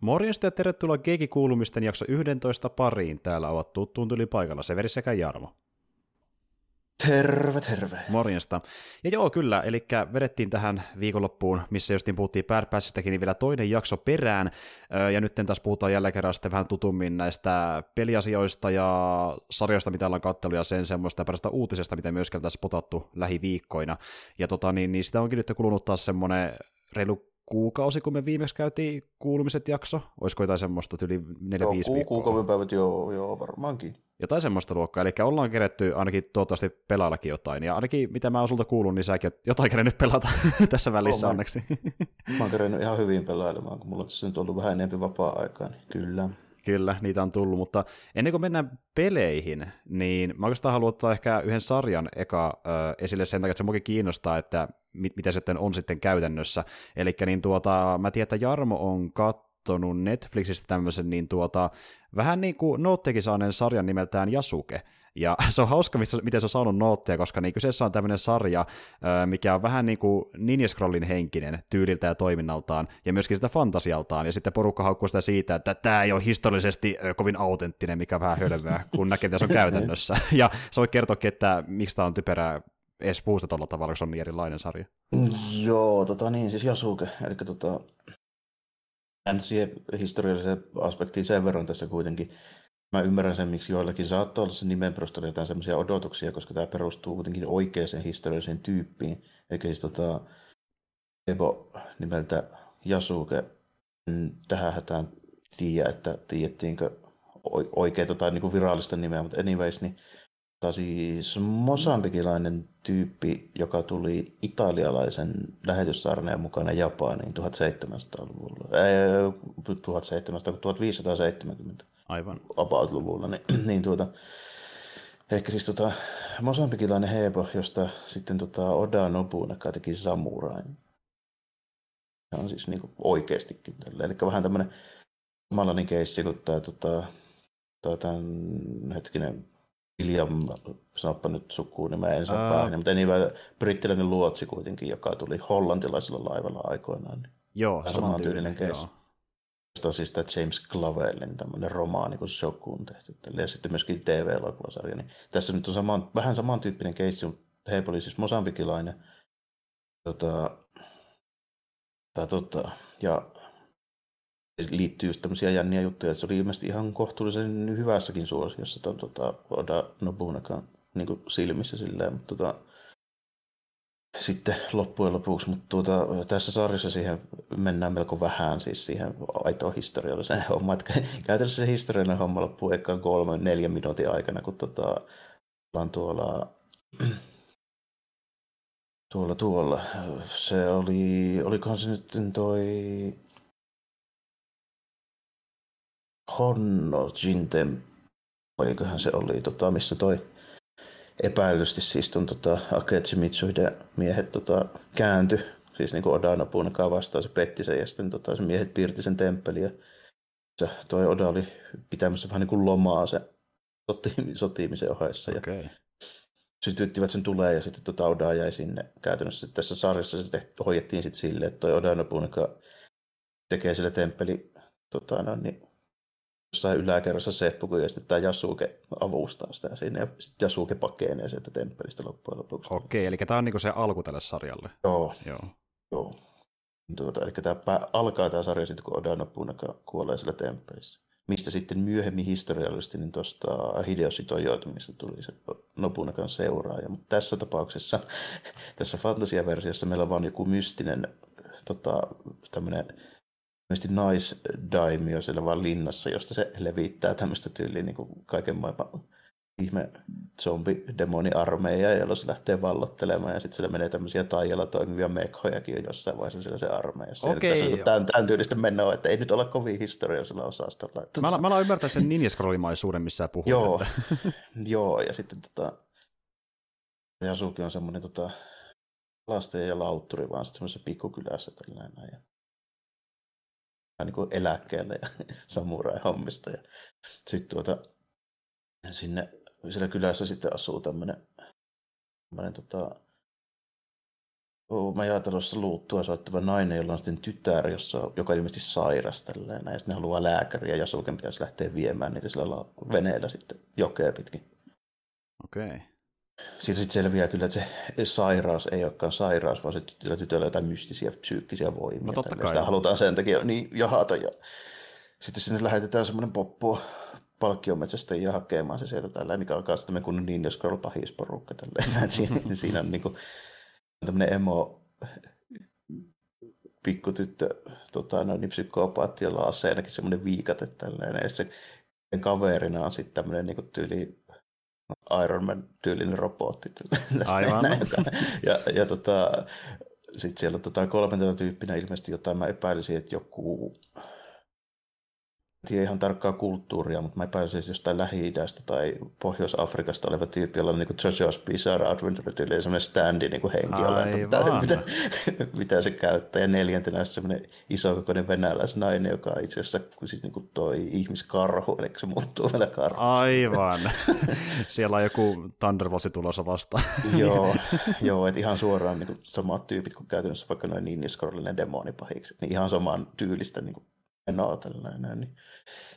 Morjesta ja tervetuloa Geeki-kuulumisten jakso 11 pariin. Täällä ovat tuttuun tuli paikalla Severi sekä Jarmo. Terve, terve. Morjesta. Ja joo, kyllä, eli vedettiin tähän viikonloppuun, missä justiin puhuttiin pääsistäkin, niin vielä toinen jakso perään, ja nyt taas puhutaan jälleen kerran sitten vähän tutummin näistä peliasioista ja sarjoista, mitä ollaan kattelu, ja sen semmoista parasta uutisesta, mitä myöskään tässä potattu lähiviikkoina. Ja tota, niin, niin sitä onkin nyt kulunut taas semmoinen reilu kuukausi, kun me viimeksi käytiin kuulumiset jakso. Olisiko jotain semmoista yli 4-5 viikkoa? Kuukauden päivät, joo, joo, varmaankin. Jotain semmoista luokkaa, eli ollaan keretty ainakin toivottavasti pelaallakin jotain, ja ainakin mitä mä oon sulta kuullut, niin säkin jotain kerennyt pelata tässä välissä oh, onneksi. Mä oon kerennyt ihan hyvin pelailemaan, kun mulla on tässä nyt ollut vähän enemmän vapaa-aikaa, niin kyllä. Kyllä, niitä on tullut, mutta ennen kuin mennään peleihin, niin mä oikeastaan haluan ottaa ehkä yhden sarjan eka ö, esille sen takia, että se mukin kiinnostaa, että mit, mitä sitten on sitten käytännössä. Eli niin tuota, mä tiedän, että Jarmo on katsonut Netflixistä tämmöisen niin tuota, vähän niin kuin noottekin saaneen sarjan nimeltään Jasuke. Ja se on hauska, miten se on saanut nootteja, koska niin kyseessä on tämmöinen sarja, mikä on vähän niin kuin Ninja Scrollin henkinen tyyliltä ja toiminnaltaan, ja myöskin sitä fantasialtaan, ja sitten porukka haukkuu sitä siitä, että tämä ei ole historiallisesti kovin autenttinen, mikä vähän hölmöä, kun näkee, mitä se on käytännössä. Ja se voi kertoakin, että miksi tämä on typerää edes puusta tuolla tavalla, kun se on niin erilainen sarja. Joo, tota niin, siis Jasuke, eli tota, en siihen historialliseen aspektiin sen verran tässä kuitenkin. Mä ymmärrän sen, miksi joillakin saattaa olla se nimen jotain semmoisia odotuksia, koska tämä perustuu kuitenkin oikeaan historialliseen tyyppiin. Eli siis tota, Evo nimeltä Jasuke, tähän hätään tiedä, että tiedettiinkö oikeita tai niin kuin virallista nimeä, mutta anyways, niin Tämä siis mosambikilainen tyyppi, joka tuli italialaisen lähetyssarneen mukana Japaniin 1700-luvulla, ei, 1700, 1570. Aivan. About-luvulla, niin, niin tuota, ehkä siis tota, mosambikilainen heepo, josta sitten tota Oda Nobunaga teki samurain. Se on siis niin oikeastikin tällä. Eli vähän tämmöinen samanlainen keissi kuin tämä tota, tämän hetkinen William, sanoppa nyt sukunimeä, en saa päähän, mutta niin brittiläinen luotsi kuitenkin, joka tuli hollantilaisella laivalla aikoinaan. Niin joo, saman tyylinen keissi. on siis tämä James Clavellin tämmöinen romaani, kun Shoku on tehty. Ja sitten myöskin TV-elokuvasarja. Niin tässä nyt on saman, vähän samantyyppinen keissi, mutta he oli siis mosambikilainen. Tota, tai tota, ja liittyy just tämmöisiä jänniä juttuja, että se oli ilmeisesti ihan kohtuullisen hyvässäkin suosiossa tuon tota, Oda Nobunakan niin silmissä silleen, mutta tota, sitten loppujen lopuksi, mutta tuota, tässä sarjassa siihen mennään melko vähän siis siihen aitoon historialliseen hommaan. Että käytännössä se historiallinen homma loppuu ekaan kolme, neljä minuutin aikana, kun tota, ollaan tuolla, tuolla, tuolla. Se oli, olikohan se nyt toi Honno Jintem, olikohan se oli, tota, missä toi epäilysti siis ton tota, Akechi miehet tota, kääntyi, siis niin kuin Oda Nobunaga vastaan, se petti sen ja sitten tota, se miehet piirti sen temppeli ja se, toi Oda oli pitämässä vähän niin kuin lomaa se sotiimisen ohessa. Ja okay. sytyttivät sen tulee ja sitten tota Oda jäi sinne käytännössä. Tässä sarjassa se tehti, hoidettiin sitten silleen, että toi Oda Nobunaga tekee sille temppeli tota, no, niin, jossain yläkerrassa Seppu, kun ja sitten tämä Jasuke avustaa sitä siinä, ja sitten Jasuke pakenee sieltä temppelistä loppujen lopuksi. Okei, eli tämä on niinku se alku tälle sarjalle. Joo. Joo. Joo. Tuota, eli tämä alkaa tämä sarja sitten, kun Oda Nobunaga kuolee siellä temppelissä. Mistä sitten myöhemmin historiallisesti niin tuosta mistä tuli se Nobunagan seuraaja. Mutta tässä tapauksessa, tässä fantasiaversiossa meillä on vain joku mystinen tota, tämmöinen ilmeisesti naisdaimio siellä vaan linnassa, josta se levittää tämmöistä tyyliä niin kuin kaiken maailman ihme zombi-demoni-armeija, jolla se lähtee vallottelemaan, ja sitten siellä menee tämmöisiä taijalla toimivia mekhojakin jo jossain vaiheessa siellä se armeijassa. Okei, okay, tässä on tämän, tämän tyylistä menoa, että ei nyt olla kovin historiallisella osastolla. Mä, mä, alan ymmärtää sen ninjaskrollimaisuuden, missä puhut. Joo, joo, ja sitten tota, Jasuki on semmoinen tota, lasten ja lautturi, vaan sitten semmoisessa pikkukylässä tällainen. Ja niin kuin eläkkeelle ja samurai-hommista. Ja sitten tuota, sinne siellä kylässä sitten asuu tämmöinen, tämmöinen tota, se luuttua soittava nainen, jolla on sitten tytär, jossa, joka ilmeisesti sairas tälleen, ja sitten ne haluaa lääkäriä, ja Sulken pitäisi lähteä viemään niitä sillä veneellä sitten jokea pitkin. Okei. Okay. Siinä sitten selviää kyllä, että se sairaus ei olekaan sairaus, vaan se tytöllä, tytöllä jotain mystisiä psyykkisiä voimia. No totta kai. Sitä halutaan sen takia niin jahata. Ja sitten sinne lähetetään semmoinen poppo palkkiometsästäjiä hakemaan se sieltä tällä, mikä alkaa sitten kun Ninja Scroll pahisporukka. Tälleen. siinä, siinä on niin kuin, tämmöinen emo pikkutyttö, tota, no, niin psykopaatti, jolla on aseenakin semmoinen viikate tällainen. Ja se kaverina on sitten tämmöinen niin tyyli Iron Man-tyylinen robotti. Aivan. ja, ja tota, sitten siellä on tota, kolmantena tyyppinä ilmeisesti jotain, mä epäilisin, että joku tiedä ihan tarkkaa kulttuuria, mutta mä epäilen siis jostain Lähi-idästä tai Pohjois-Afrikasta oleva tyyppi, jolla on niin JoJo's Bizarre Adventure tyyli semmoinen standi niin kuin henki, mitä, mitä, mitä, se käyttää. Ja neljäntenä on semmoinen isokokoinen venäläisnainen, joka on itse asiassa siis niin kuin toi ihmiskarhu, eli se muuttuu vielä karhu. Aivan. Siellä on joku Thunderboltsi tulossa vastaan. joo, joo että ihan suoraan niin kuin samat tyypit kuin käytännössä vaikka noin Ninja demonipahiksi. Niin ihan saman tyylistä niin kuin menoa tällainen, niin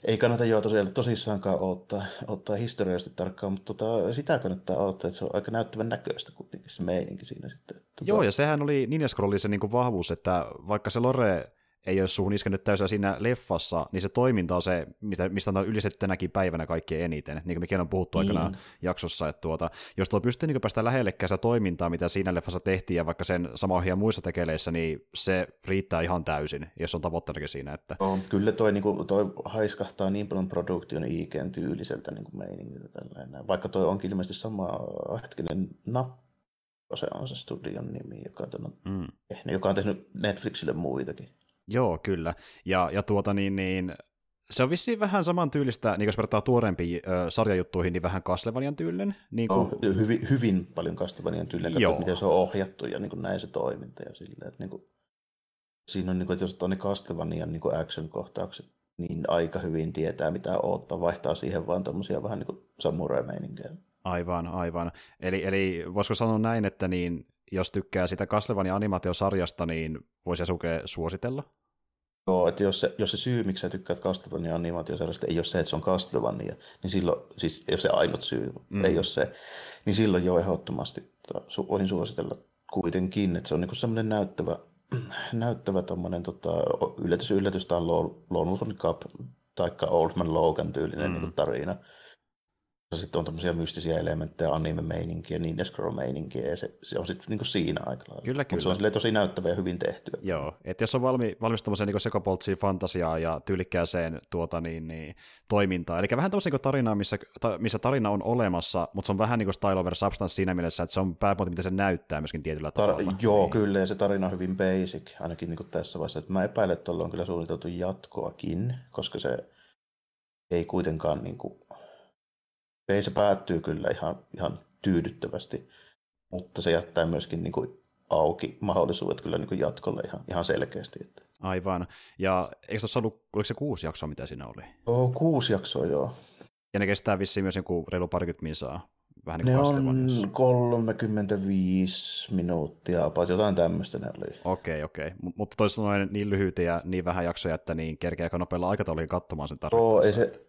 ei kannata jo tosiaan tosissaankaan ottaa, ottaa historiallisesti tarkkaan, mutta tota, sitä kannattaa ottaa, että se on aika näyttävän näköistä kuitenkin se meininki siinä sitten. Tota... Joo, ja sehän oli Ninja Scrollin se niin vahvuus, että vaikka se Lore ei ole suhun iskenyt täysin siinä leffassa, niin se toiminta on se, mitä, mistä on ylistetty tänäkin päivänä kaikkein eniten, niin kuin mekin on puhuttu niin. aikana jaksossa, että tuota, jos tuo pystyy niin päästä lähellekään sitä toimintaa, mitä siinä leffassa tehtiin, ja vaikka sen sama ohjaa muissa tekeleissä, niin se riittää ihan täysin, jos on tavoitteenakin siinä. Että... No, kyllä toi, niin kuin, toi haiskahtaa niin paljon produktion IGN tyyliseltä niin kuin meiningiltä tällainen. Vaikka toi onkin ilmeisesti sama hetkinen nappi, se on se studion nimi, joka on, mm. joka on tehnyt Netflixille muitakin. Joo, kyllä. Ja, ja tuota niin, niin se on vissiin vähän saman tyylistä, niin jos vertaa tuorempiin ö, sarjajuttuihin, niin vähän Castlevanian tyylinen. Niin kuin... oh, hyvin, hyvin paljon Castlevanian tyylinen, Joo. miten se on ohjattu ja niin kuin näin se toiminta. Ja sille, että niin kuin, siinä on, niin kuin, että jos on ne Castlevanian niin kuin action-kohtaukset, niin aika hyvin tietää, mitä odottaa, vaihtaa siihen vaan tuommoisia vähän niin kuin samurai-meininkejä. Aivan, aivan. Eli, eli voisiko sanoa näin, että niin, jos tykkää sitä Castlevania animaatiosarjasta, niin voisi Asuke suositella? Joo, että jos se, jos se syy, miksi sä tykkäät Castlevania animaatiosarjasta, ei ole se, että se on Castlevania, niin silloin, siis jos se ainut syy mm. ei ole se, niin silloin jo ehdottomasti voisin suositella kuitenkin, että se on niinku semmoinen näyttävä, näyttävä tommonen, tota, yllätys, yllätys, tämä on Lone Wolf Cup, taikka Old Man Logan tyylinen mm. niin tarina, sitten on tämmöisiä mystisiä elementtejä, anime-meininkiä, Ninja Scroll-meininkiä, ja se, se on sitten niin siinä aika lailla. Kyllä, kyllä. Mutta se on tosi näyttävä ja hyvin tehtyä. Joo, että jos on valmi, valmis tämmöiseen niin sekopoltsiin fantasiaa ja tyylikkääseen tuota, niin, niin, toimintaa, eli vähän tämmöisen niin tarinaa, missä, ta, missä tarina on olemassa, mutta se on vähän niin kuin style over substance siinä mielessä, että se on pääpointti, mitä se näyttää myöskin tietyllä tavalla. Tar- joo, niin. kyllä, ja se tarina on hyvin basic, ainakin niin kuin tässä vaiheessa. Että mä epäilen, että tuolla on kyllä suunniteltu jatkoakin, koska se ei kuitenkaan niin kuin ei se päättyy kyllä ihan, ihan tyydyttävästi, mutta se jättää myöskin niin kuin auki mahdollisuudet kyllä niin kuin jatkolle ihan, ihan selkeästi. Että. Aivan. Ja eikö tuossa ollut, oliko se kuusi jaksoa, mitä siinä oli? Oo, kuusi jaksoa, joo. Ja ne kestää vissiin myös joku reilu parikymmentä minsaa. Vähän niin ne on 35 minuuttia, about jotain tämmöistä ne oli. Okei, okei. M- mutta toisin sanoen niin lyhyitä ja niin vähän jaksoja, että niin kerkeä aika nopealla aikataululla katsomaan sen tarvittaessa. Joo, ei se,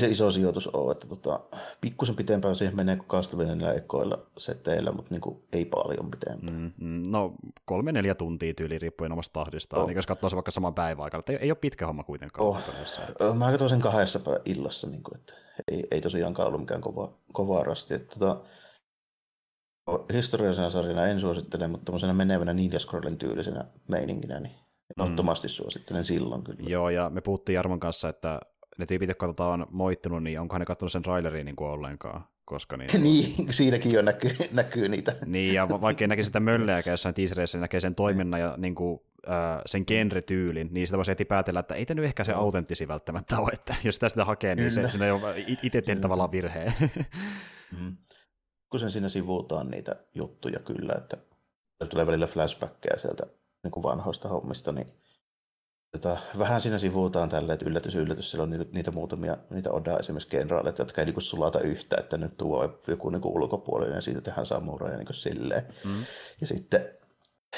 se iso sijoitus ole, että tota, pikkusen pitempään siihen menee kuin Castlevania ekoilla seteillä, mutta niin kuin, ei paljon pitempään. Mm, mm, no kolme neljä tuntia tyyli riippuen omasta tahdistaan, oh. niin jos katsoo se vaikka saman päivän aikana, ei, ei ole pitkä homma kuitenkaan. Oh. Että... Mä katsoin sen kahdessa illassa, niin kuin, että ei, ei tosiaankaan ollut mikään kova, kova rasti. Että, tota, historiallisena sarjana en suosittele, mutta tämmöisenä menevänä Ninja Scrollin tyylisenä meininkinä, niin mm. ehdottomasti suosittelen silloin kyllä. Joo, ja me puhuttiin Jarmon kanssa, että ne tyypit, jotka tota on moittunut, niin onkohan ne katsonut sen traileriin niin kuin ollenkaan? Koska niin, niin, siinäkin jo näkyy, näkyy niitä. Niin, ja vaikka ei näkisi sitä mölleäkään jossain teasereissä, niin näkee sen toiminnan ja niin kuin, äh, sen genre-tyylin, niin sitä voisi heti päätellä, että ei tämä nyt ehkä se autenttisi välttämättä ole, että jos sitä sitä hakee, niin se, siinä on itse tehnyt tavallaan virheen. Mm. Kun sen siinä sivuutaan niitä juttuja kyllä, että tulee välillä flashbackkejä sieltä niin kuin vanhoista hommista, niin Tota, vähän siinä sivuutaan tälle, että yllätys, yllätys, siellä on niitä, niitä muutamia, niitä Oda esimerkiksi kenraaleita, jotka ei niin sulata yhtä, että nyt tuo joku niin ulkopuolinen ja siitä tehdään samurai niin silleen. Mm. Ja sitten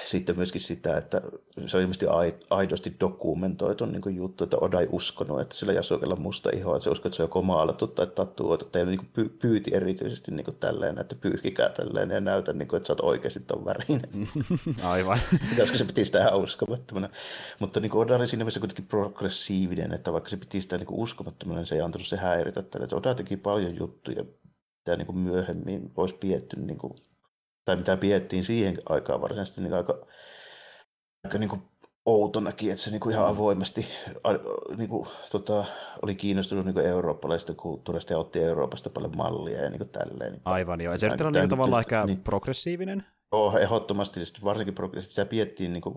sitten myöskin sitä, että se on ilmeisesti aidosti dokumentoitu niin kuin juttu, että Oda ei uskonut, että sillä Jasukella musta iho, että se uskoo, että se on joko maalattu tai tattuoitu, tai niin kuin pyyti erityisesti niin kuin tälleen, että pyyhkikää tälleen ja näytä, niin kuin, että sä oot oikeasti ton värinen. Aivan. Koska se piti sitä ihan uskomattomana. Mutta niin kuin Oda oli siinä mielessä kuitenkin progressiivinen, että vaikka se piti sitä niin kuin uskomattomana, niin se ei antanut se häiritä tälle. Että Oda teki paljon juttuja, mitä niin kuin myöhemmin olisi pietty niin kuin tai mitä piettiin siihen aikaan varsinaisesti niin aika, aika niin kuin outonakin, että se niin kuin ihan avoimesti niin kuin, tota, oli kiinnostunut niin kuin eurooppalaisesta kulttuurista ja otti Euroopasta paljon mallia ja niin kuin tälleen. Niin Aivan joo, ja se on niin tavallaan ehkä niin, progressiivinen. Joo, ehdottomasti, varsinkin progressiivisesti. Sitä piettiin niin kuin,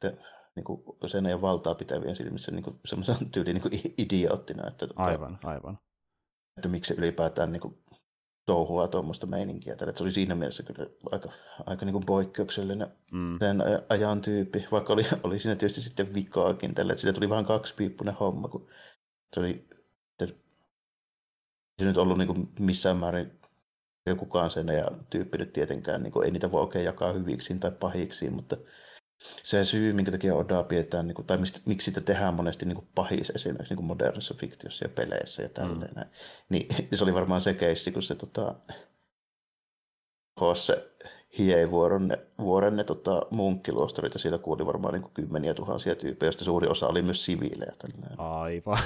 te, niin kuin sen ja valtaa pitävien silmissä niin kuin, semmoisen tyyliin niin kuin idioottina. Että, tota, aivan, aivan. Että miksi ylipäätään niin kuin, touhua tuommoista meininkiä. Tällä. Se oli siinä mielessä kyllä aika, aika niin kuin poikkeuksellinen mm. sen ajan tyyppi, vaikka oli, oli siinä tietysti sitten vikaakin tällä, että siitä tuli vähän kaksipiippunen homma, kun se oli se nyt ollut niin kuin missään määrin kukaan sen ja tyyppi nyt tietenkään, niin kuin, ei niitä voi oikein jakaa hyviksi tai pahiksi, mutta se syy, minkä takia Odaa pidetään, niin kuin, tai mistä, miksi sitä tehdään monesti niin kuin pahis esimerkiksi niin kuin modernissa fiktiossa ja peleissä ja tälleen. Mm. Niin, se oli varmaan se keissi, kun se tota, se Hiei-vuoren vuoren ne tota, munkkiluostarit, ja siitä kuuli varmaan niin kuin kymmeniä tuhansia tyyppejä, joista suuri osa oli myös siviilejä. Tälleen. Aivan.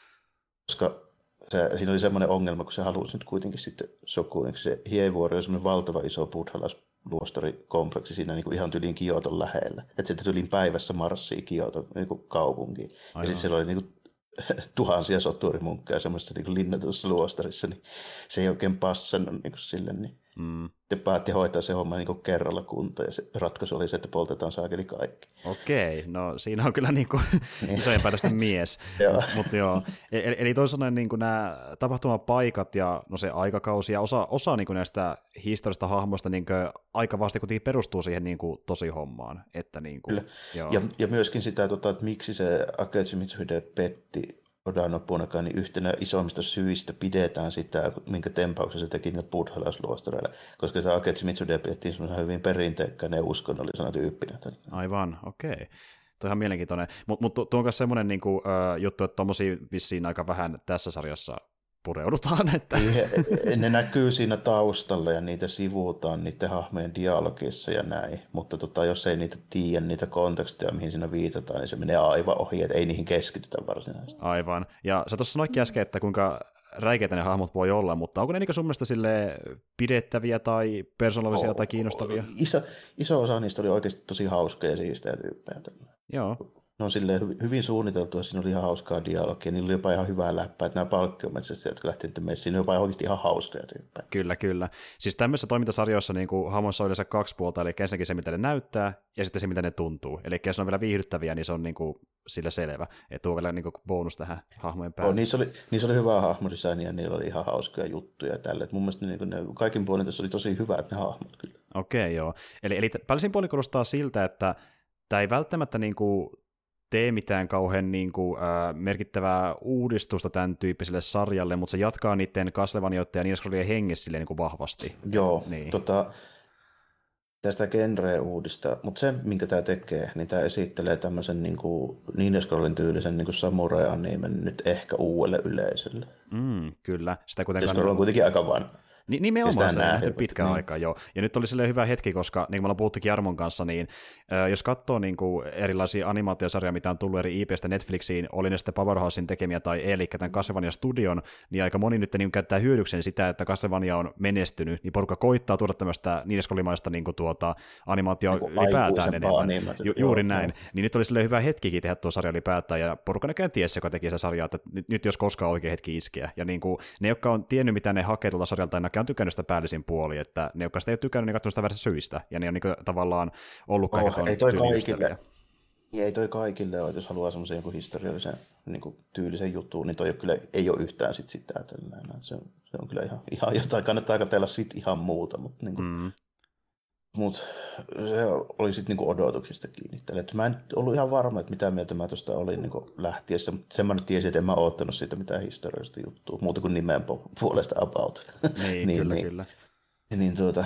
Koska se, siinä oli semmoinen ongelma, kun se halusi nyt kuitenkin sitten Sokuuniksi. Se Hiei-vuori on semmoinen valtava iso buddhalas luostarikompleksi siinä niin kuin ihan tyliin Kioton lähellä. Että sitten tyliin päivässä marssii Kioton niin kuin kaupunkiin. Aivan. Ja sitten siellä oli niin kuin, tuhansia soturimunkkeja semmoista niin linnatussa luostarissa, niin se ei oikein passannut niin kuin sille, niin Mm. Te päätti hoitaa se homma niin kerralla kuntoon ja se ratkaisu oli se, että poltetaan saakeli kaikki. Okei, no siinä on kyllä niin kuin isojen päätösten mies. joo. Mut joo. Eli, eli sanoen niin kuin nämä tapahtumapaikat ja no se aikakausi ja osa, osa niin kuin näistä historiasta hahmoista niin kuin aika vasti kuitenkin perustuu siihen niin kuin tosi hommaan. Että niin kuin. Ja, ja myöskin sitä, tota, että miksi se Akechi Mitsuhide petti Odanopunakaan, niin yhtenä isommista syistä pidetään sitä, minkä tempauksen se teki buddhalaisluostareille, koska se Akechi Mitsude pidettiin semmoisen hyvin perinteikkäinen ja uskonnollisena tyyppinä. Aivan, okei. Tuo ihan mielenkiintoinen. Mutta mut, tuo on myös semmoinen niinku, juttu, että tuommoisia vissiin aika vähän tässä sarjassa pureudutaan. Että... Ne näkyy siinä taustalla ja niitä sivuutaan niiden hahmojen dialogissa ja näin, mutta tota, jos ei niitä tiedä, niitä konteksteja, mihin siinä viitataan, niin se menee aivan ohi, että ei niihin keskitytä varsinaisesti. Aivan. Ja sä tuossa sanoitkin äsken, että kuinka räikeitä ne hahmot voi olla, mutta onko ne niin sun mielestä sille pidettäviä tai persoonallisia oh, tai kiinnostavia? Iso, iso osa niistä oli oikeasti tosi hauskoja ja siistejä tyyppejä. Joo ne on silleen hyvin suunniteltu ja siinä oli ihan hauskaa dialogia. Niillä oli jopa ihan hyvää läppää, että nämä palkkiometsästä, jotka lähti nyt messiin, ne jopa oikeasti ihan hauskoja tyyppejä. Kyllä, kyllä. Siis tämmöisessä toimintasarjoissa niin kuin hahmoissa on yleensä kaksi puolta, eli ensinnäkin se, mitä ne näyttää, ja sitten se, mitä ne tuntuu. Eli jos ne on vielä viihdyttäviä, niin se on niin kuin sillä selvä. Että tuo vielä niin kuin bonus tähän hahmojen päälle. Oh, niissä, oli, niissä oli hyvää hahmodesignia ja niillä oli ihan hauskoja juttuja ja tälle. mun mielestä niin kuin ne, kaikin puolin tässä oli tosi hyvät ne hahmot kyllä. Okei, okay, joo. Eli, eli päällisin puoli siltä, että tämä ei välttämättä niin kuin tee mitään kauhean niin kuin, äh, merkittävää uudistusta tämän tyyppiselle sarjalle, mutta se jatkaa niiden Castlevaniaiden ja Nieskrolien hengessä niin kuin vahvasti. Joo, niin. tota, tästä genreä uudista, mutta se, minkä tämä tekee, niin tämä esittelee tämmöisen niin Ninescrollin tyylisen niin samurai-animen nyt ehkä uudelle yleisölle. Mm, kyllä. Sitä kuitenkaan... on kuitenkin aika vanha. Ni, nimenomaan sitä nähty pitkään niin. aikaa, joo. Ja nyt oli sille hyvä hetki, koska niin kuin me ollaan puhuttu Jarmon kanssa, niin äh, jos katsoo niin kuin erilaisia animaatiosarjoja, mitä on tullut eri IPstä Netflixiin, oli ne sitten Powerhousein tekemiä tai ei, eli tämän Castlevania Studion, niin aika moni nyt niin käyttää hyödyksen sitä, että Castlevania on menestynyt, niin porukka koittaa tuoda tämmöistä niineskolimaista niin tuota, animaatioa niin ylipäätään enemmän. Ju, juuri joo, näin. Joo. Niin nyt oli sille hyvä hetkikin tehdä tuo sarja ylipäätään, ja porukka näkään tiesi, joka teki sitä sarjaa, että nyt, nyt jos koskaan oikein hetki iskeä. Ja niin kuin, ne, jotka on tiennyt, mitä ne hakee tuolta sarjalta, en on tykännyt sitä päällisin puoli, että ne, jotka sitä ei ole tykännyt, niin katsoo sitä väärästä syistä, ja ne on niin kuin, tavallaan ollut kaiken oh, ei toi kaikille, ei toi kaikille ole, jos haluaa semmoisen jonkun historiallisen niin kuin, tyylisen jutun, niin toi kyllä ei ole yhtään sit sitä. Se on, se on kyllä ihan, ihan jotain, kannattaa katsella sit ihan muuta, mutta niin kuin, mm. Mut se oli sitten niinku odotuksista kiinni. Että mä en ollut ihan varma, että mitä mieltä mä tuosta olin niinku lähtiessä, mutta sen mä nyt tiesin, että en mä oottanut siitä mitään historiallista juttua, muuta kuin nimen puolesta about. Niin, niin kyllä, niin. kyllä. niin tuota,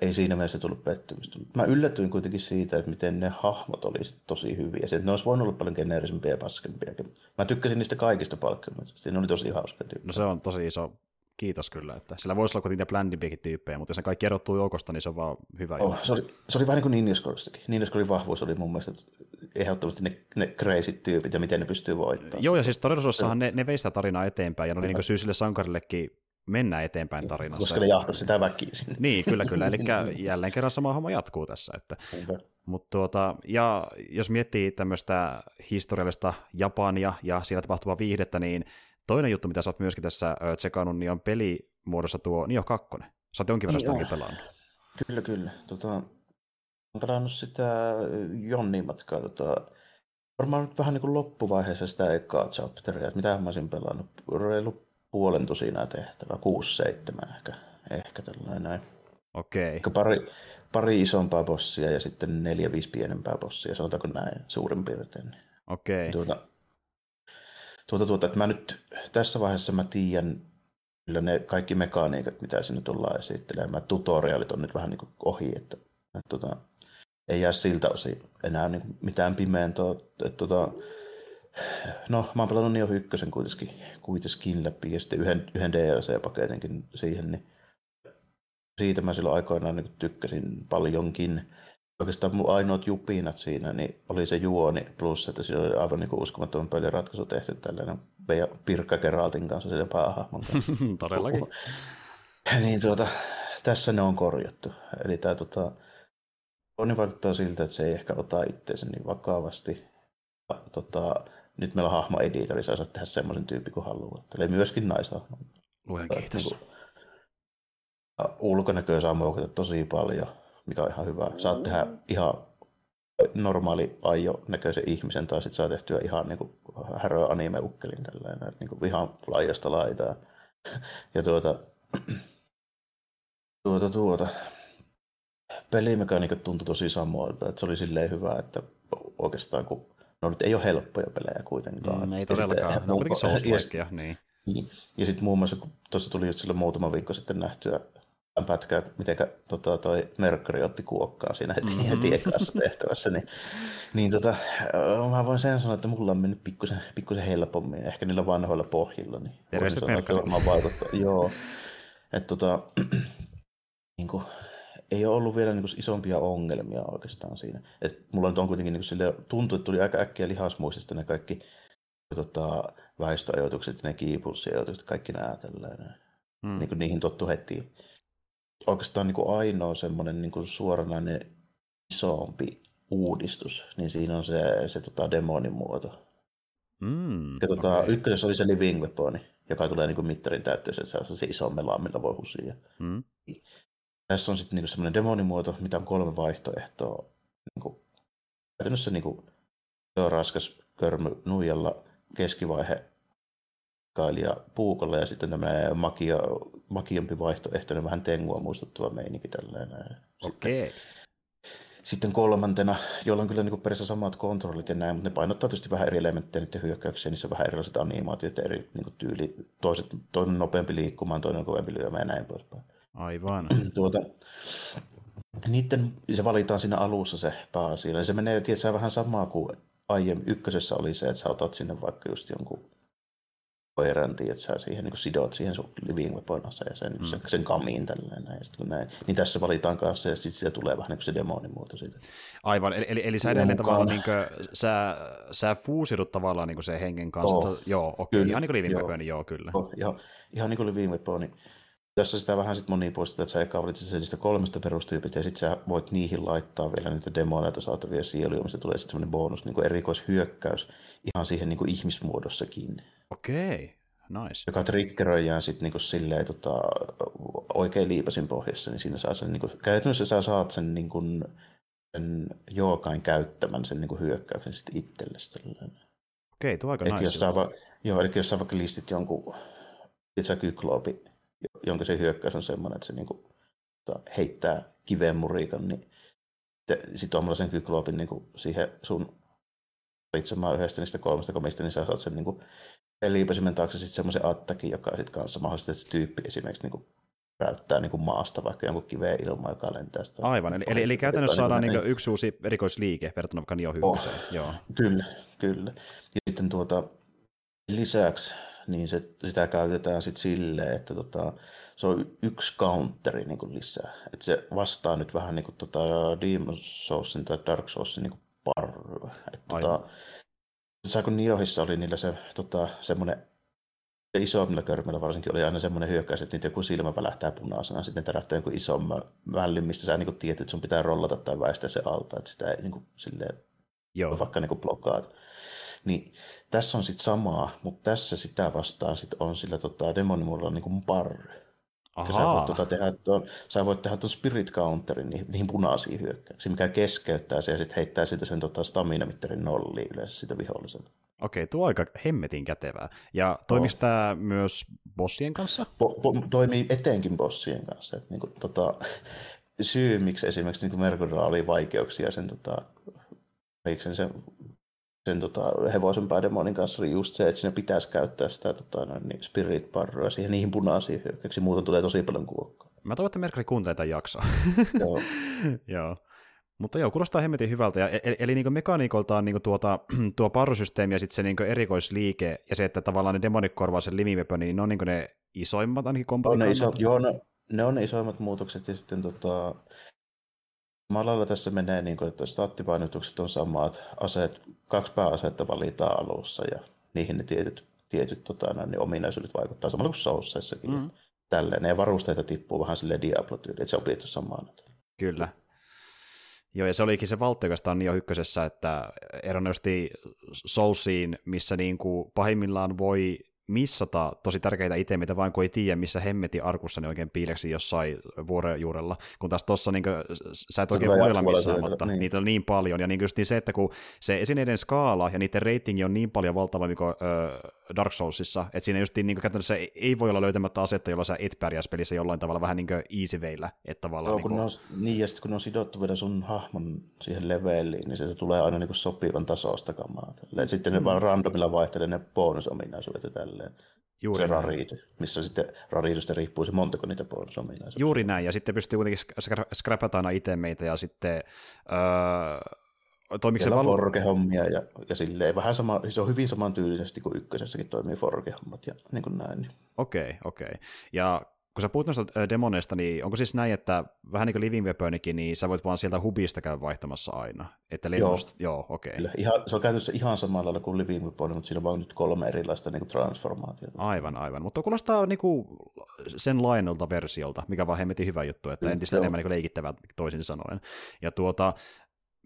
ei siinä mielessä tullut pettymystä. Mä yllätyin kuitenkin siitä, että miten ne hahmot oli tosi hyviä. Se, että ne olisi voinut olla paljon geneerisempiä ja paskempia. Mä tykkäsin niistä kaikista palkkioista. Ne oli tosi hauska. No se on tosi iso kiitos kyllä. Että sillä voisi olla kuitenkin bländimpiäkin tyyppejä, mutta jos ne kaikki erottuu joukosta, niin se on vaan hyvä. Oh, se, oli, se oli vähän niin kuin Ninjaskoristakin. Ninjaskorin vahvuus oli mun mielestä ehdottomasti ne, ne crazy tyypit ja miten ne pystyy voittamaan. Joo, ja siis todellisuudessahan ne, ne vei sitä tarinaa eteenpäin, ja ne oli niin syy sille sankarillekin mennä eteenpäin tarinassa. Koska ne jahtasi sitä väkisin. Niin, kyllä, kyllä. Eli jälleen kerran sama homma jatkuu tässä. Että. Mut tuota, ja jos miettii tämmöistä historiallista Japania ja siinä tapahtuvaa viihdettä, niin toinen juttu, mitä sä oot myöskin tässä tsekannut, niin on pelimuodossa tuo Nio 2. Sä oot jonkin verran niin pelannut. Kyllä, kyllä. Tota, olen pelannut sitä Jonnin matkaa. Tota, varmaan nyt vähän niin kuin loppuvaiheessa sitä ekaa chapteria, että mitä mä olisin pelannut. Reilu puolen tusinaa tehtävää, kuusi, seitsemän ehkä, ehkä tällainen näin. Okei. Okay. Pari, pari isompaa bossia ja sitten neljä, viisi pienempää bossia, sanotaanko näin suurin piirtein. Okei. Okay. Tuota, tuota, tuota, että mä nyt tässä vaiheessa mä tiedän kyllä ne kaikki mekaniikat, mitä sinne tullaan esittelemään. Tutorialit on nyt vähän niin kuin ohi, että, että tuota, ei jää siltä osin enää niin kuin mitään pimeäntoa. Että, tuota, no, mä oon pelannut Neo ykkösen kuitenkin, kuitenkin läpi ja sitten yhden, yhden DLC-paketinkin siihen, niin siitä mä silloin aikoinaan niin tykkäsin paljonkin oikeastaan mun ainoat jupinat siinä niin oli se juoni plus, että siinä oli aivan niin uskomattoman peliratkaisu tehty tällainen Pirkka Geraltin kanssa sen päähahmon kanssa. Todellakin. niin tuota, tässä ne on korjattu. Eli tämä tota, on vaikuttaa siltä, että se ei ehkä ota itseensä niin vakavasti. Tota, nyt meillä on hahmo-editori, saa tehdä semmoisen tyyppi kuin haluaa. Eli myöskin naishahmo. Luen kiitos. Niin ulkonäköä saa muokata tosi paljon mikä on ihan hyvä. Saat tehdä ihan normaali aijo näköisen ihmisen, tai sitten saa tehtyä ihan niin kuin häröä anime-ukkelin tällainen, että niin kuin ihan laajasta laitaa. Ja tuota, tuota, tuota, pelimekaniikat tuntui tosi samoilta, että se oli silleen hyvä, että oikeastaan kun, no nyt ei ole helppoja pelejä kuitenkaan. Mm, ei todellakaan, ne on kuitenkin niin. niin. Ja sitten muun muassa, kun tuossa tuli just silloin muutama viikko sitten nähtyä pätkää, miten tota, toi Mercury otti kuokkaa siinä heti, mm-hmm. heti ekassa tehtävässä, niin, niin tota, mä voin sen sanoa, että mulla on mennyt pikkusen, pikkusen helpommin, ehkä niillä vanhoilla pohjilla. Niin Terveiset Mercury. Joo, että tota, niin kuin, ei ole ollut vielä niin kuin, isompia ongelmia oikeastaan siinä. Et mulla nyt on kuitenkin niin kuin, sille, tuntuu, että tuli aika äkkiä lihasmuistista ne kaikki tota, väistöajoitukset, ne kiipulssiajoitukset, kaikki nämä tällainen. Mm. Niin kuin, niihin tottu heti oikeastaan niin kuin ainoa semmoinen niin kuin suoranainen isompi uudistus, niin siinä on se, se tota demonimuoto. Mm, ja tota, okay. Ykkösessä oli se living weaponi, joka tulee niin kuin mittarin täyttöön, että saa se iso mela, millä voi husia. Mm. Tässä on sitten niin semmoinen demonimuoto, mitä on kolme vaihtoehtoa. Niin kuin, käytännössä niin kuin, se on raskas körmy nuijalla, keskivaihe kailija puukolla ja sitten tämmöinen makia, makiampi vaihtoehtoinen, vähän tengua muistuttava meininki tällainen. Okei. Okay. Sitten kolmantena, jolla on kyllä niin periaatteessa samat kontrollit ja näin, mutta ne painottaa tietysti vähän eri elementtejä niiden hyökkäyksiä, niissä on vähän erilaiset animaatiot ja eri niin tyyli. Toiset, toinen nopeampi liikkumaan, toinen kovempi lyömään ja näin poispäin. Aivan. tuota, niiden, se valitaan siinä alussa se pääasia. Se menee tietysti vähän samaa kuin aiemmin ykkösessä oli se, että sä otat sinne vaikka just jonkun koirantiin, että sä siihen niin sidot siihen sun living weaponassa ja sen, mm. sen, sen kamiin tälleen näin. Sitten, kun näin. Niin tässä valitaan kanssa ja sitten siitä tulee vähän niin se demonimuoto siitä. Aivan, eli, eli, eli sä edelleen tavallaan niin kuin, sä, sä fuusidut tavallaan niin kuin se hengen kanssa. Oh. Sä, joo, okei, okay. ihan niin kuin living joo. weapon, joo kyllä. Oh, ihan, ihan niin kuin living weapon, niin tässä sitä vähän sitten monipuolista, että sä eka valitset sen niistä kolmesta perustyypistä ja sitten sä voit niihin laittaa vielä niitä demoneita saatavia sieluja, mistä tulee sitten semmoinen bonus, niin kuin erikoishyökkäys ihan siihen niin kuin ihmismuodossakin. Okei, nice. Joka triggeröidään sitten niinku silleen tota, oikein liipasin pohjassa, niin siinä saa sen, niinku, käytännössä sä saat sen, niinku, sen jookain käyttämän sen niinku, hyökkäyksen sitten itsellesi. Okei, tuo aika nice. Jos saa, va- joo, eli jos sä vaikka listit jonkun, sä kykloopi, jonka se hyökkäys on semmoinen, että se niinku, tota, heittää kiveen murikan, niin sitten tuomalla sen kykloopin niinku, siihen sun valitsemaan yhdestä niistä kolmesta komista, niin sä saat sen niinku, liipasimen taakse sitten semmoisen attakin, joka sitten kanssa mahdollisesti se tyyppi esimerkiksi niin räyttää niin kuin maasta vaikka jonkun kiveen ilmaa, joka lentää sitä. Aivan, eli, eli, eli käytännössä saadaan niin yksi uusi erikoisliike verrattuna vaikka Nio oh, Joo. Kyllä, kyllä. Ja sitten tuota, lisäksi niin se, sitä käytetään sitten silleen, että tota, se on yksi counteri niin kuin lisää. Että se vastaa nyt vähän niin kuin tota Demon Soulsin tai Dark Soulsin niin parryä. Että tota, kun Niohissa oli niillä se tota, semmoinen isommilla körmillä varsinkin oli aina semmoinen hyökkäys, että niitä joku silmä välähtää punaisena, sitten tärähtää joku isomman vällin, mistä sä niin tiedät, että sun pitää rollata tai väistää se alta, että sitä ei niin kuin, silleen, Joo. vaikka niin blokkaat. Niin tässä on sitten samaa, mutta tässä sitä vastaan sit on sillä tota, demonimulla niin kuin parry. Sä voit, tuota, tehdä tuon, sä voit tehdä tuon spirit counterin niihin, niihin punaisiin hyökkäyksiin, mikä keskeyttää se ja sitten heittää siitä sen tota, stamina-mittarin nolliin yleensä sitä viholliselta. Okei, tuo aika hemmetin kätevää. Ja toimisi tämä myös bossien kanssa? Po, po, toimii etenkin bossien kanssa. Et, niin kuin, tota, syy, miksi esimerkiksi niin Mercurilla oli vaikeuksia sen, tota, sen, sen sen tota, hevosen päädemonin kanssa oli just se, että siinä pitäisi käyttää sitä tota, noin, niin spirit parroa siihen niihin punaisiin hyökkäyksiin, muuten tulee tosi paljon kuokkaa. Mä toivon, että Merkari kuuntelee tämän jaksoa. Joo. joo. Mutta joo, kuulostaa hemmetin hyvältä. Ja, e-, eli, eli niin mekaniikoltaan niin tuota, tuo parrusysteemi ja sitten se niin erikoisliike ja se, että tavallaan ne demonit korvaa sen limivepön, niin ne on niin ne isoimmat ainakin kompatin ne iso, Joo, ne, ne on ne isoimmat muutokset ja sitten tota, Malalla tässä menee, niin kuin, että staattipainotukset on samat, aseet, kaksi pääasetta valitaan alussa ja niihin ne tietyt, tietyt tota, niin ominaisuudet vaikuttaa samalla kuin Soulsseissakin. Mm. Tälleen. Ja varusteita tippuu vähän sille Diablo-tyyliin, että se on pidetty samaan. Kyllä. Joo, ja se olikin se valtti oikeastaan Nio ykkösessä, että eronosti Soulsiin, missä niin kuin pahimmillaan voi missata tosi tärkeitä itemitä, vain kun ei tiedä, missä hemmeti arkussa ne oikein piileksi jossain vuoren juurella, kun taas tuossa niin sä et oikein voi olla missään, mutta niin. niitä on niin paljon, ja niin just niin se, että kun se esineiden skaala ja niiden ratingi on niin paljon valtavampi kuin ö, Dark Soulsissa, että siinä just niin käytännössä ei voi olla löytämättä asetta, jolla sä et pärjäs pelissä jollain tavalla vähän niin kuin easy veillä, että tavallaan... Joo, niin, kun kuin... on, niin, ja sitten kun ne on sidottu vielä sun hahmon siihen leveliin, niin se tulee aina niin kuin sopivan tasosta kamaa. Sitten mm. ne vaan randomilla vaihtelee ne bonusominaisuudet ja tälleen. Juuri se rariitu, missä sitten rariitusta riippuu se montako niitä bonusominaisuuksia. Juuri näin, ja sitten pystyy kuitenkin scrapata aina itemeitä, ja sitten öö, toimiko se val... forge-hommia ja, ja silleen vähän sama, se on hyvin samantyylisesti kuin ykkösessäkin toimii forge-hommat ja niin kuin näin. Okei, okei. Okay. Ja kun sä puhut noista demoneista, niin onko siis näin, että vähän niin kuin Living Weaponikin, niin sä voit vaan sieltä hubista käydä vaihtamassa aina? Että lennost... Joo, Joo okei. Okay. Ihan, se on käytössä ihan samalla lailla kuin Living Weapon, mutta siinä on vaan nyt kolme erilaista niin kuin transformaatiota. Aivan, aivan. Mutta kuulostaa niin kuin sen lainolta versiolta, mikä vaan hemmetin hyvä juttu, että entistä mm, enemmän niin leikittävää toisin sanoen. Ja tuota,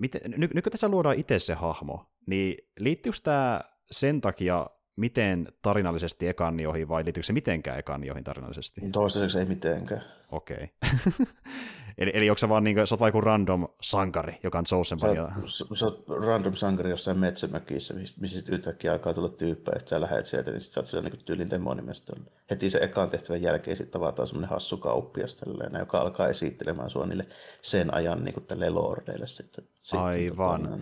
miten, nyt, nyt kun tässä luodaan itse se hahmo, niin liittyykö tämä sen takia miten tarinallisesti ekannioihin vai liittyykö se mitenkään ekannioihin tarinallisesti? Toistaiseksi ei mitenkään. Okei. Okay. eli, eli onko sä vaan niin kuin, sä oot vaikka sandom sankari, joka on Chosen sä, sä, sä oot random sankari jossain metsämökissä, missä yhtäkkiä alkaa tulla tyyppejä, että sä lähdet sieltä, niin sit sä oot siellä niin tyylin demonimestolla. Heti se ekan tehtävän jälkeen sitten tavataan semmoinen hassu kauppias tälleen, joka alkaa esittelemään sua niille sen ajan niin kuin lordeille sitten. sitten Aivan. Tota,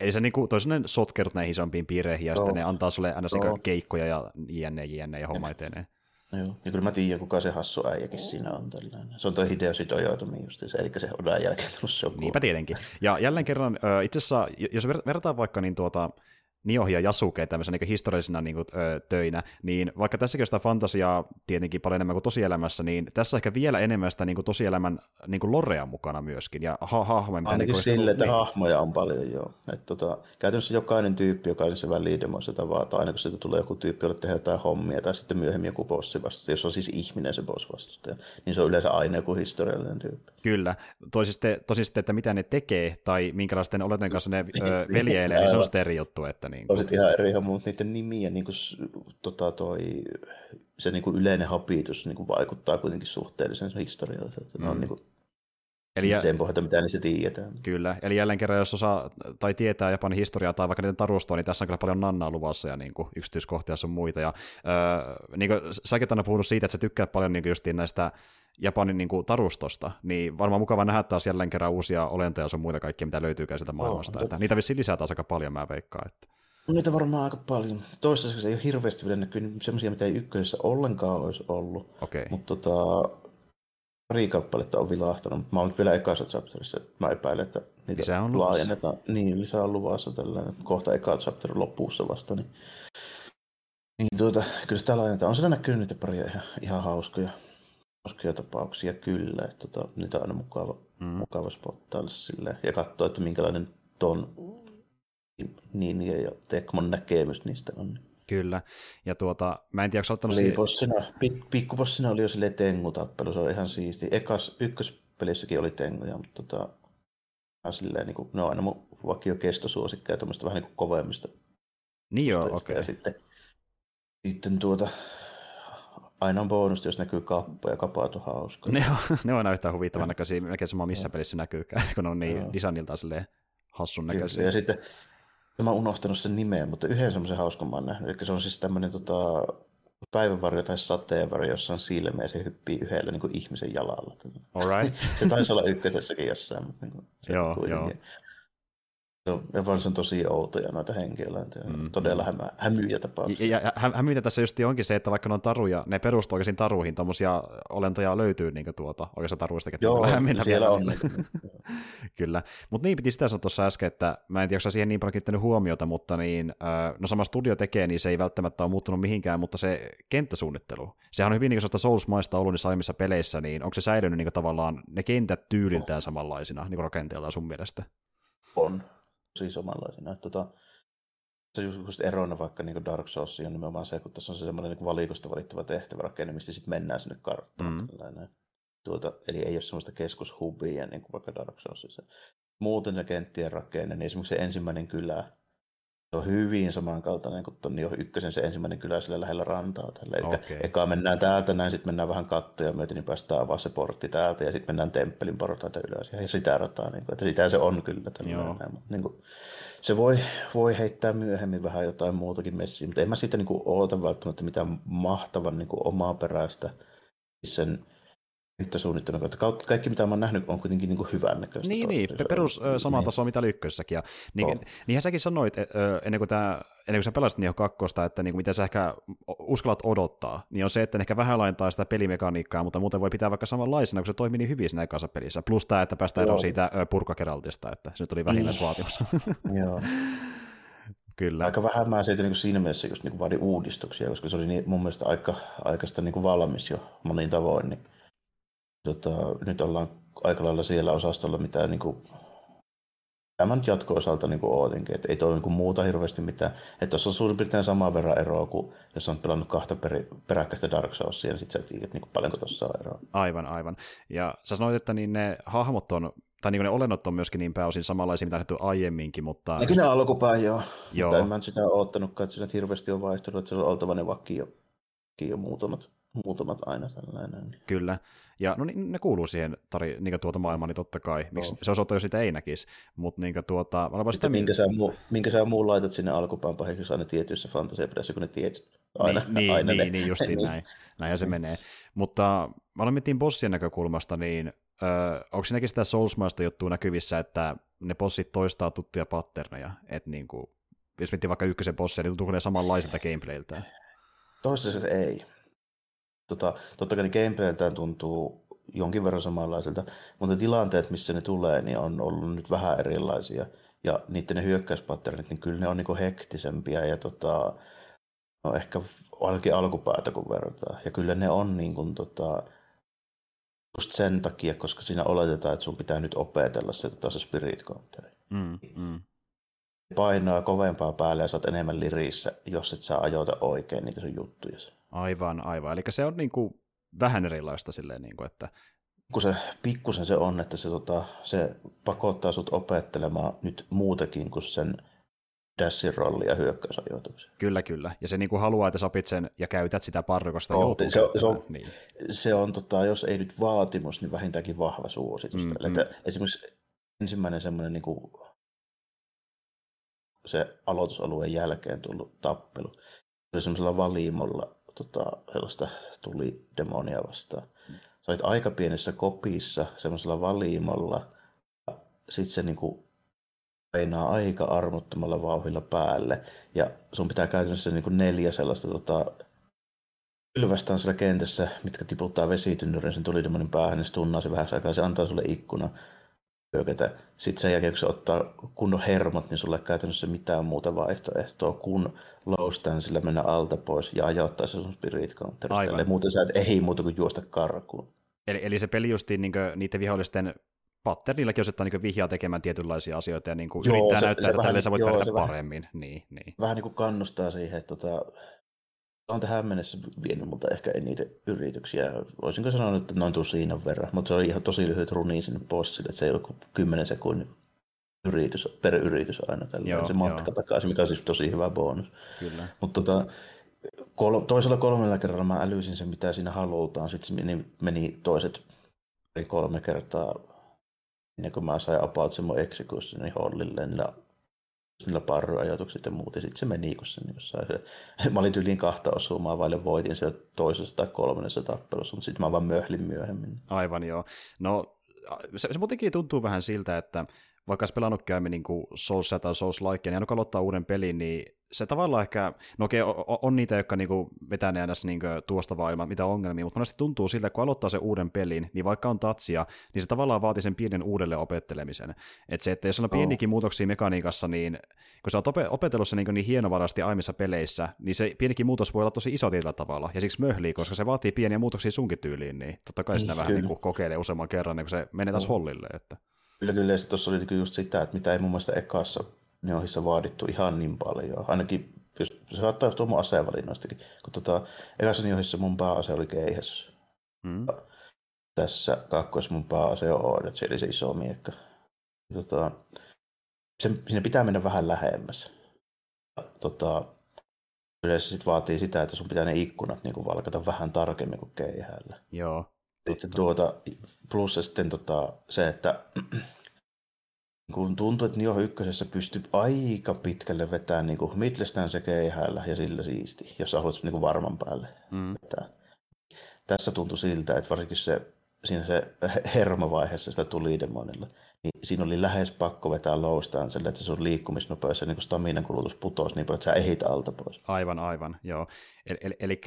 Eli se niinku, toisen sotkerut näihin isompiin piireihin ja no. sitten ne antaa sulle aina no. keikkoja ja jne, jne ja homma etenee. No joo, ja kyllä mä tiedän, kuka se hassu äijäkin siinä on tällainen. Se on toi Hideoshi Toyotomi just se, eli se Odan jälkeen tullut se Niinpä tietenkin. Ja jälleen kerran, itse asiassa, jos verrataan vaikka niin tuota, Niohi ja Jasuke tämmöisenä niin historiallisina niin kuin, ö, töinä, niin vaikka tässäkin on sitä fantasiaa tietenkin paljon enemmän kuin tosielämässä, niin tässä ehkä vielä enemmän sitä niin kuin tosielämän niin kuin lorea mukana myöskin, ja ha- hahmoja. Ainakin niin sille, että niin. hahmoja on paljon, joo. Et, tota, käytännössä jokainen tyyppi, jokaisessa välidemoissa tavataan, aina kun sieltä tulee joku tyyppi, jolle tehdä jotain hommia, tai sitten myöhemmin joku bossi vastustaja, jos on siis ihminen se boss vastustaja, niin se on yleensä aina joku historiallinen tyyppi. Kyllä. Tosi sitten, että mitä ne tekee, tai minkälaisten oleten kanssa ne ö, veljeilee, niin se on sitten eri juttu, että niin kuin... On ihan eri homma, mutta niiden nimiä, niin kuin, tota, toi, se niin kuin yleinen hapitus niin kuin vaikuttaa kuitenkin suhteellisen historialliselta. Mm. Ne on mm. niin kuin, Eli sen pohjalta, mitä niistä tiedetään. Kyllä, eli jälleen kerran, jos osaa tai tietää Japanin historiaa tai vaikka niiden tarustoa, niin tässä on kyllä paljon nannaa luvassa ja niin kuin, yksityiskohtia sun muita. Ja, öö, niin kuin, säkin aina puhunut siitä, että sä tykkäät paljon niin justiin näistä Japanin niin kuin, tarustosta, niin varmaan mukava nähdä taas jälleen kerran uusia olentoja sun muita kaikkia, mitä löytyykään sieltä maailmasta. Oh, että niitä vissiin lisää taas aika paljon, mä veikkaan. Että... Niitä varmaan aika paljon. Toistaiseksi ei ole hirveästi vielä näkynyt semmoisia, mitä ei ykkösessä ollenkaan olisi ollut. Okay. Mutta tota, pari kappaletta on vilahtanut, mä oon nyt vielä ekassa chapterissa. Mä epäilen, että niitä Lisää on laajennetaan. Niin, lisää on luvassa tällainen. Kohta eka chapter lopussa vasta. Niin, niin tuota, kyllä sitä laajennetaan. On siellä näkynyt niitä paria ihan, ihan hauskoja, hauskoja tapauksia kyllä. Että tota, niitä on aina mukava, mm. mukava spottailla silleen. Ja katsoa, että minkälainen ton niin ja Tekmon näkemys niistä on. Kyllä, ja tuota, mä en tiedä, onko ottanut... Liipossina, pik, pikkupossina oli jo silleen tengutappelu, se oli ihan siisti. Ekas, ykköspelissäkin oli tenguja, mutta tota, silleen, niin kuin, ne on aina mun vakio kestosuosikkeja, tuommoista vähän niin kuin kovemmista. Niin joo, okei. Okay. Ja sitten, sitten tuota, aina on bonus, jos näkyy kappa, ja kapaat on hauska. Ne on, ne on aina yhtään huvittavan näköisiä, melkein sama missä pelissä näkyykään, kun ne on niin designiltaan silleen hassun näköisiä. Ja sitten Mä oon unohtanut sen nimeä, mutta yhden semmoisen hauskan mä oon nähnyt. Eli se on siis tämmöinen tota, päivänvarjo tai sateenvarjo, jossa on silmä ja se hyppii yhdellä niin kuin ihmisen jalalla. Alright. se taisi olla ykkösessäkin jossain. Mutta niin kuin, se joo, joo. Ja se on tosi outoja noita henkilöitä. Mm. Todella hämä, hämyjä tapauksia. Ja, ja hä, hämyitä tässä just onkin se, että vaikka ne on taruja, ne perustuu oikein taruihin, tuommoisia olentoja löytyy niin tuota, oikeastaan taruista. Joo, siellä on. Kyllä. Mutta niin piti sitä sanoa tuossa äsken, että mä en tiedä, onko siihen niin paljon kiinnittänyt huomiota, mutta niin, no sama studio tekee, niin se ei välttämättä ole muuttunut mihinkään, mutta se kenttäsuunnittelu, sehän on hyvin niin kuin Souls-maista ollut niissä aiemmissa peleissä, niin onko se säilynyt niin tavallaan ne kentät tyyliltään samanlaisina niin rakenteeltaan sun mielestä? On tosi samanlaisena. Että tota, se just erona vaikka niin Dark Souls on nimenomaan se, kun tässä on se semmoinen niin valikosta valittava tehtävä rakenne, mistä sitten mennään sinne karttaan. Mm. Tuota, eli ei ole semmoista keskushubia niin kuin vaikka Dark Soulsissa. Muuten ne kenttien rakenne, niin esimerkiksi se ensimmäinen kylä, se on hyvin samankaltainen kuin tuon jo ykkösen se ensimmäinen kylä sillä lähellä rantaa. Tällä. Eli okay. eka mennään täältä näin, sitten mennään vähän kattoja myöten, niin päästään avaa se portti täältä ja sitten mennään temppelin portaita ylös ja sitä rataa. Niin kuin, että sitä se on kyllä. Tällainen, mutta, niin kuin, se voi, voi heittää myöhemmin vähän jotain muutakin messiä, mutta en mä siitä niin kuin, oota välttämättä mitään mahtavan niin kuin, omaa peräistä sen kenttäsuunnittelun kautta. Kaikki, mitä mä oon nähnyt, on kuitenkin niin hyvän näköistä. Niin, niin. perus ö, sama niin. taso, mitä oli ykkössäkin. Ja, niin, oh. Niinhän säkin sanoit, ö, ennen kuin, tää, ennen kuin sä pelasit Nioh kakkosta, että niin kuin, mitä sä ehkä uskallat odottaa, niin on se, että ehkä vähän laajentaa sitä pelimekaniikkaa, mutta muuten voi pitää vaikka samanlaisena, kun se toimii niin hyvin siinä ekassa pelissä. Plus tämä, että päästään eroon siitä purkakeraltista, että se nyt oli vähimmäisvaatimus. Joo. Kyllä. Aika vähän mä siitä niin kuin siinä mielessä just niin vaadin uudistuksia, koska se oli niin, mun mielestä aika, aikaista niin valmis jo monin tavoin. Niin tota, nyt ollaan aika lailla siellä osastolla, mitä niin kuin, tämän jatko-osalta niin kuin ootinkin, että ei toi niin kuin muuta hirveästi mitään. Että tuossa on suurin piirtein saman verran eroa kuin jos on pelannut kahta peri, peräkkäistä Dark Soulsia, niin sitten sä tiedät, niin kuin paljonko tuossa on eroa. Aivan, aivan. Ja sä sanoit, että niin ne hahmot on tai niin ne olennot on myöskin niin pääosin samanlaisia, mitä nähty aiemminkin, mutta... Ne alkupään joo. joo. Mutta en mä sitä oottanutkaan, että siinä hirveästi on vaihtunut, että se on oltava ne vakio, vakio muutamat muutamat aina sellainen. Kyllä, ja no niin, ne kuuluu siihen tari, niin tuota maailmaan, niin totta kai. Miksi, oh. Se osoittaa, jos sitä ei näkisi. Mutta niin tuota, mä sitä, minkä, sä muu, minkä sä muu laitat sinne alkupään pahiksi aina tietyissä fantasiapidässä, kun ne tiedät aina, niin, aina niin, ne. niin, justiin niin. näin. Näinhän se menee. Mutta mä olen miettinyt bossien näkökulmasta, niin Öö, onko siinäkin sitä Soulsmaista juttua näkyvissä, että ne bossit toistaa tuttuja patterneja, että niin kuin, jos miettii vaikka ykkösen bossia, niin tuntuuko ne samanlaiselta gameplayltä? Toistaiseksi ei. Tota, totta kai ne gameplayltään tuntuu jonkin verran samanlaiselta, mutta tilanteet, missä ne tulee, niin on ollut nyt vähän erilaisia. Ja niiden ne hyökkäyspatternit, niin kyllä ne on niinku hektisempiä ja tota, no ehkä ainakin alkupäätä kun verrataan. Ja kyllä ne on niin kuin, tota, just sen takia, koska siinä oletetaan, että sun pitää nyt opetella se, tota, se spirit counteri. Mm, mm. Painaa kovempaa päälle ja oot enemmän lirissä, jos et sä ajoita oikein niitä sun juttuja. Aivan, aivan. Eli se on niin kuin vähän erilaista silleen, niin kuin, että kun se pikkusen se on, että se, tota, se pakottaa sut opettelemaan nyt muutakin kuin sen dashin rolli ja hyökkäysajoituksen. Kyllä, kyllä. Ja se niin kuin haluaa, että sä opit sen ja käytät sitä parrokosta oh, se, se, se on, niin. se on tota, jos ei nyt vaatimus, niin vähintäänkin vahva suositus. Mm, mm. esimerkiksi ensimmäinen semmoinen niin kuin, se aloitusalueen jälkeen tullut tappelu. Se oli semmoisella valimolla tota, sellaista tuli demonia vastaan. Sä olit aika pienessä kopissa semmoisella valiimolla. Sitten se niinku peinaa aika armottomalla vauhilla päälle. Ja sun pitää käytännössä niinku neljä sellaista tota, pylvästään siellä kentässä, mitkä tiputtaa vesitynnyrin sen tulidemonin päähän, niin se tunnaa se vähän aikaa, se antaa sulle ikkuna hyökätä. Sitten sen jälkeen, kun se ottaa kunnon hermot, niin sulle ei käytännössä mitään muuta vaihtoehtoa kuin low sillä mennä alta pois ja ajoittaa se sun spirit counterista. Muuten sä et ehdi muuta kuin juosta karkuun. Eli, eli se peli justiin niin niiden vihollisten patternillakin osittain niin vihjaa tekemään tietynlaisia asioita ja niin kuin Joo, yrittää se, näyttää, se että tälle sä voit joo, pärjätä paremmin. Vähän, niin, niin. vähän niin kuin kannustaa siihen, että tota, on tähän mennessä vienyt multa ehkä eniten yrityksiä. Voisinko sanoa, että noin tuu siinä verran, mutta se oli ihan tosi lyhyt runi sinne bossille, että se ei ollut kuin 10 sekunnin yritys, per yritys aina tällä joo, se matka joo. takaisin, mikä on siis tosi hyvä bonus. Kyllä. Mutta tota, kol- toisella kolmella kerralla mä älysin sen, mitä siinä halutaan. Sitten meni, meni toiset kolme kertaa ennen kuin mä sain about sen mun executionin hollille niillä, niillä parryajoitukset ja muut. Ja sitten se meni, kun se sai se. Mä olin tyyliin kahta osumaa vaille voitin se toisessa tai kolmannessa tappelussa, mutta sitten mä vaan myöhlin myöhemmin. Aivan joo. No se, se muutenkin tuntuu vähän siltä, että vaikka olisi pelannut käymme niin Souls tai Souls Like, niin aina kun aloittaa uuden pelin, niin se tavallaan ehkä, no okei, on, on niitä, jotka niinku vetää ne aina niinku tuosta vaan mitä ongelmia, mutta monesti tuntuu siltä, että kun aloittaa se uuden pelin, niin vaikka on tatsia, niin se tavallaan vaatii sen pienen uudelleen opettelemisen. Että se, että jos on pienikin oh. muutoksia mekaniikassa, niin kun sä oot opetellut se niin, niin hienovarasti aiemmissa peleissä, niin se pienikin muutos voi olla tosi iso tietyllä tavalla, ja siksi möhlii, koska se vaatii pieniä muutoksia sunkin tyyliin, niin totta kai sitä vähän niin kokeilee useamman kerran, niin kun se menee taas oh. hollille. Että. Kyllä, kyllä, ja tuossa oli niinku just sitä, että mitä ei mun mielestä ekassa ohissa vaadittu ihan niin paljon. Ainakin jos se saattaa johtua mun asevalinnoistakin. Kun tota, ekassa ohissa mun pääase oli keihäs. Mm. Tässä kakkoissa mun pääase on Ordet, eli se iso miekka. Tota, se, sinne pitää mennä vähän lähemmäs. Tota, yleensä sit vaatii sitä, että sun pitää ne ikkunat niin valkata vähän tarkemmin kuin keihäällä. Joo. Sitten tuota, plus sitten tota, se, että kun tuntuu, että Nioh ykkösessä pystyy aika pitkälle vetämään niin kuin midlestään se keihäällä ja sillä siisti, jos haluat niin kuin varman päälle mm. vetää. Tässä tuntui siltä, että varsinkin se, siinä se hermovaiheessa sitä tuli demonilla, niin siinä oli lähes pakko vetää loustaan sille, että se sun liikkumisnopeus ja niin staminan kulutus putosi niin paljon, että sä ehit alta pois. Aivan, aivan, joo. Eli, eli, eli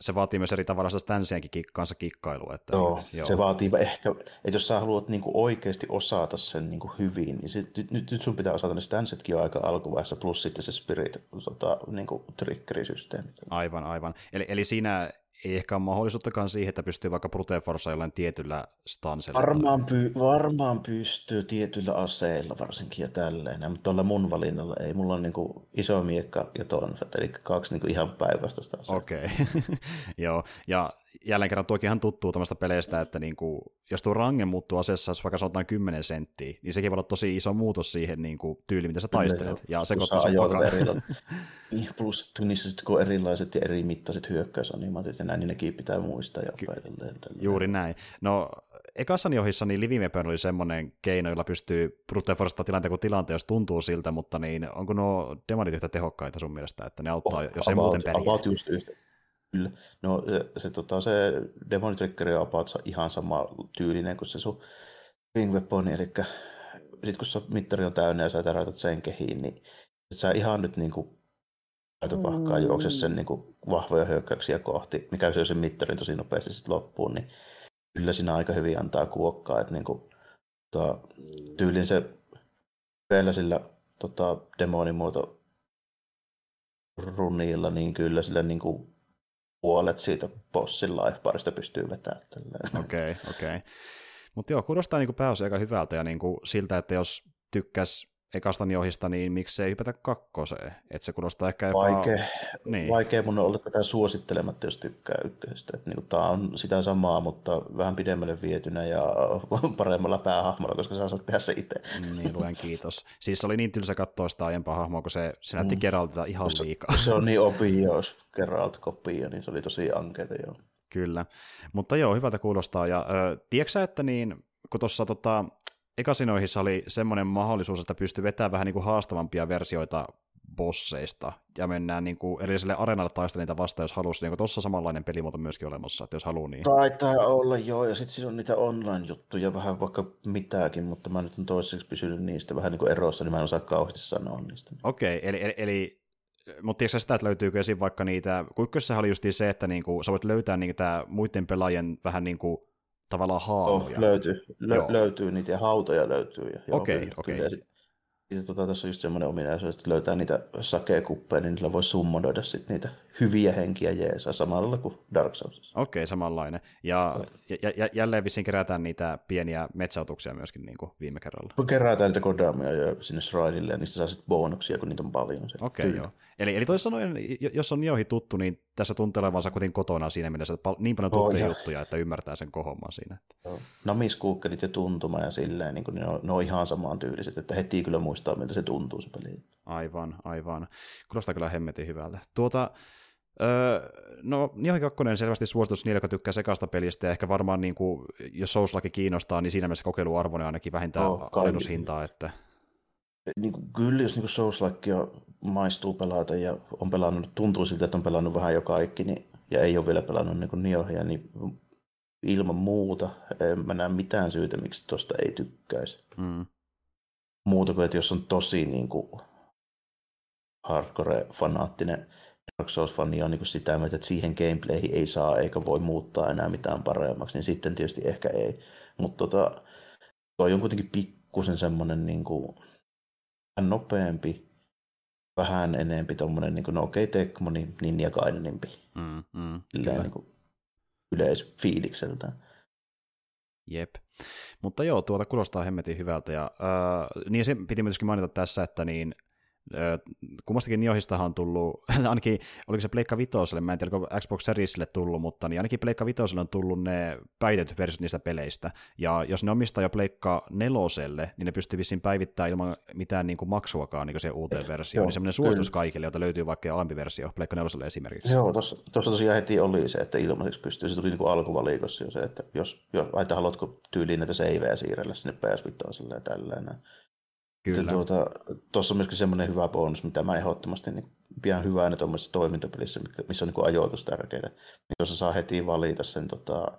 se vaatii myös eri tavalla sitä stanssienkin kanssa kikkailua. Että, joo, joo, se vaatii ehkä, että jos sä haluat niin kuin oikeasti osata sen niin kuin hyvin, niin sit, nyt, nyt, sun pitää osata ne stanssetkin jo aika alkuvaiheessa, plus sitten se spirit tota, niin kuin triggerisysteemi. Aivan, aivan. Eli, eli siinä ei ehkä ole mahdollisuuttakaan siihen, että pystyy vaikka Brute Force jollain tietyllä stansella. Varmaan, py- varmaan pystyy tietyillä aseilla varsinkin ja tälleen, mutta tuolla mun valinnalla ei. Mulla on niinku iso miekka ja tonfet, eli kaksi niinku ihan päinvastaista. Okei, okay. joo. Ja jälleen kerran tuokin ihan tuttuu tämmöistä peleistä, että niin kuin, jos tuo range muuttuu asiassa, jos vaikka sanotaan 10 senttiä, niin sekin voi olla tosi iso muutos siihen niin kuin, tyyliin, mitä sä taistelet. Ja se sun erila- niin, Plus niissä sitten kun erilaiset ja eri mittaiset hyökkäysanimaatit ja näin, niin nekin pitää muistaa ja opetella. Juuri näin. No, ekassa ohissa niin Living Weapon oli semmoinen keino, jolla pystyy brute tilanteen kuin tilanteen, jos tuntuu siltä, mutta niin, onko nuo demonit yhtä tehokkaita sun mielestä, että ne auttaa, oh, jos about, ei muuten pärjää? About just yhtä Kyllä. No se, se, tota, se Demon Tracker on about ihan sama tyylinen kuin se sun Wing Weapon, eli sitten kun se mittari on täynnä ja sä täräytät sen kehiin, niin sä ihan nyt niin kuin pahkaa juokse sen niin kuin vahvoja hyökkäyksiä kohti, mikä syö sen mittarin tosi nopeasti sitten loppuun, niin kyllä siinä aika hyvin antaa kuokkaa, että niin kuin, tota, tyylin se vielä sillä tota, demonimuoto runilla, niin kyllä sillä niin kuin puolet siitä bossin life-parista pystyy vetämään. Okei, okay, okei. Okay. Mutta joo, kuulostaa niinku pääosin aika hyvältä ja niinku siltä, että jos tykkäs ekasta johista, niin miksei hypätä kakkoseen. Että se kuulostaa ehkä jopa... Vaikea, niin. vaikea mun olla tätä suosittelematta, jos tykkää ykkösestä. Että niin tämä on sitä samaa, mutta vähän pidemmälle vietynä ja paremmalla päähahmolla, koska sä saat tehdä se itse. Niin, luen kiitos. Siis oli niin tylsä katsoa sitä aiempaa hahmoa, kun se, se näytti mm. Geraltilta ihan liikaa. Se, se on niin opi, jos Geralt kopia, niin se oli tosi ankeita joo. Kyllä, mutta joo, hyvältä kuulostaa. Ja ö, tiedätkö että niin, kun tuossa tota, ekasinoihissa oli semmoinen mahdollisuus, että pystyy vetämään vähän niin kuin haastavampia versioita bosseista, ja mennään niin kuin erilliselle areenalle taistella niitä vastaan, jos halusi. Niin tuossa samanlainen pelimuoto myöskin olemassa, että jos haluaa niin. Taitaa olla joo, ja sitten siinä on niitä online-juttuja vähän vaikka mitäkin, mutta mä nyt on toiseksi pysynyt niistä vähän niin kuin erossa, niin mä en osaa kauheasti sanoa niistä. Okei, okay, eli, eli, eli mutta tiedätkö sitä, että löytyykö esim. vaikka niitä, kuikkössähän oli just se, että niinku, sä voit löytää niitä muiden pelaajien vähän niin kuin tavallaan haamuja. Oh, löytyy, lö- löytyy niitä ja hautoja löytyy. Okei, okei. Okay. Sitten tota, tässä on just semmoinen ominaisuus, että löytää niitä sakekuppeja, niin niillä voi summonoida sit niitä hyviä henkiä jeesaa samalla kuin Dark Souls. Okei, okay, samanlainen. Ja, ja, ja, jälleen vissiin kerätään niitä pieniä metsäotuksia myöskin niin kuin viime kerralla. Kerätään niitä kodamia jo sinne Shrineille ja niistä saa sitten bonuksia, kun niitä on paljon. Okei, okay, joo. Eli, eli toisin sanoen, jos on Niohi tuttu, niin tässä tuntee olevansa kuitenkin kotona siinä mielessä, että niin paljon tuttuja oh, juttuja, että ymmärtää sen kohomman siinä. Joo. Namiskuukkelit ja tuntuma ja silleen, niin ne, on, ne on ihan samaan tyyliset, että heti kyllä muistaa, miltä se tuntuu se peli. Aivan, aivan. Kuulostaa kyllä hemmetin hyvältä. Tuota, Öö, no, Niohi 2 selvästi suositus niille, jotka tykkää sekasta pelistä, ja ehkä varmaan, niin kuin, jos Souls-laki kiinnostaa, niin siinä mielessä kokeiluarvoinen ainakin vähintään oh, alennushintaa. Että... Niin kuin, kyllä, jos niin souls maistuu pelata ja on pelannut, tuntuu siltä, että on pelannut vähän jo kaikki, niin, ja ei ole vielä pelannut niin Niohia, niin ilman muuta en mä näe mitään syytä, miksi tuosta ei tykkäisi. Mm. Muuta kuin, että jos on tosi niin kuin, hardcore-fanaattinen Dark Souls-fani on niin sitä mieltä, että siihen gameplayhin ei saa eikä voi muuttaa enää mitään paremmaksi, niin sitten tietysti ehkä ei. Mutta tota, toi on kuitenkin pikkusen semmoinen niin kuin, nopeampi, vähän enempi tuommoinen, niin kuin, no okei, okay, Tekmo, niin Ninja Gaidenimpi. Mm, mm, niin kuin, yleisfiilikseltään. Jep. Mutta joo, tuota kuulostaa hemmetin hyvältä. Ja, äh, niin se piti myöskin mainita tässä, että niin kummastakin Niohistahan on tullut, ainakin oliko se Pleikka Vitoselle, mä en tiedä, onko Xbox Seriesille tullut, mutta niin ainakin Pleikka Vitoselle on tullut ne päivitetyt versiot niistä peleistä, ja jos ne omistaa jo Pleikka neloselle, niin ne pystyy vissiin päivittämään ilman mitään niin kuin maksuakaan niin kuin se uuteen versioon, niin semmoinen suositus kaikille, jota löytyy vaikka alempi versio, Pleikka neloselle esimerkiksi. Joo, tuossa tosiaan heti oli se, että ilmaiseksi pystyy, se tuli niin kuin alkuvalikossa jo se, että jos, jos haluatko tyyliin näitä seivejä siirrellä sinne PS Vitoselle ja tälleen. Kyllä. Tuota, tuossa on myöskin semmoinen hyvä bonus, mitä mä ehdottomasti niin pidän hyvänä tuommoisessa toimintapelissä, missä on niin ajoitus tärkeää. Jossa saa heti valita sen tota,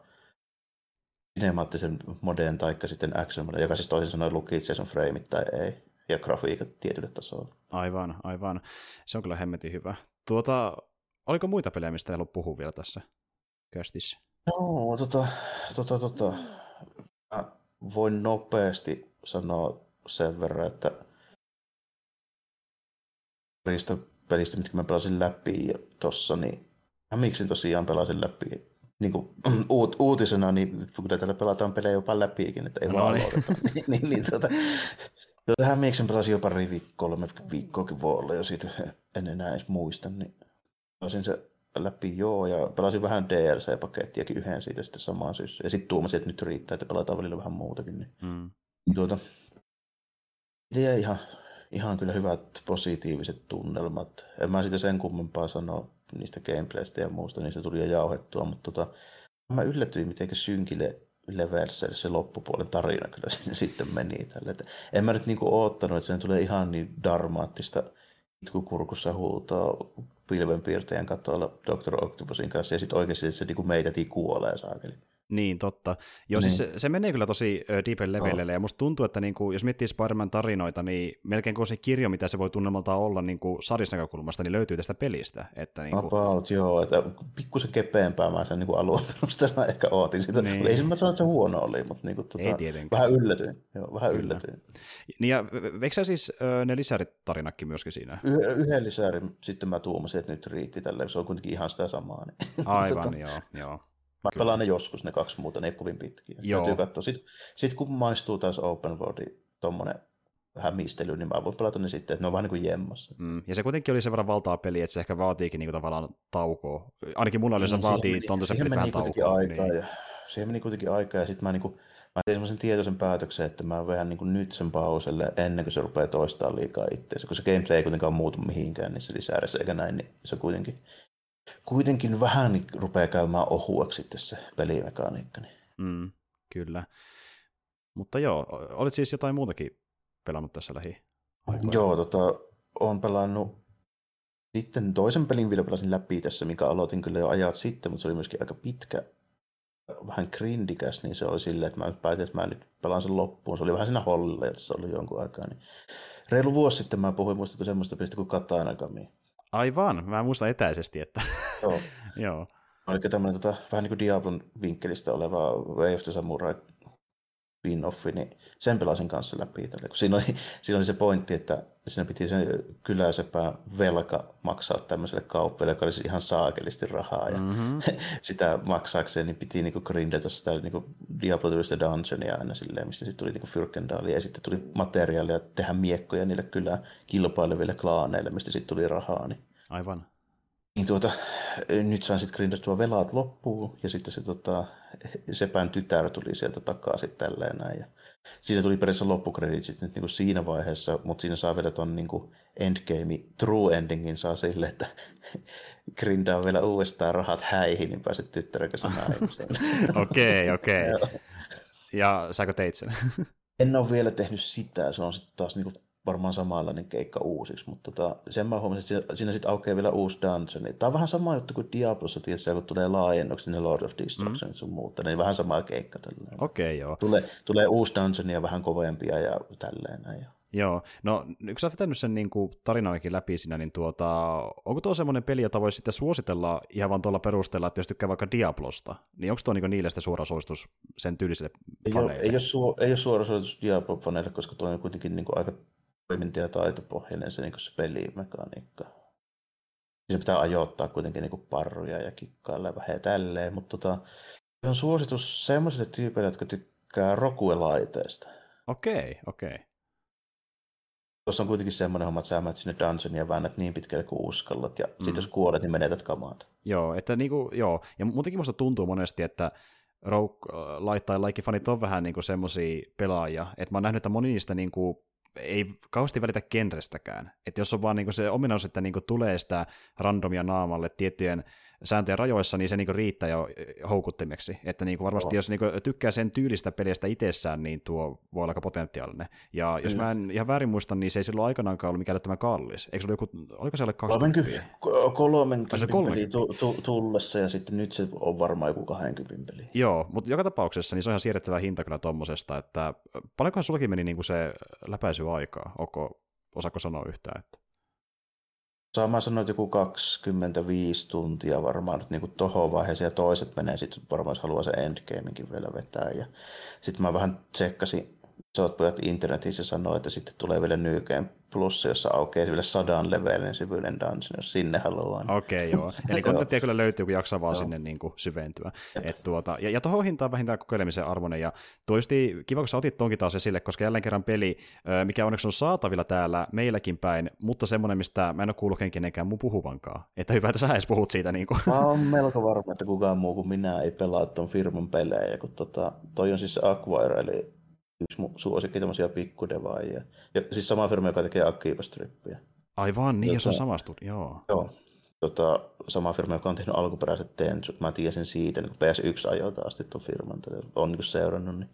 sinemaattisen moden tai sitten action moden, joka siis toisin sanoen lukitsee sen frameit tai ei, ja grafiikat tietylle tasolle. Aivan, aivan. Se on kyllä hemmetin hyvä. Tuota, oliko muita pelejä, mistä ei ollut puhua vielä tässä kästissä? Joo, tota, tota, tota, mä voin nopeasti sanoa sen verran, että parista pelistä, mitkä mä pelasin läpi tuossa, niin mä miksi tosiaan pelasin läpi. Niin kuin, uut, uutisena, niin kyllä täällä pelataan pelejä jopa läpiikin, että ei no, vaan niin. aloiteta. niin, niin, niin tuota, tuota, Hämiksen pelasin jo pari viikkoa, kolme viikkoakin voi olla jo siitä, en enää edes muista, niin pelasin se läpi joo, ja pelasin vähän DLC-pakettiakin yhden siitä sitten samaan syystä. Ja sitten tuomasin, että nyt riittää, että pelataan välillä vähän muutakin. Niin, mm. tuota, idea ihan, ihan kyllä hyvät positiiviset tunnelmat. En mä sitä sen kummempaa sano niistä gameplaystä ja muusta, niistä tuli jo jauhettua, mutta tota, mä yllätyin, miten synkille levelssä se loppupuolen tarina kyllä sitten meni tälle. Että en mä nyt niinku oottanut, että se tulee ihan niin darmaattista itkukurkussa huutaa pilvenpiirtäjän katolla Dr. Octopusin kanssa ja sitten oikeasti se niinku meitätiin kuolee saakeli. Niin, totta. Joo, siis niin. siis se, se menee kyllä tosi deepen levelille, oh. ja musta tuntuu, että niinku, jos miettii Spider-Man tarinoita, niin melkein kuin se kirjo, mitä se voi tunnelmalta olla niinku sarjassa näkökulmasta, niin löytyy tästä pelistä. Että, niinku... About, joo, että pikkusen kepeämpää mä sen niinku alun ehkä ootin sitä. Niin. Ei mä sano, että se huono oli, mutta niinku, tota, Ei tietenkään. vähän yllätyin. Joo, vähän kyllä. yllätyin. Niin ja veikö siis uh, ne lisäritarinakin myöskin siinä? Y- yhden lisärin sitten mä tuumasin, että nyt riitti tälle, se on kuitenkin ihan sitä samaa. Niin. Aivan, tota... joo, joo. Mä Kyllä. pelaan ne joskus, ne kaksi muuta, ne ei kovin pitkiä. Joo. Täytyy katsoa. Sitten sit kun maistuu taas open world, tommonen hämistely, niin mä voin pelata ne sitten, että ne on vähän niin kuin jemmassa. Mm. Ja se kuitenkin oli sen verran valtaa peli, että se ehkä vaatiikin niin kuin tavallaan taukoa. Ainakin mulla oli se vaatii tontoisen peli vähän taukoa. Aikaa, niin. ja, siihen meni kuitenkin aikaa, ja sitten mä, niin kuin, mä tein semmoisen tietoisen päätöksen, että mä vähän niin kuin nyt sen pauselle ennen kuin se rupeaa toistaa liikaa itseänsä, kun se gameplay ei kuitenkaan muutu mihinkään niissä lisääressä eikä näin, niin se kuitenkin kuitenkin vähän rupeaa käymään ohuaksi sitten se pelimekaniikka. Niin. Mm, kyllä. Mutta joo, olit siis jotain muutakin pelannut tässä lähi Joo, tota, olen pelannut sitten toisen pelin vielä pelasin läpi tässä, mikä aloitin kyllä jo ajat sitten, mutta se oli myöskin aika pitkä, vähän grindikäs, niin se oli silleen, että mä päätin, että mä nyt pelaan sen loppuun. Se oli vähän siinä hollilla, että se oli jonkun aikaa. Niin reilu vuosi sitten mä puhuin, muistatko semmoista pelistä kuin Katana Kami. Aivan, mä muistan etäisesti, että... Joo. Joo. Oliko tämmöinen tota, vähän niin kuin Diablon vinkkelistä oleva Way of the Samurai spin-offi, niin sen pelasin kanssa läpi. Tälle. Kun siinä, oli, siinä oli se pointti, että siinä piti se kyläsepä velka maksaa tämmöiselle kauppiaille, joka olisi ihan saakelisti rahaa. Ja mm-hmm. sitä maksaakseen niin piti niinku grindata sitä niinku Diablo-tyylistä dungeonia aina silleen, mistä sitten tuli niinku Fyrkendaalia ja sitten tuli materiaalia tehdä miekkoja niille kyllä kilpaileville klaaneille, mistä sitten tuli rahaa. Niin Aivan. Niin tuota, nyt sain sitten grindattua velat loppuun ja sitten se tota, sepän tytär tuli sieltä takaa sitten tälleen näin. Ja siinä tuli periaatteessa loppukreditsit nyt niin kuin siinä vaiheessa, mutta siinä saa vielä ton niin kuin endgame, true endingin saa sille, että grindaa vielä uudestaan rahat häihin, niin pääset tyttären kanssa naimisiin. Okei, okei. Ja säkö teit sen? En ole vielä tehnyt sitä, se on sitten taas niin kuin varmaan samanlainen keikka uusiksi, mutta tota, sen mä huomasin, että siinä sitten aukeaa vielä uusi dungeon. Tämä on vähän sama juttu kuin Diablossa, tietysti, kun tulee laajennukset, ne Lord of Destruction mm. sun muuta, niin vähän sama keikka tälleen. Okei, okay, joo. Tulee, tulee uusi dungeon ja vähän kovempia ja tälleen näin. Joo, no kun sä oot vetänyt sen niin kuin läpi siinä, niin tuota, onko tuo semmoinen peli, jota voisi sitten suositella ihan vaan tuolla perusteella, että jos tykkää vaikka Diablosta, niin onko tuo niin niille sitten suora suositus sen tyyliselle ei faneille? Ole, ei, ole ei ole suora suositus Diablo-faneille, koska tuo on kuitenkin niin kuin aika toiminta- ja taitopohjainen se, niin se pelimekaniikka. Se pitää ajoittaa kuitenkin niin parruja ja kikkailla vähän ja tälleen, mutta tota, se on suositus semmoisille tyypeille, jotka tykkää rokuelaiteista. Okei, okei. Tuossa on kuitenkin semmoinen homma, että sä menet sinne dungeonia ja väännät niin pitkälle kuin uskallat, ja mm. sitten jos kuolet, niin menetät kamaat. Joo, että niinku, joo, ja muutenkin musta tuntuu monesti, että Rogue Light Like fanit on vähän niinku semmoisia pelaajia, että mä oon nähnyt, että moni niistä niinku ei kauheasti välitä genrestäkään. Että jos on vaan niinku se ominaisuus, että niinku tulee sitä randomia naamalle tiettyjen sääntöjen rajoissa, niin se niinku riittää jo houkuttimeksi. Että niinku varmasti oh. jos niinku tykkää sen tyylistä pelistä itsessään, niin tuo voi olla aika potentiaalinen. Ja jos mm. mä en ihan väärin muista, niin se ei silloin aikanaankaan ollut mikään tämä kallis. Eikö se ollut joku, oliko se alle 20? 30, 30 peli tu, tu, tullessa ja sitten nyt se on varmaan joku 20 peli. Joo, mutta joka tapauksessa niin se on ihan siirrettävä hinta kyllä tommosesta, että paljonkohan sullakin meni niinku se läpäisyaikaa? Onko, osaako sanoa yhtään? Että... Sanoa, että joku 25 tuntia varmaan nyt niin tohon vaiheeseen ja toiset menee sitten varmaan, jos haluaa se endgameinkin vielä vetää. Ja sitten mä vähän tsekkasin isot pojat internetissä sanoo, että sitten tulee vielä New Game Plus, jossa aukeaa vielä sadan levelin syvyyden dungeon, jos sinne haluaa. Okei, okay, joo. Eli kontenttia kyllä löytyy, kun jaksaa vaan sinne niin kuin syventyä. Et tuota, ja, ja tuohon hintaan vähintään kokeilemisen arvoinen. Ja tuo kiva, kun sä otit tonkin taas esille, koska jälleen kerran peli, mikä onneksi on saatavilla täällä meilläkin päin, mutta semmoinen, mistä mä en ole kuullut kenenkään muu puhuvankaan. Että hyvä, että sä edes puhut siitä. Niin kuin. Mä oon melko varma, että kukaan muu kuin minä ei pelaa ton firman pelejä, kun tota, toi on siis Acquire, eli yksi mun suosikki tämmöisiä pikkudevaajia. Ja siis sama firma, joka tekee Akiba-strippiä. Aivan, niin, jos on sama studio, joo. Joo, tota, sama firma, joka on tehnyt alkuperäiset Tensut. Mä tiesin siitä niin PS1 ajoilta asti tuon firman, on niin seurannut. Niin.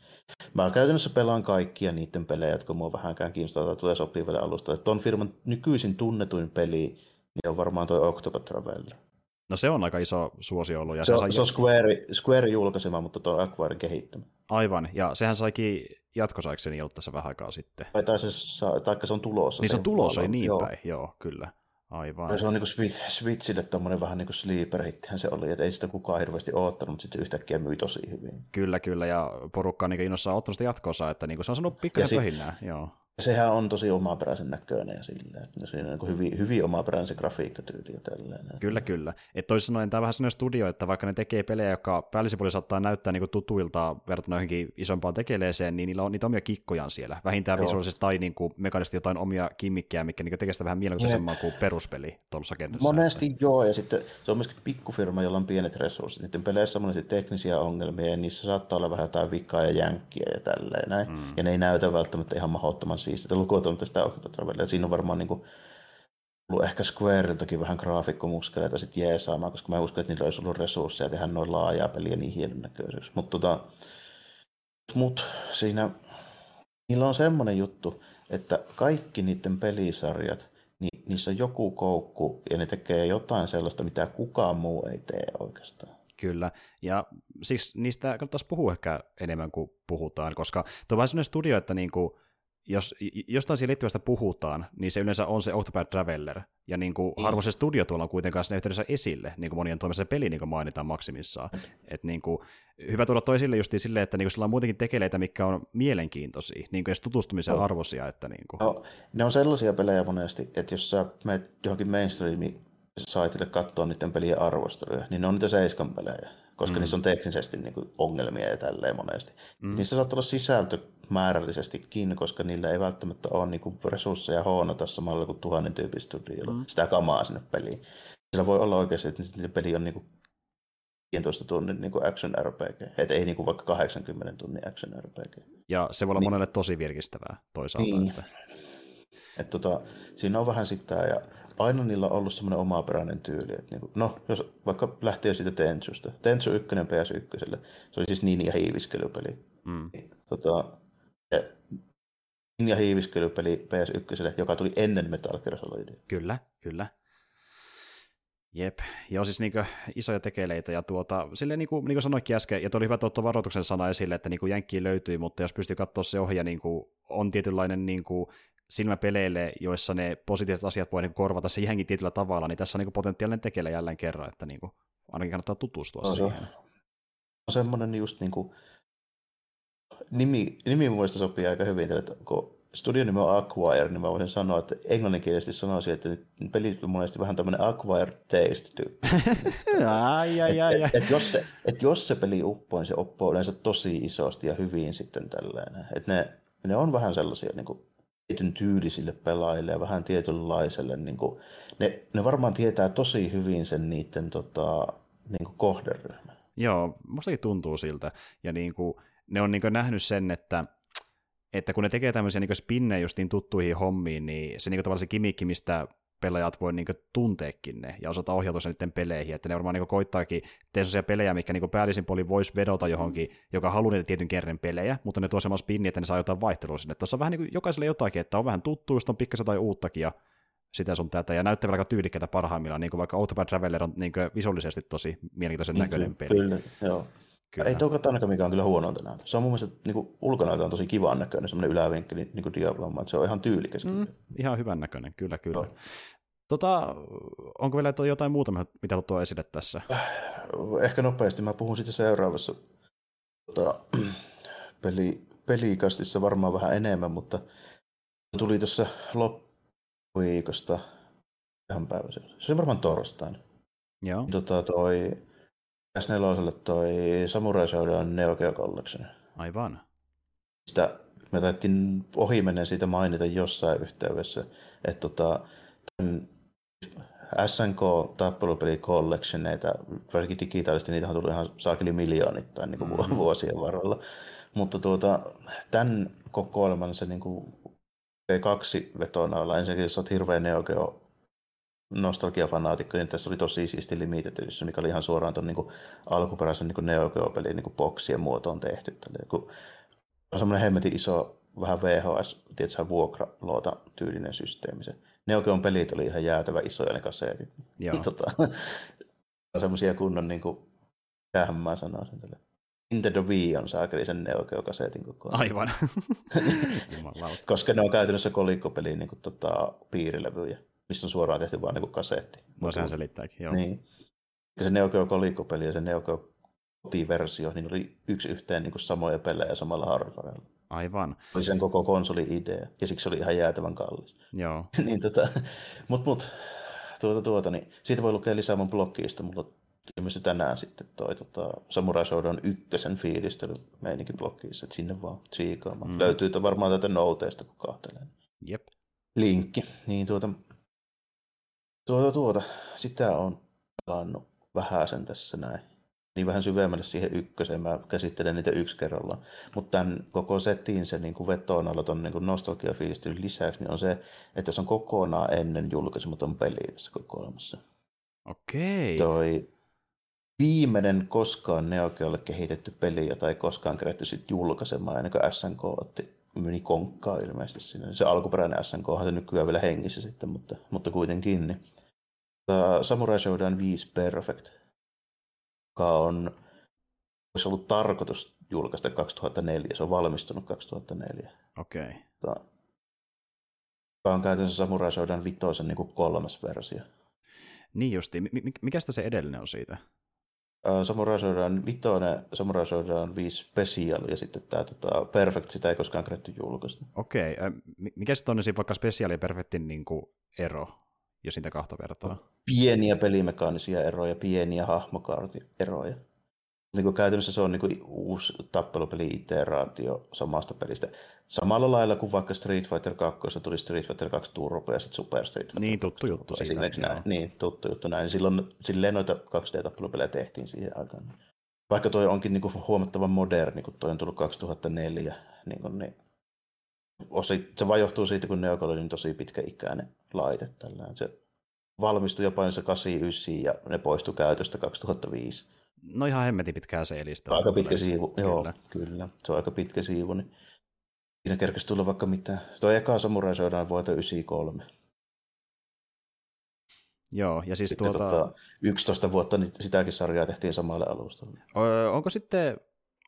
Mä käytännössä pelaan kaikkia niiden pelejä, jotka mua vähänkään kiinnostaa tai tulee sopivalle alusta. Tuon firman nykyisin tunnetuin peli niin on varmaan tuo Octopath Traveler. No se on aika iso suosio ollut. Ja se, se, sai... se on Square, Square julkaisema, mutta tuo Acquiren kehittämä. Aivan, ja sehän saikin jatkosaikseni ollut tässä vähän aikaa sitten. Tai, tai, se, tai se on tulossa. Niin se on tulossa, ei niin joo. päin, joo, kyllä. Aivan. Ja se on niin Switchille tuommoinen vähän niin kuin sleeper hittihän se oli, että ei sitä kukaan hirveästi oottanut, mutta sitten yhtäkkiä myi tosi hyvin. Kyllä, kyllä, ja porukka on niin innossaan ottanut sitä jatkossa, että niin kuin se on sanonut pikkasen pöhinää, joo. Sehän on tosi omaperäisen näköinen ja silleen, että siinä on niin hyvin, hyvin omaperäinen se grafiikkatyyli ja tälleen. Kyllä, kyllä. Että toisin sanoen tämä on vähän sellainen studio, että vaikka ne tekee pelejä, jotka päällisin saattaa näyttää niin tutuilta verrattuna johonkin isompaan tekeleeseen, niin niillä on niitä omia kikkojaan siellä. Vähintään Joo. visuaalisesti tai niin kuin mekanisesti jotain omia kimmikkejä, mikä niin tekee sitä vähän mielenkiintoisemmaa kuin peruspeli tuossa kentässä. Monesti että... joo, ja sitten se on myöskin pikkufirma, jolla on pienet resurssit. Niiden peleissä on monesti teknisiä ongelmia, ja niissä saattaa olla vähän jotain vikaa ja jänkkiä ja tälleen näin. Mm. Ja ne ei näytä välttämättä ihan mahdottoman siistiltä lukuun sitä Octopath Siinä on varmaan niin kuin, ollut ehkä Squareiltakin vähän graafikkomuskeleita sitten jeesaamaan, koska mä uskon, että niillä olisi ollut resursseja tehdä noin laajaa peliä niin hienon näköisyys. Mutta tota, mut siinä, niillä on semmoinen juttu, että kaikki niiden pelisarjat, niin niissä on joku koukku ja ne tekee jotain sellaista, mitä kukaan muu ei tee oikeastaan. Kyllä, ja siis niistä kannattaisi puhua ehkä enemmän kuin puhutaan, koska tuo on vähän sellainen studio, että niinku, jos jostain siihen liittyvästä puhutaan, niin se yleensä on se Octopath Traveler, ja niin kuin, mm. harvoin se studio tuolla on kuitenkaan siinä yhteydessä esille, niin kuin monien toimessa se peli niin kuin mainitaan maksimissaan. Et niin kuin, hyvä tuoda toi esille justiin silleen, että niin kuin sillä on muutenkin tekeleitä, mikä on mielenkiintoisia, niin kuin edes tutustumisen arvoisia. Että niin kuin. No, ne on sellaisia pelejä monesti, että jos sä menet johonkin mainstreamiin saitille katsoa niiden pelien arvosteluja, niin ne on niitä seiskan pelejä koska mm. niissä on teknisesti niin kuin, ongelmia ja tälleen monesti. Mm. Niissä saattaa olla sisältö määrällisesti koska niillä ei välttämättä ole niin kuin, resursseja hoonata samalla kuin tuhannen tyypin studiolla mm. sitä kamaa sinne peliin. Sillä voi olla oikeasti, että niiden peli on niin kuin, 15 tunnin niin kuin action RPG, et ei niin kuin vaikka 80 tunnin action RPG. Ja se voi olla niin. monelle tosi virkistävää toisaalta. Niin. Että... Et tota, siinä on vähän sitä, ja aina niillä on ollut semmoinen omaperäinen tyyli. Että niin kuin, no, jos vaikka lähtee siitä Tensusta. Tensu 1 PS1, se oli siis Ninja hiiviskelypeli. Mm. Tota, ja Ninja hiiviskelypeli PS1, joka tuli ennen Metal Gear Solidia. Kyllä, kyllä. Jep, ja on siis niinku isoja tekeleitä, ja tuota, silleen niin kuin, niin kuin sanoikin äsken, ja tuli hyvä tuotto varoituksen sana esille, että niin kuin jänkkiä löytyi, mutta jos pystyy katsoa se ohja, niin kuin, on tietynlainen niin kuin, silmäpeleille, joissa ne positiiviset asiat voi niin korvata se ihan tietyllä tavalla, niin tässä on niin potentiaalinen tekele jälleen kerran, että niin kuin, ainakin kannattaa tutustua no, siihen. Se on semmoinen just niin kuin, nimi, nimi mun mielestä sopii aika hyvin, että kun studion nimi on Acquire, niin mä voisin sanoa, että englanninkielisesti sanoisin, että pelit on monesti vähän tämmöinen Acquire taste tyyppi. ai, ai, ai, et, et, et, jos se, et jos se peli uppoo, niin se uppoo yleensä tosi isosti ja hyvin sitten tällainen. Et ne, ne on vähän sellaisia niin kuin, tietyn tyylisille pelaajille ja vähän tietynlaiselle. Niin kuin, ne, ne varmaan tietää tosi hyvin sen niiden tota, niin kuin kohderyhmän. Joo, mustakin tuntuu siltä. Ja niin kuin, ne on niin nähnyt sen, että että kun ne tekee tämmöisiä niin spinnejä justiin tuttuihin hommiin, niin se niin tavallaan se kimikki, mistä pelaajat voi niin tunteekin ne ja osata ohjautua sen niiden peleihin, että ne varmaan niin koittaakin tehdä sellaisia pelejä, mikä niin päällisin puolin voisi vedota johonkin, joka haluaa niitä tietyn kerran pelejä, mutta ne tuo semmoista spinniä, että ne saa jotain vaihtelua sinne. Tuossa on vähän niin kuin jokaiselle jotakin, että on vähän tuttu, just on pikkasen jotain uuttakin ja sitä sun tätä, ja näyttää aika tyylikkäitä parhaimmillaan, niin kuin vaikka Autobahn Traveler on niin visuaalisesti tosi mielenkiintoisen näköinen peli. Kyllä, joo. Kyllä. Ei tuo ainakaan mikä on kyllä huonointa näytä. Se on mun mielestä niin ulkonäöltä on tosi kivan näköinen, semmoinen ylävinkkeli niin kuin Diablo, että se on ihan tyylikäs. Mm, ihan hyvän näköinen, kyllä, kyllä. Joo. Tota, onko vielä jotain muuta, mitä tuo esille tässä? Ehkä nopeasti. Mä puhun sitten seuraavassa tota, peli, pelikastissa varmaan vähän enemmän, mutta tuli tuossa loppuviikosta ihan päiväisellä. Se oli varmaan torstaina. Joo. Tota, toi S4 toi Samurai Showdown Neo Geo Collection. Aivan. Sitä me taidettiin ohimennen siitä mainita jossain yhteydessä, että tota, SNK tappelupeli collectioneita, varsinkin digitaalisesti, niitä on tullut ihan saakeli miljoonittain niin kuin mm-hmm. vuosien varrella. Mutta tuota, tämän kokoelman se niin kuin V2-vetona olla. Ensinnäkin, jos olet hirveän Neo Geo nostalgiafanaatikko, niin tässä oli tosi siisti limited edition, mikä oli ihan suoraan tuon niin alkuperäisen niin Neo Geo-pelin niin boksien muotoon tehty. Tälle, kun on semmoinen hemmetin iso, vähän VHS, tiedätkö, vuokraloota tyylinen systeemi. Se Neo Geon pelit oli ihan jäätävä isoja ne kaseetit. Joo. Tota, semmoisia kunnon, niin kuin, tämähän mä sanoisin tälle. Nintendo Wii on saakeli sen Neo Geo kaseetin koko ajan. Aivan. Koska ne on käytännössä kolikkopeliin niin kuin, tota, piirilevyjä missä on suoraan tehty vain niin kasetti. No sehän selittääkin, joo. Niin. Se Neo Geo kolikkopeli ja se Neo Geo kotiversio, niin oli yksi yhteen niin kuin samoja pelejä samalla hardwarella. Aivan. Oli sen koko konsoli-idea, ja siksi oli ihan jäätävän kallis. Joo. niin tota, mut, mut, tuota, tuota, niin siitä voi lukea lisää mun blogista, mulla ilmestyi tänään sitten toi tota, Samurai Shodown ykkösen fiilistely meininki blogissa, että sinne vaan tsiikaamaan. Mm. Löytyy varmaan tätä nouteesta, kun kahtelee. Jep. Linkki. Niin tuota, Tuota, tuota, sitä on pelannut vähän sen tässä näin. Niin vähän syvemmälle siihen ykköseen, mä käsittelen niitä yksi kerrallaan. Mutta tämän koko setin se niin vetoon alla tuon niin nostalgiafiilistelyn lisäksi, niin on se, että se on kokonaan ennen julkaisematon peli tässä kokoelmassa. Okei. Toi viimeinen koskaan Neogeolle kehitetty peli, jota ei koskaan kerätty sitten julkaisemaan, ennen kuin SNK otti meni konkkaa ilmeisesti sinne. Se alkuperäinen SNK on se nykyään vielä hengissä sitten, mutta, mutta kuitenkin. Niin. Samurai Showdown 5 Perfect, joka on olisi ollut tarkoitus julkaista 2004. Se on valmistunut 2004. Okei. Okay. on käytännössä Samurai Shodown vitoisen niin kolmas versio. Niin justi. Mikä se edellinen on siitä? Samurai Shodown vitoinen, Samurai Shodown 5 Special ja sitten tämä tota, Perfect, sitä ei koskaan kerätty julkaista. Okei, okay. mikä sitten on niin vaikka Special ja Perfectin niin kuin ero, jos niitä kahta vertaa? Pieniä pelimekaanisia eroja, pieniä hahmokaartieroja niin kuin käytännössä se on niin kuin uusi tappelupeli-iteraatio samasta pelistä. Samalla lailla kuin vaikka Street Fighter 2 tuli Street Fighter 2 Turbo ja sitten Super Street Fighter Niin, tuttu juttu. Esimerkiksi näin, niin, tuttu juttu näin. Silloin, silleen noita 2D-tappelupelejä tehtiin siihen aikaan. Vaikka toi onkin niin kuin huomattavan moderni, kun toi on tullut 2004, niin, kuin, niin osi, se vain johtuu siitä, kun Neokol oli niin tosi pitkäikäinen laite. Tällään. Se valmistui jopa 89 ja ne poistui käytöstä 2005 No ihan hemmetin pitkää seelistä. Aika pitkä siivu, kyllä. joo, kyllä. Se on aika pitkä siivu, niin siinä kerkesi tulla vaikka mitä. Tuo eka Samurai vuotta 93. Joo, ja siis sitten tuota... tuota... 11 vuotta niin sitäkin sarjaa tehtiin samalle alustalle. onko sitten,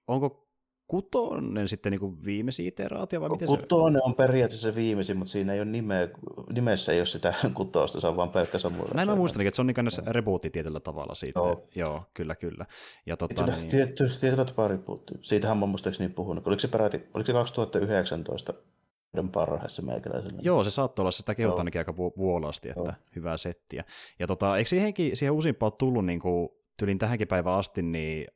onko kutonen sitten niin kuin viimeisin iteraatio vai miten kutonen se... on periaatteessa viimeisin, mutta siinä ei ole nimeä, nimessä ei ole sitä kutosta, se on vain pelkkä samurai. Näin mä muistan, että se on niin rebootti tietyllä tavalla siitä. Joo, Joo kyllä, kyllä. Ja tota, tietyllä, niin... tietyllä, tietyllä tapaa rebootti. Siitähän mä muistaakseni puhunut. Oliko se peräti, oliko se 2019 parhaissa meikäläisellä. Joo, se saattoi olla, sitä kehutaan ainakin aika vuolaasti, että Joo. hyvää settiä. Ja tota, eikö siihenkin, siihen uusimpaan tullut niin kuin, tylin tähänkin päivään asti, niin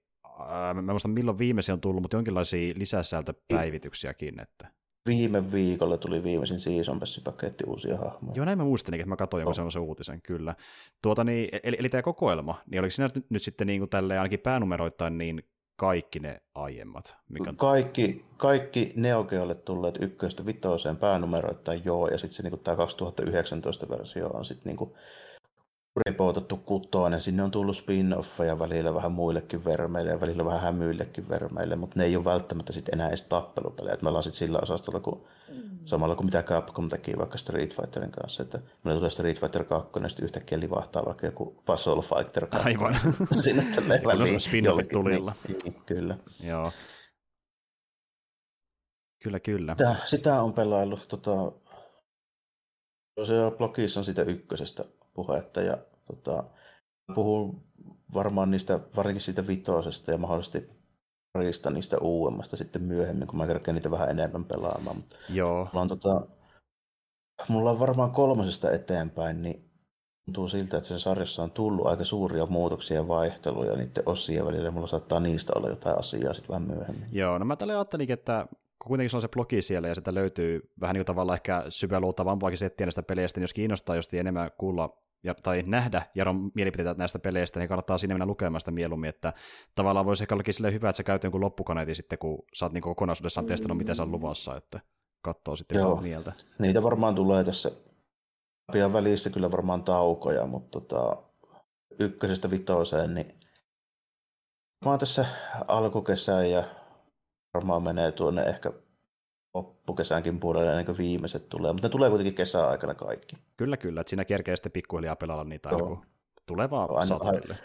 mä muistan milloin viimeisin on tullut, mutta jonkinlaisia lisäsältöpäivityksiäkin. Että... Viime viikolla tuli viimeisin Season paketti uusia hahmoja. Joo, näin mä muistin, että mä katsoin jonkun semmoisen uutisen, kyllä. Tuota, niin, eli, eli tämä kokoelma, niin oliko siinä nyt, nyt sitten niin kuin tälleen ainakin päänumeroittain niin kaikki ne aiemmat? Mikä... Kaikki, kaikki Neogeolle tulleet ykköstä vitoseen päänumeroittain joo, ja sitten se niin tämä 2019 versio on sitten niin kuin repoutettu kutoinen. Sinne on tullut spin-offeja välillä vähän muillekin vermeille ja välillä vähän hämyillekin vermeille, mutta ne ei ole välttämättä sit enää edes tappelupelejä. Et me ollaan sitten sillä osastolla kun, mm. samalla kuin mitä Capcom teki vaikka Street Fighterin kanssa. Että meillä tulee Street Fighter 2 ja sitten yhtäkkiä livahtaa vaikka joku Puzzle Fighter 2. Aivan. Sinne tälle väliin. Spin-offit tulilla. Niin, niin, kyllä. Joo. Kyllä, kyllä. Sitä, sitä on pelaillut. Tota, siellä blogissa on siitä ykkösestä puhetta ja tota, puhun varmaan niistä, varsinkin siitä vitosesta ja mahdollisesti parista niistä uudemmasta sitten myöhemmin, kun mä kerkeen niitä vähän enemmän pelaamaan. Mutta Joo. Mulla on, tota, mulla on varmaan kolmosesta eteenpäin, niin tuntuu siltä, että sen sarjassa on tullut aika suuria muutoksia ja vaihteluja niiden osien välillä. Mulla saattaa niistä olla jotain asiaa sitten vähän myöhemmin. Joo, no mä tälle ajattelin, että kuitenkin se on se blogi siellä ja sitä löytyy vähän niin kuin tavallaan ehkä syväluottavampaakin settiä näistä peleistä, niin jos kiinnostaa just enemmän kuulla ja, tai nähdä Jaron mielipiteitä näistä peleistä, niin kannattaa sinne mennä lukemaan sitä mieluummin, että tavallaan voisi ehkä ollakin silleen hyvä, että sä käyt jonkun loppukaneetin sitten, kun sä oot niin kokonaisuudessaan testannut, mitä se on luvassa, että katsoo sitten Joo. mieltä. Niitä varmaan tulee tässä pian välissä kyllä varmaan taukoja, mutta tota, ykkösestä vitoseen, niin mä oon tässä alkukesän ja varmaan menee tuonne ehkä loppukesäänkin puolelle ennen kuin viimeiset tulee, mutta ne tulee kuitenkin kesäaikana kaikki. Kyllä, kyllä, että siinä kerkee sitten pikkuhiljaa pelailla niitä aina, kun tulee vaan saataville.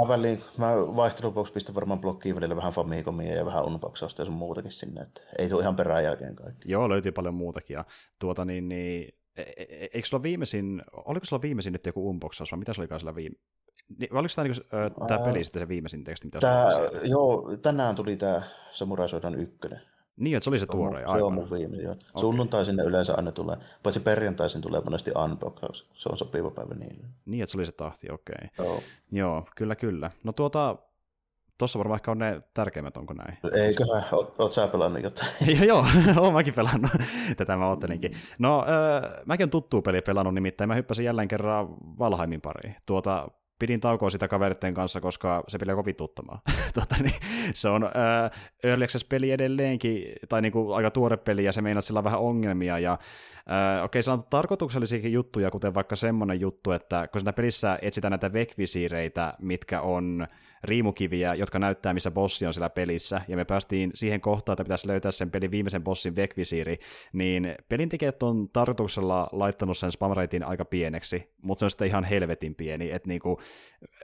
Mä, väliin, mä vaihteluvuoksi pistän varmaan blokkiin välillä vähän Famicomia ja vähän Unboxausta ja sun muutakin sinne, että ei tule ihan perään jälkeen kaikki. Joo, löytyy paljon muutakin, ja tuota niin, niin e, e, e, eikö sulla viimeisin, oliko sulla viimeisin nyt joku unboxaus, vai mitä se olikaan sillä viime, niin, oliko tämä, niin, äh, tämä peli sitten se viimeisin teksti? Mitä tämä, joo, tänään tuli tämä Samurai Shodown 1. Niin, että se oli se tuore. Se on, se on mun viimeinen, joo. Okay. Sunnuntaisin öleensä aina tulee, paitsi perjantaisin tulee monesti unbox, se on sopiva päivä niille. Niin, että se oli se tahti, okei. Okay. Joo. Joo, kyllä, kyllä. No tuota, Tuossa varmaan ehkä on ne tärkeimmät, onko näin? Eiköhän, oot, oot sä pelannut jotain? joo, oon mäkin pelannut. Tätä mä ottelinkin. No, äh, mäkin on tuttu peli pelannut, nimittäin mä hyppäsin jälleen kerran Valheimin pariin. Tuota, pidin taukoa sitä kaveritten kanssa, koska se peli on kovituttamaan. tota, niin, se on äh, Early peli edelleenkin, tai niinku aika tuore peli, ja se meinaa, sillä on vähän ongelmia, ja okei, okay, se on tarkoituksellisiakin juttuja, kuten vaikka semmoinen juttu, että kun siinä pelissä etsitään näitä vekvisiireitä, mitkä on riimukiviä, jotka näyttää, missä bossi on siellä pelissä, ja me päästiin siihen kohtaan, että pitäisi löytää sen pelin viimeisen bossin vekvisiiri, niin pelintekijät on tarkoituksella laittanut sen spam aika pieneksi, mutta se on sitten ihan helvetin pieni, että niinku,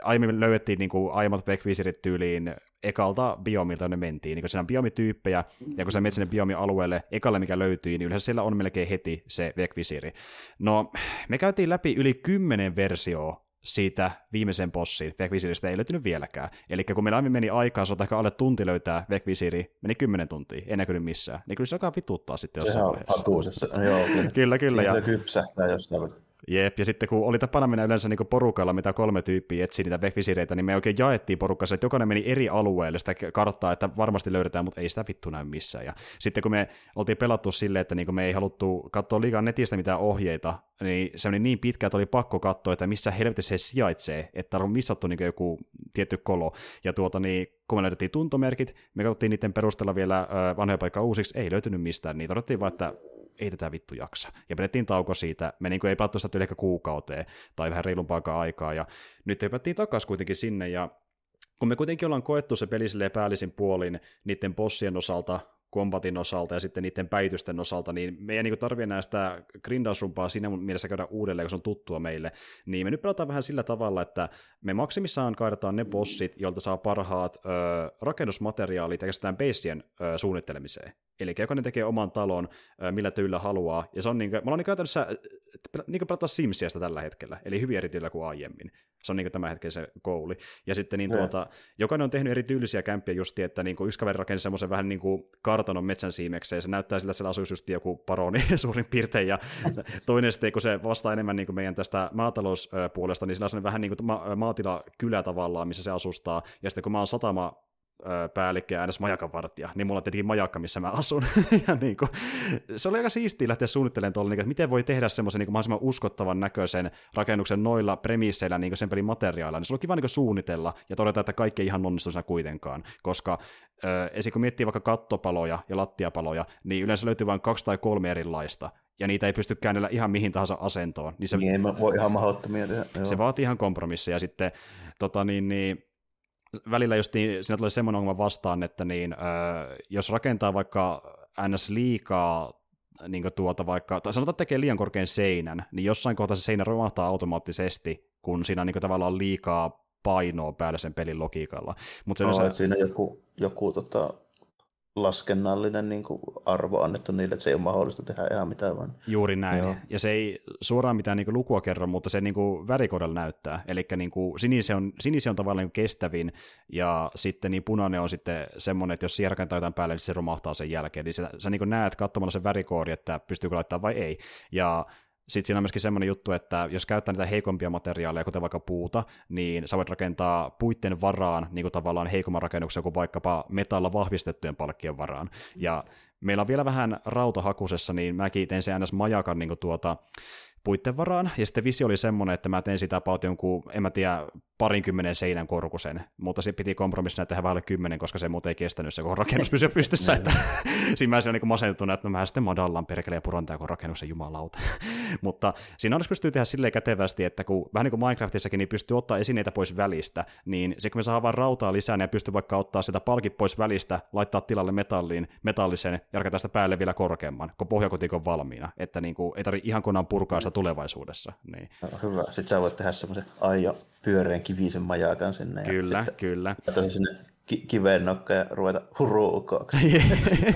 aiemmin löydettiin niinku aiemmat vekvisiirit tyyliin ekalta biomilta ne mentiin. Niin siinä on biomityyppejä, ja kun sä menet sinne biomialueelle, ekalle mikä löytyy, niin yleensä siellä on melkein heti se vekvisiri. No, me käytiin läpi yli kymmenen versioa siitä viimeisen bossin Vekvisiristä ei löytynyt vieläkään. Eli kun meillä aiemmin meni aikaa, se on alle tunti löytää Vekvisiri, meni kymmenen tuntia, ei näkynyt missään. Niin kyllä se alkaa vituttaa sitten jossain vaiheessa. Joo, kyllä. kyllä, kyllä. ja... kypsähtää jossain Jep, ja sitten kun oli tapana mennä yleensä niin porukalla, mitä kolme tyyppiä etsii niitä vekvisireitä, niin me oikein jaettiin porukassa, että jokainen meni eri alueelle sitä karttaa, että varmasti löydetään, mutta ei sitä vittu näy missään. Ja sitten kun me oltiin pelattu silleen, että niin me ei haluttu katsoa liikaa netistä mitään ohjeita, niin se oli niin pitkä, että oli pakko katsoa, että missä helvetissä se sijaitsee, että on missattu niin joku tietty kolo. Ja tuota niin, kun me löydettiin tuntomerkit, me katsottiin niiden perusteella vielä vanhoja paikkaa uusiksi, ei löytynyt mistään, niin todettiin vaan, että ei tätä vittu jaksa. Ja pidettiin tauko siitä, me niin kuin ei pelattu sitä yli ehkä kuukauteen tai vähän reilumpaakaan aikaa, ja nyt hypättiin takaisin kuitenkin sinne, ja kun me kuitenkin ollaan koettu se peli päällisin puolin niiden bossien osalta, kombatin osalta ja sitten niiden päitysten osalta, niin me ei niin tarvitse enää sitä grindausrumpaa siinä mielessä käydä uudelleen, kun se on tuttua meille. Niin me nyt pelataan vähän sillä tavalla, että me maksimissaan kaadetaan ne bossit, joilta saa parhaat ö, rakennusmateriaalit ja käsitetään basien ö, suunnittelemiseen. Eli jokainen tekee oman talon, ö, millä tyyllä haluaa. Ja se on niin me ollaan niin käytännössä niin pelataan Simsiasta tällä hetkellä, eli hyvin eri tyylillä kuin aiemmin. Se on niin tämän hetken se kouli. Ja sitten niin tuota, jokainen on tehnyt eri tyylisiä kämppiä just, että niin yksi kaveri rakensi semmoisen vähän niin kuin kartanon metsän siimekseen, ja se näyttää siltä, että siellä asuisi just joku paroni suurin piirtein, ja toinen sitten, kun se vastaa enemmän niin kuin meidän tästä maatalouspuolesta, niin sillä on vähän niin kuin ma- maatilakylä tavallaan, missä se asustaa, ja sitten kun mä oon satama päällikkö ja äänes majakan vartija, niin mulla on tietenkin majakka, missä mä asun. ja niin kuin, se oli aika siistiä lähteä suunnittelemaan tuolla, niin että miten voi tehdä semmoisen niin mahdollisimman uskottavan näköisen rakennuksen noilla premisseillä niin sen pelin materiaalilla. Niin se oli kiva niin suunnitella ja todeta, että kaikki ei ihan onnistu siinä kuitenkaan, koska äh, esim. kun miettii vaikka kattopaloja ja lattiapaloja, niin yleensä löytyy vain kaksi tai kolme erilaista, ja niitä ei pysty käännellä ihan mihin tahansa asentoon. Niin, se, niin ei voi ihan mahdottomia tehdä. Joo. Se vaatii ihan kompromisseja. Sitten tota, niin, niin, välillä just niin, siinä tulee semmoinen ongelma vastaan, että niin, jos rakentaa vaikka ns. liikaa niin tuota vaikka, tai sanotaan, että tekee liian korkean seinän, niin jossain kohtaa se seinä romahtaa automaattisesti, kun siinä on niin tavallaan liikaa painoa päällä sen pelin logiikalla. Mut se no, se... siinä joku, joku tota, laskennallinen niin kuin arvo annettu niille, että se ei ole mahdollista tehdä ihan mitään vaan. Juuri näin, Joo. ja se ei suoraan mitään niin kuin lukua kerro, mutta se niin kuin värikoodalla näyttää, eli niin kuin sinise, on, sinise on tavallaan niin kestävin, ja sitten niin punainen on sitten semmoinen, että jos siihen rakentaa jotain päälle, niin se romahtaa sen jälkeen, niin sä, sä niin kuin näet katsomalla sen värikoodi, että pystyykö laittaa vai ei, ja sitten siinä on myöskin semmoinen juttu, että jos käyttää niitä heikompia materiaaleja, kuten vaikka puuta, niin sä voit rakentaa puitten varaan niin kuin tavallaan heikomman rakennuksen kuin vaikkapa metalla vahvistettujen palkkien varaan. Ja meillä on vielä vähän rautahakusessa, niin mäkin tein sen ns. majakan niin kuin tuota, puitten varaan, ja sitten visio oli semmoinen, että mä tein sitä about jonkun, en mä tiedä, parinkymmenen seinän korkusen, mutta se piti kompromissina tehdä vähän kymmenen, koska se muuten ei kestänyt se, kun rakennus pysyy pystyssä, että siinä mä niin masentuneena, että no mä sitten madallaan perkele ja puron kun rakennuksen jumalauta. mutta siinä olisi pystyy tehdä silleen kätevästi, että kun vähän niin kuin Minecraftissakin, niin pystyy ottaa esineitä pois välistä, niin se kun me saadaan vaan rautaa lisää, niin pystyy vaikka ottaa sitä palkit pois välistä, laittaa tilalle metalliin, metallisen ja rakentaa sitä päälle vielä korkeamman, kun pohjakotikon valmiina, että niin kuin, ei tarvitse ihan kokonaan purkaa sitä tulevaisuudessa. Niin. No, hyvä. Sitten sä voit tehdä semmoisen aio pyöreän kivisen majakan sinne. Kyllä, ja kyllä. sinne ki- kiveen nokka ja ruveta huruukoksi.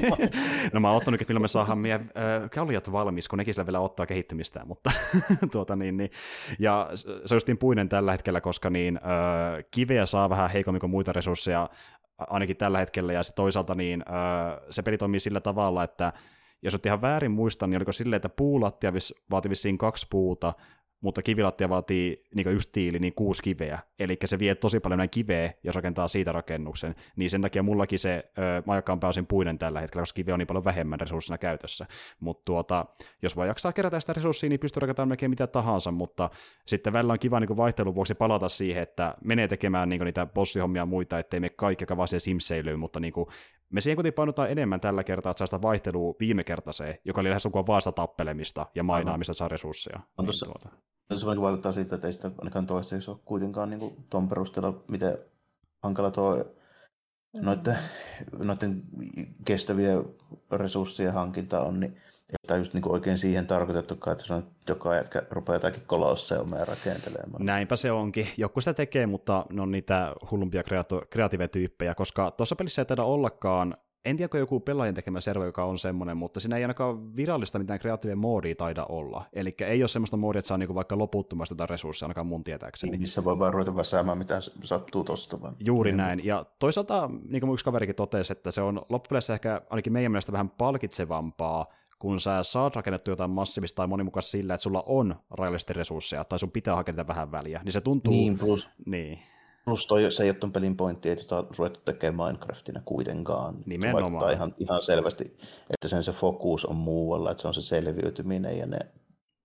no mä oon ottanut, että milloin me saadaan meidän äh, kaljat valmis, kun nekin sillä vielä ottaa kehittymistä, mutta tuota niin, niin. Ja se on justiin puinen tällä hetkellä, koska niin äh, kiveä saa vähän heikommin kuin muita resursseja, ainakin tällä hetkellä, ja se toisaalta niin äh, se peli toimii sillä tavalla, että jos olet ihan väärin muistan, niin oliko silleen, että puulattia vaati vissiin kaksi puuta, mutta kivilattia vaatii niin just tiili, niin kuusi kiveä, eli se vie tosi paljon näin kiveä, jos rakentaa siitä rakennuksen, niin sen takia mullakin se ö, majakka on pääosin puinen tällä hetkellä, koska kiveä on niin paljon vähemmän resurssina käytössä, mutta tuota, jos vaan jaksaa kerätä sitä resurssia, niin pystyy rakentamaan melkein mitä tahansa, mutta sitten välillä on kiva niin vaihtelun vuoksi palata siihen, että menee tekemään niin niitä bossihommia ja muita, ettei me kaikki vaan siihen simseilyyn, mutta niin kuin, me siihen kuitenkin painotaan enemmän tällä kertaa, että saa sitä vaihtelua viime kertaiseen, joka oli lähes sukua vaasta tappelemista ja mainaamista saa resursseja. On tuossa, niin tuota. Se vaikuttaa siitä, että ei sitä ainakaan toistaiseksi ole kuitenkaan niin kuin tuon perusteella, miten hankala tuo noiden, noiden kestäviä resurssien hankinta on, niin Ei tämä just niin oikein siihen tarkoitettukaan, että se on joka jätkä rupeaa jotakin kolosseumia rakentelemaan. Näinpä se onkin. Joku sitä tekee, mutta ne on niitä hullumpia kreatiivetyyppejä, koska tuossa pelissä ei taida ollakaan en tiedä, joku pelaajien tekemä server, joka on semmoinen, mutta siinä ei ainakaan virallista mitään kreatiivinen moodia taida olla. Eli ei ole semmoista moodia, että saa niinku vaikka loputtomasti jotain resursseja, ainakaan mun tietääkseni. Missä voi vaan ruveta väsäämään, mitä sattuu tosta. Vaan. Juuri niin. näin. Ja toisaalta, niin kuin yksi kaverikin totesi, että se on loppupeleissä ehkä ainakin meidän mielestä vähän palkitsevampaa, kun sä saat rakennettu jotain massiivista tai monimutkaista sillä, että sulla on rajallisesti resursseja, tai sun pitää hakea vähän väliä, niin se tuntuu... Niin, plus, niin. Toi, se ei ole ton pelin pointti, että jota ruvettu tekemään Minecraftina kuitenkaan. Nimenomaan. Se ihan, ihan selvästi, että sen se fokus on muualla, että se on se selviytyminen ja ne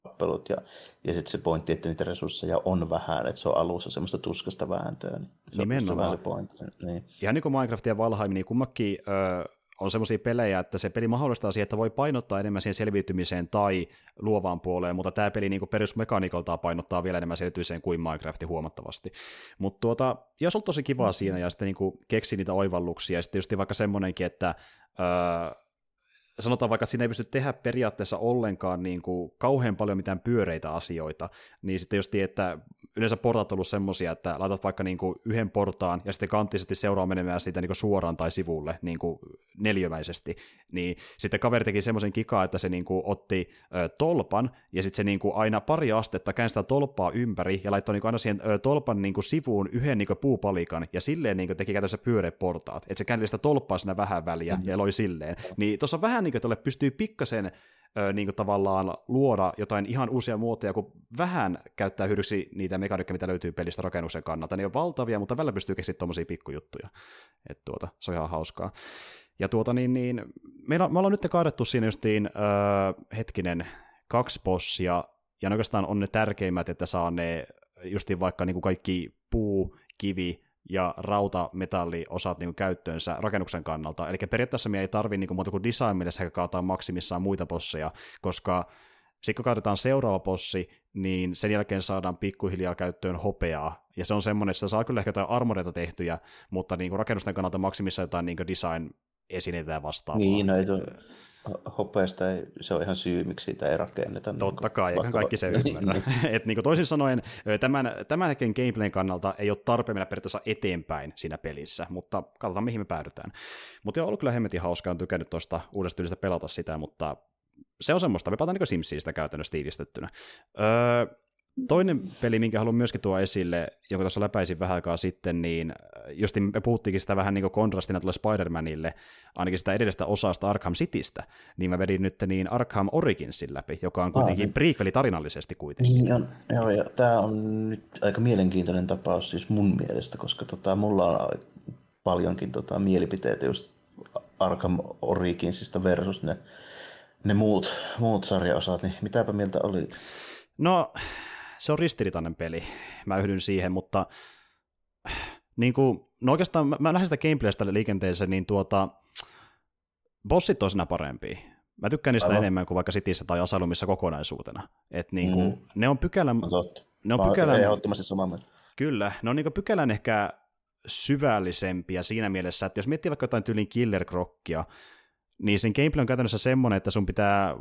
tappelut ja, ja sitten se pointti, että niitä resursseja on vähän, että se on alussa semmoista tuskasta vääntöä. Niin se Nimenomaan. On se pointti. Niin. Ihan niin kuin Minecraft ja Valheim, niin kummakin öö, on semmoisia pelejä, että se peli mahdollistaa siihen, että voi painottaa enemmän siihen selviytymiseen tai luovaan puoleen, mutta tämä peli niin perusmekaniikoltaan painottaa vielä enemmän selviytymiseen kuin Minecraft huomattavasti. Mutta tuota, jos on tosi kivaa mm-hmm. siinä ja sitten niin keksi niitä oivalluksia, ja sitten just vaikka semmoinenkin, että öö, sanotaan vaikka, että siinä ei pysty tehdä periaatteessa ollenkaan niin kuin kauhean paljon mitään pyöreitä asioita, niin sitten just että yleensä portaat on ollut semmoisia, että laitat vaikka niin kuin yhden portaan ja sitten kanttisesti seuraa menemään siitä niin kuin suoraan tai sivulle niin kuin neljömäisesti, niin sitten kaveri teki semmoisen kikaa, että se niin kuin otti ö, tolpan ja sitten se niin kuin aina pari astetta käänsi sitä tolppaa ympäri ja laittoi niin kuin aina siihen ö, tolpan niin kuin sivuun yhden niin kuin puupalikan ja silleen niin kuin teki käytännössä pyöreät portaat, että se käänteli sitä tolppaa siinä vähän väliä mm-hmm. ja loi silleen. Niin tuossa on vähän niin kuin, että pystyy pikkasen niin kuin tavallaan luoda jotain ihan uusia muotoja, kun vähän käyttää hyödyksi niitä mekaniikkoja, mitä löytyy pelistä rakennuksen kannalta. Ne on valtavia, mutta välillä pystyy keksiä tuommoisia pikkujuttuja. Että tuota, se on ihan hauskaa. Ja tuota niin, niin meillä, me ollaan nyt kaadettu siinä justiin, ö, hetkinen, kaksi bossia, ja ne oikeastaan on ne tärkeimmät, että saa ne justiin vaikka niin kuin kaikki puu, kivi, ja rautametalliosat niin käyttöönsä rakennuksen kannalta. Eli periaatteessa me ei tarvitse niin muuta kuin design kaataa maksimissaan muita bosseja, koska sitten kun kaadetaan seuraava bossi, niin sen jälkeen saadaan pikkuhiljaa käyttöön hopeaa, ja se on semmoinen, että saa kyllä ehkä jotain armoreita tehtyjä, mutta niin kuin rakennusten kannalta maksimissa jotain niin design esineitä ja vastaavaa. Niin, no ei tuo, hopeasta ei, se on ihan syy, miksi sitä ei rakenneta. Niin Totta niin kai, eihän kaikki se ymmärrä. Et niin toisin sanoen, tämän, tämän hetken gameplayn kannalta ei ole tarpeen mennä periaatteessa eteenpäin siinä pelissä, mutta katsotaan mihin me päädytään. Mutta on ollut kyllä hemmetin hauskaa, on tykännyt tuosta uudesta tyylistä pelata sitä, mutta se on semmoista, me palataan niin Simsiin sitä käytännössä tiivistettynä. Öö, Toinen peli, minkä haluan myöskin tuoda esille, jonka tuossa läpäisin vähän aikaa sitten, niin äh, just me puhuttiinkin sitä vähän niin kuin kontrastina tuolle Spider-Manille, ainakin sitä edellisestä osasta Arkham Citystä, niin mä vedin nyt niin Arkham Originsin läpi, joka on kuitenkin ah, niin. prequeli tarinallisesti kuitenkin. Niin on, joo, ja tämä on nyt aika mielenkiintoinen tapaus siis mun mielestä, koska tota, mulla on paljonkin tota, mielipiteitä just Arkham Originsista versus ne, ne muut, muut sarjaosat, niin mitäpä mieltä olit? No, se on ristiriitainen peli, mä yhdyn siihen, mutta niin kuin, no oikeastaan mä, mä lähden sitä gameplaystä liikenteeseen, niin tuota, bossit on siinä parempi. Mä tykkään niistä Aivan. enemmän kuin vaikka Cityssä tai Asylumissa kokonaisuutena. Et niin kuin, mm. Ne on pykälän... No ne on pykälän... Ehdottomasti samaa mieltä. Kyllä, ne on niin pykälän ehkä syvällisempiä siinä mielessä, että jos miettii vaikka jotain tyylin Killer Crockia, niin sen gameplay on käytännössä semmoinen, että sun pitää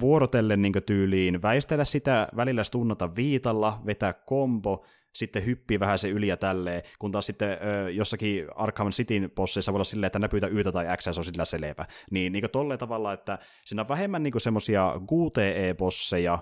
vuorotellen niin tyyliin väistellä sitä, välillä stunnata viitalla, vetää kombo, sitten hyppii vähän se yli ja tälleen, kun taas sitten ö, jossakin Arkham Cityn bosseissa voi olla silleen, että näpyytä Y tai X se on sillä selvä. Niin, niin tolleen tavalla, että siinä on vähemmän niin semmoisia QTE-bosseja,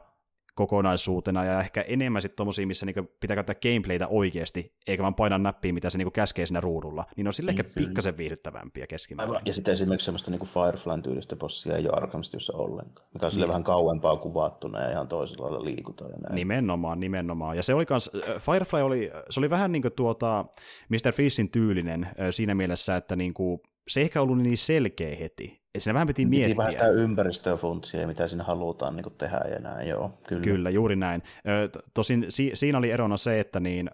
kokonaisuutena ja ehkä enemmän sitten tommosia, missä niinku pitää käyttää gameplaytä oikeasti, eikä vaan painaa näppiä, mitä se niinku käskee siinä ruudulla, niin on sille ehkä pikkasen viihdyttävämpiä keskimäärin. Ja sitten esimerkiksi semmoista niinku Fireflyn tyylistä bossia ei ole Arkham Cityssä ollenkaan, mikä on sille niin. vähän kauempaa kuvattuna ja ihan toisella lailla liikutaan. Ja näin. Nimenomaan, nimenomaan. Ja se oli kans, Firefly oli, se oli vähän niinku tuota Mr. Fishin tyylinen siinä mielessä, että niinku, se ei ehkä ollut niin selkeä heti, et siinä vähän piti, piti miettiä. vähän sitä ympäristöä funtsia ja mitä siinä halutaan niin tehdä ja näin, joo. Kyllä, kyllä juuri näin. Tosin si- siinä oli erona se, että niin,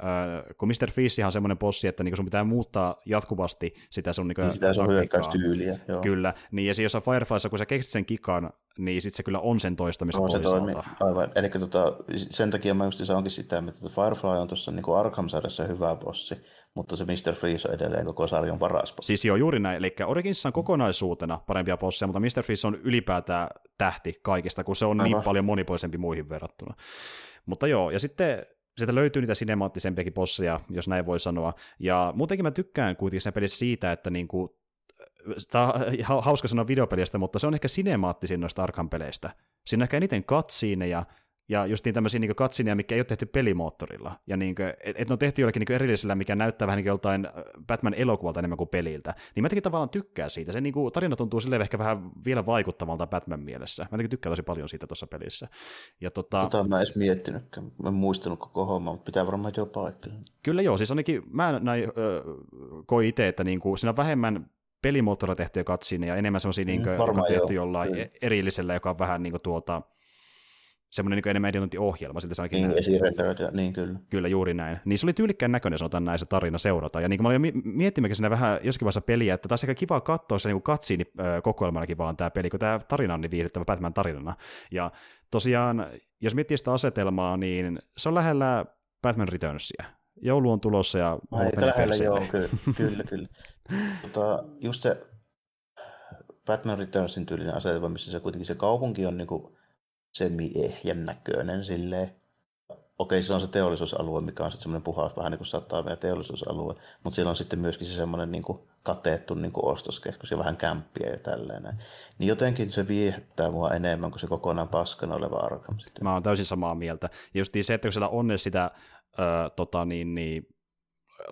kun Mr. Fish on semmoinen bossi, että niin sun pitää muuttaa jatkuvasti sitä sun niin, niin sitä sun hyökkäystyyliä. Joo. Kyllä, niin ja jos on Fireflyssa, kun sä keksit sen kikan, niin sitten se kyllä on sen toistamista no, se toimii, aivan. Eli tota, sen takia mä just onkin sitä, että Firefly on tuossa niin Arkham-sarjassa hyvä bossi, mutta se Mr. Freeze on edelleen koko sarjan paras. Siis joo, juuri näin. Eli Originsissa on kokonaisuutena parempia bosseja, mutta Mr. Freeze on ylipäätään tähti kaikista, kun se on niin Aivan. niin paljon monipuolisempi muihin verrattuna. Mutta joo, ja sitten sieltä löytyy niitä sinemaattisempiakin bosseja, jos näin voi sanoa. Ja muutenkin mä tykkään kuitenkin siinä pelissä siitä, että niinku, tämä on hauska sanoa videopelistä, mutta se on ehkä sinemaattisin noista Arkham peleistä. Siinä on ehkä eniten katsiineja, ja just niin tämmöisiä niin katsineja, mikä ei ole tehty pelimoottorilla. Ja niin kuin, et, et ne on tehty jollakin niin erillisellä, mikä näyttää vähän niin joltain Batman-elokuvalta enemmän kuin peliltä. Niin mä jotenkin tavallaan tykkään siitä. Se niin kuin, tarina tuntuu silleen ehkä vähän vielä vaikuttavalta Batman mielessä. Mä jotenkin tykkään tosi paljon siitä tuossa pelissä. Ja tota... Tota mä en edes miettinytkään. Mä en muistanut koko homma, mutta pitää varmaan jo paikka. Kyllä joo, siis ainakin mä näin, äh, koin itse, että niin kuin, siinä on vähemmän pelimoottorilla tehtyjä katsineja ja enemmän sellaisia, niin kuin, joka on tehty jollain kyllä. erillisellä, joka on vähän niin kuin, tuota, semmoinen niin enemmän editointiohjelma. Siltä se niin, esirenderöitä, niin kyllä. Kyllä, juuri näin. Niin se oli tyylikkään näköinen, sanotaan näin, se tarina seurata. Ja niin kuin mä olin miettimäkin siinä vähän joskin vaiheessa peliä, että taas aika kiva katsoa se niin katsiini kokoelmallakin vaan tämä peli, kun tämä tarina on niin viihdyttävä Batman tarinana. Ja tosiaan, jos miettii sitä asetelmaa, niin se on lähellä Batman Returnsia. Joulu on tulossa ja... Aika lähellä, joo, kyllä, kyllä, kyllä. Tota, just se Batman Returnsin tyylinen asetelma, missä se kuitenkin se kaupunki on niin kuin semi-ehjän näköinen silleen. Okei, se on se teollisuusalue, mikä on semmoinen puhas, vähän niin kuin meidän teollisuusalue, mutta siellä on sitten myöskin se semmoinen niin kuin kateettu niin kuin ostoskeskus ja vähän kämppiä ja tälleen. Niin jotenkin se viehättää mua enemmän kuin se kokonaan paskana oleva Arkham. Sitten. Mä oon täysin samaa mieltä. Ja just se, että kun siellä on sitä ö, tota, niin, niin,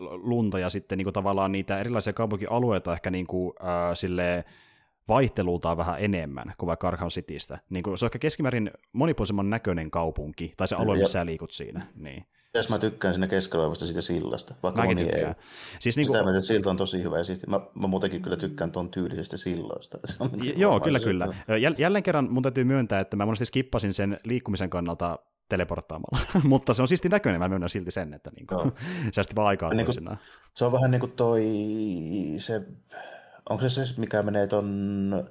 lunta ja sitten niin kuin tavallaan niitä erilaisia kaupunkialueita ehkä niin kuin, ö, silleen, vaihtelultaan vähän enemmän kuin vaikka Arkham Citystä. Niin kuin se on ehkä keskimäärin monipuolisemman näköinen kaupunki, tai se alue, missä sä liikut siinä. Niin. Jos mä tykkään sinne keskellä siitä sillasta, vaikka Mäkin moni tykkään. ei. Siis niin kuin... Sitä mieltä, silta on tosi hyvä. Ja siis mä, mä muutenkin kyllä tykkään tuon tyylisestä silloista. Se on niin Joo, kyllä, kyllä. Jäl- jälleen kerran mun täytyy myöntää, että mä monesti skippasin sen liikkumisen kannalta teleporttaamalla, mutta se on siisti näköinen, mä myönnän silti sen, että niin kuin, säästi vaan aikaa niin kuin, Se on vähän niin kuin toi, se onko se se, mikä menee ton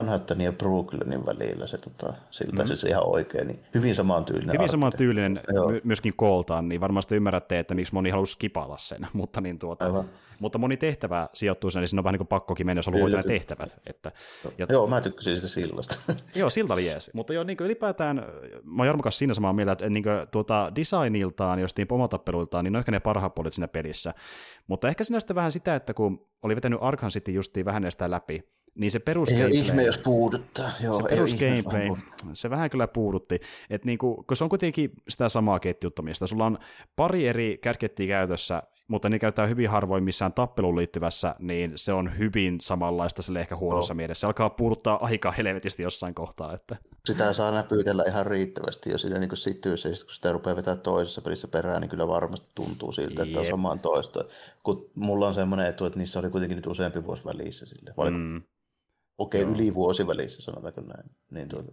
Manhattanin ja Brooklynin välillä se tota, siltä mm-hmm. se ihan oikein, niin hyvin samantyylinen. Hyvin samantyylinen my- myöskin kooltaan, niin varmasti ymmärrätte, että miksi moni halusi skipata sen, mutta, niin tuota, mutta moni tehtävä sijoittuu sen, niin siinä on vähän niin kuin pakkokin mennä, jos haluaa hoitaa tehtävät. Että, ja... Joo, mä tykkäsin sitä sillasta. joo, silta oli jees. Mutta joo, niin kuin ylipäätään, mä oon Jarmokas siinä samaa mieltä, että niin kuin, tuota, designiltaan, jostain pomotappeluiltaan, niin ne on ehkä ne parhaat puolet siinä pelissä. Mutta ehkä siinä sitten vähän sitä, että kun oli vetänyt Arkham City justiin vähän sitä läpi, niin se perus Ei ihme, jos puuduttaa. Joo, se perus gameplay, se vähän kyllä puudutti. Et niinku, kun se on kuitenkin sitä samaa ketjuttamista. Sulla on pari eri kärkettiä käytössä, mutta ne käyttää hyvin harvoin missään tappeluun liittyvässä, niin se on hyvin samanlaista sille ehkä huonossa no. mielessä. Se alkaa puuduttaa aika helvetisti jossain kohtaa. Että... Sitä saa näpytellä ihan riittävästi, jos siinä niin syttyy se, kun sitä rupeaa vetää toisessa pelissä perään, niin kyllä varmasti tuntuu siltä, että on samaan toista. Kun mulla on semmoinen etu, että niissä oli kuitenkin nyt useampi vuosi välissä. Sille. mm. Okei, okay, yli vuosi välissä, sanotaanko näin. Niin tuota.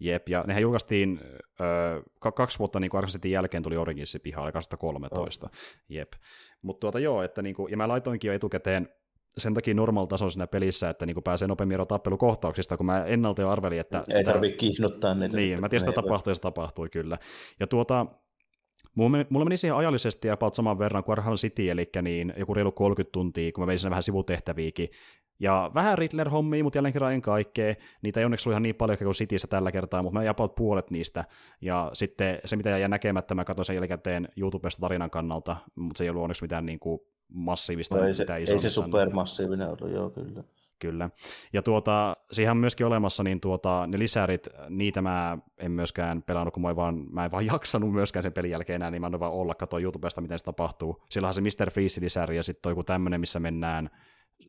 Jep, ja nehän julkaistiin ö, kaksi vuotta niin Arkham jälkeen tuli Originsin pihalle 2013. Oh. Jep. Mutta tuota joo, että niinku, ja mä laitoinkin jo etukäteen sen takia normaal tason siinä pelissä, että niinku pääsee nopeammin eroon tappelukohtauksista, kun mä ennalta jo arvelin, että... Ei tarvitse kihnuttaa niitä. Niin, mä tiedän, että tapahtui, ja se tapahtui kyllä. Ja tuota, Mulla meni siihen ajallisesti about saman verran kuin Arkham City, eli niin joku reilu 30 tuntia, kun mä vein vähän sivutehtäviäkin, ja vähän Riddler-hommia, mutta jälleen kerran en kaikkea. Niitä ei onneksi ollut ihan niin paljon kuin Cityssä tällä kertaa, mutta mä jäin puolet niistä. Ja sitten se, mitä jäi näkemättä, mä katsoin sen jälkikäteen YouTubesta tarinan kannalta, mutta se ei ollut onneksi mitään niin kuin massiivista. No ei, se, ei se supermassiivinen ollut, joo kyllä. Kyllä. Ja tuota, siihen on myöskin olemassa niin tuota, ne lisärit, niitä mä en myöskään pelannut, kun mä, vaan, mä en vaan jaksanut myöskään sen pelin jälkeen enää, niin mä en vaan olla, katsoa YouTubesta, miten se tapahtuu. Silloinhan se Mr. Freeze-lisäri ja sitten joku tämmöinen, missä mennään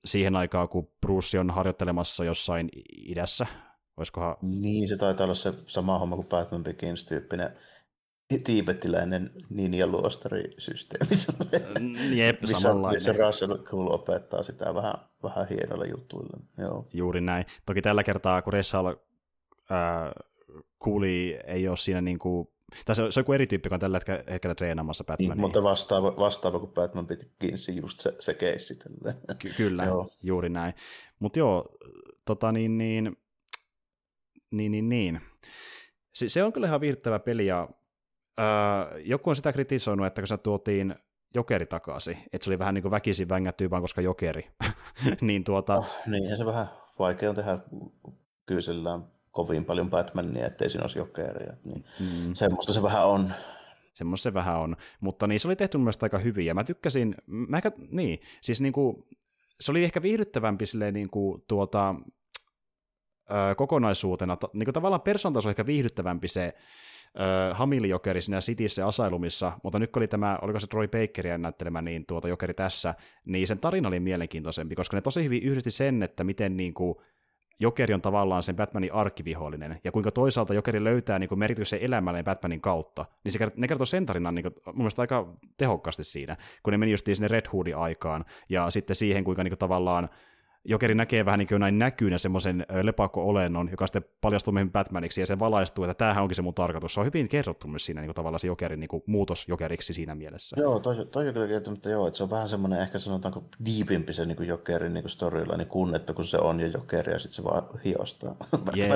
siihen aikaan, kun Bruce on harjoittelemassa jossain idässä. Olisikohan... Niin, se taitaa olla se sama homma kuin Batman Begins-tyyppinen tiibettiläinen ninja-luostarisysteemi. Jep, missä, samanlainen. Missä Russell Cool opettaa sitä vähän, vähän hienoilla jutuilla. Joo. Juuri näin. Toki tällä kertaa, kun Ressal äh, kuuli, ei ole siinä niin kuin tai se, se on joku eri tyyppi, joka on tällä hetkellä treenaamassa Batmania. Niin, mutta vastaava, vastaava kuin Batman Begins, just se, se keissi. Ky- kyllä, joo. juuri näin. Mutta joo, tota niin, niin, niin, niin, niin. Se, se on kyllä ihan viihdyttävä peli, ja äh, joku on sitä kritisoinut, että kun se tuotiin jokeri takaisin. Että se oli vähän niin kuin väkisin vängättyy vaan koska jokeri. niin tuota... Oh, niin, se vähän vaikea on tehdä kyysellään kovin paljon Batmania, ettei siinä olisi jokeria. Niin mm. Semmoista se vähän on. Semmoista se vähän on. Mutta niin, se oli tehty mielestäni aika hyvin, ja mä tykkäsin, mä, niin, siis niin kuin, se oli ehkä viihdyttävämpi silleen niin kuin, tuota, ö, kokonaisuutena, niin kuin tavallaan persoontaso ehkä viihdyttävämpi se ö, Hamili Jokeri siinä Cityssä Asylumissa, mutta nyt kun oli tämä, oliko se Troy Bakeria näyttelemä niin tuota Jokeri tässä, niin sen tarina oli mielenkiintoisempi, koska ne tosi hyvin yhdisti sen, että miten niin kuin, Jokeri on tavallaan sen Batmanin arkkivihollinen, ja kuinka toisaalta Jokeri löytää niin merkityksen elämälle Batmanin kautta, niin se, ne kertoo sen tarinan niin kuin, mun mielestä aika tehokkaasti siinä, kun ne meni just sinne Red Hoodin aikaan, ja sitten siihen, kuinka niin kuin, tavallaan Jokeri näkee vähän niin kuin näin näkyynä semmoisen lepakko-olennon, joka sitten paljastuu meidän Batmaniksi, ja se valaistuu, että tämähän onkin se mun tarkoitus. Se on hyvin kerrottu myös siinä niin kuin tavallaan se Jokerin niin kuin muutos Jokeriksi siinä mielessä. Joo, toi, toi on kyllä kertomatta, joo, että se on vähän semmoinen ehkä sanotaanko diipimpi se niin kuin Jokerin niin storyline kun, että kun se on jo Jokeri, ja sitten se vaan hiostaa. Jep,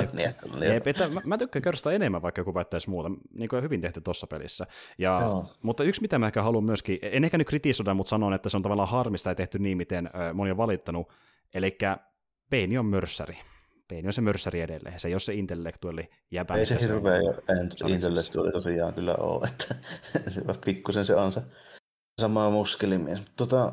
Jep että mä, mä tykkään kerrostaa enemmän, vaikka joku väittäisi muuta. Niin kuin hyvin tehty tuossa pelissä. Ja, mutta yksi, mitä mä ehkä haluan myöskin, en ehkä nyt kritisoida, mutta sanon, että se on tavallaan harmista ja tehty niin, miten moni on valittanut, Eli Peini on mörssäri. Peini on se mörssäri edelleen, se ei ole se intellektuelli jäbä. Ei se hirveä intellektuelli tosiaan kyllä ole, että se pikkusen se on se sama muskelimies. Tota,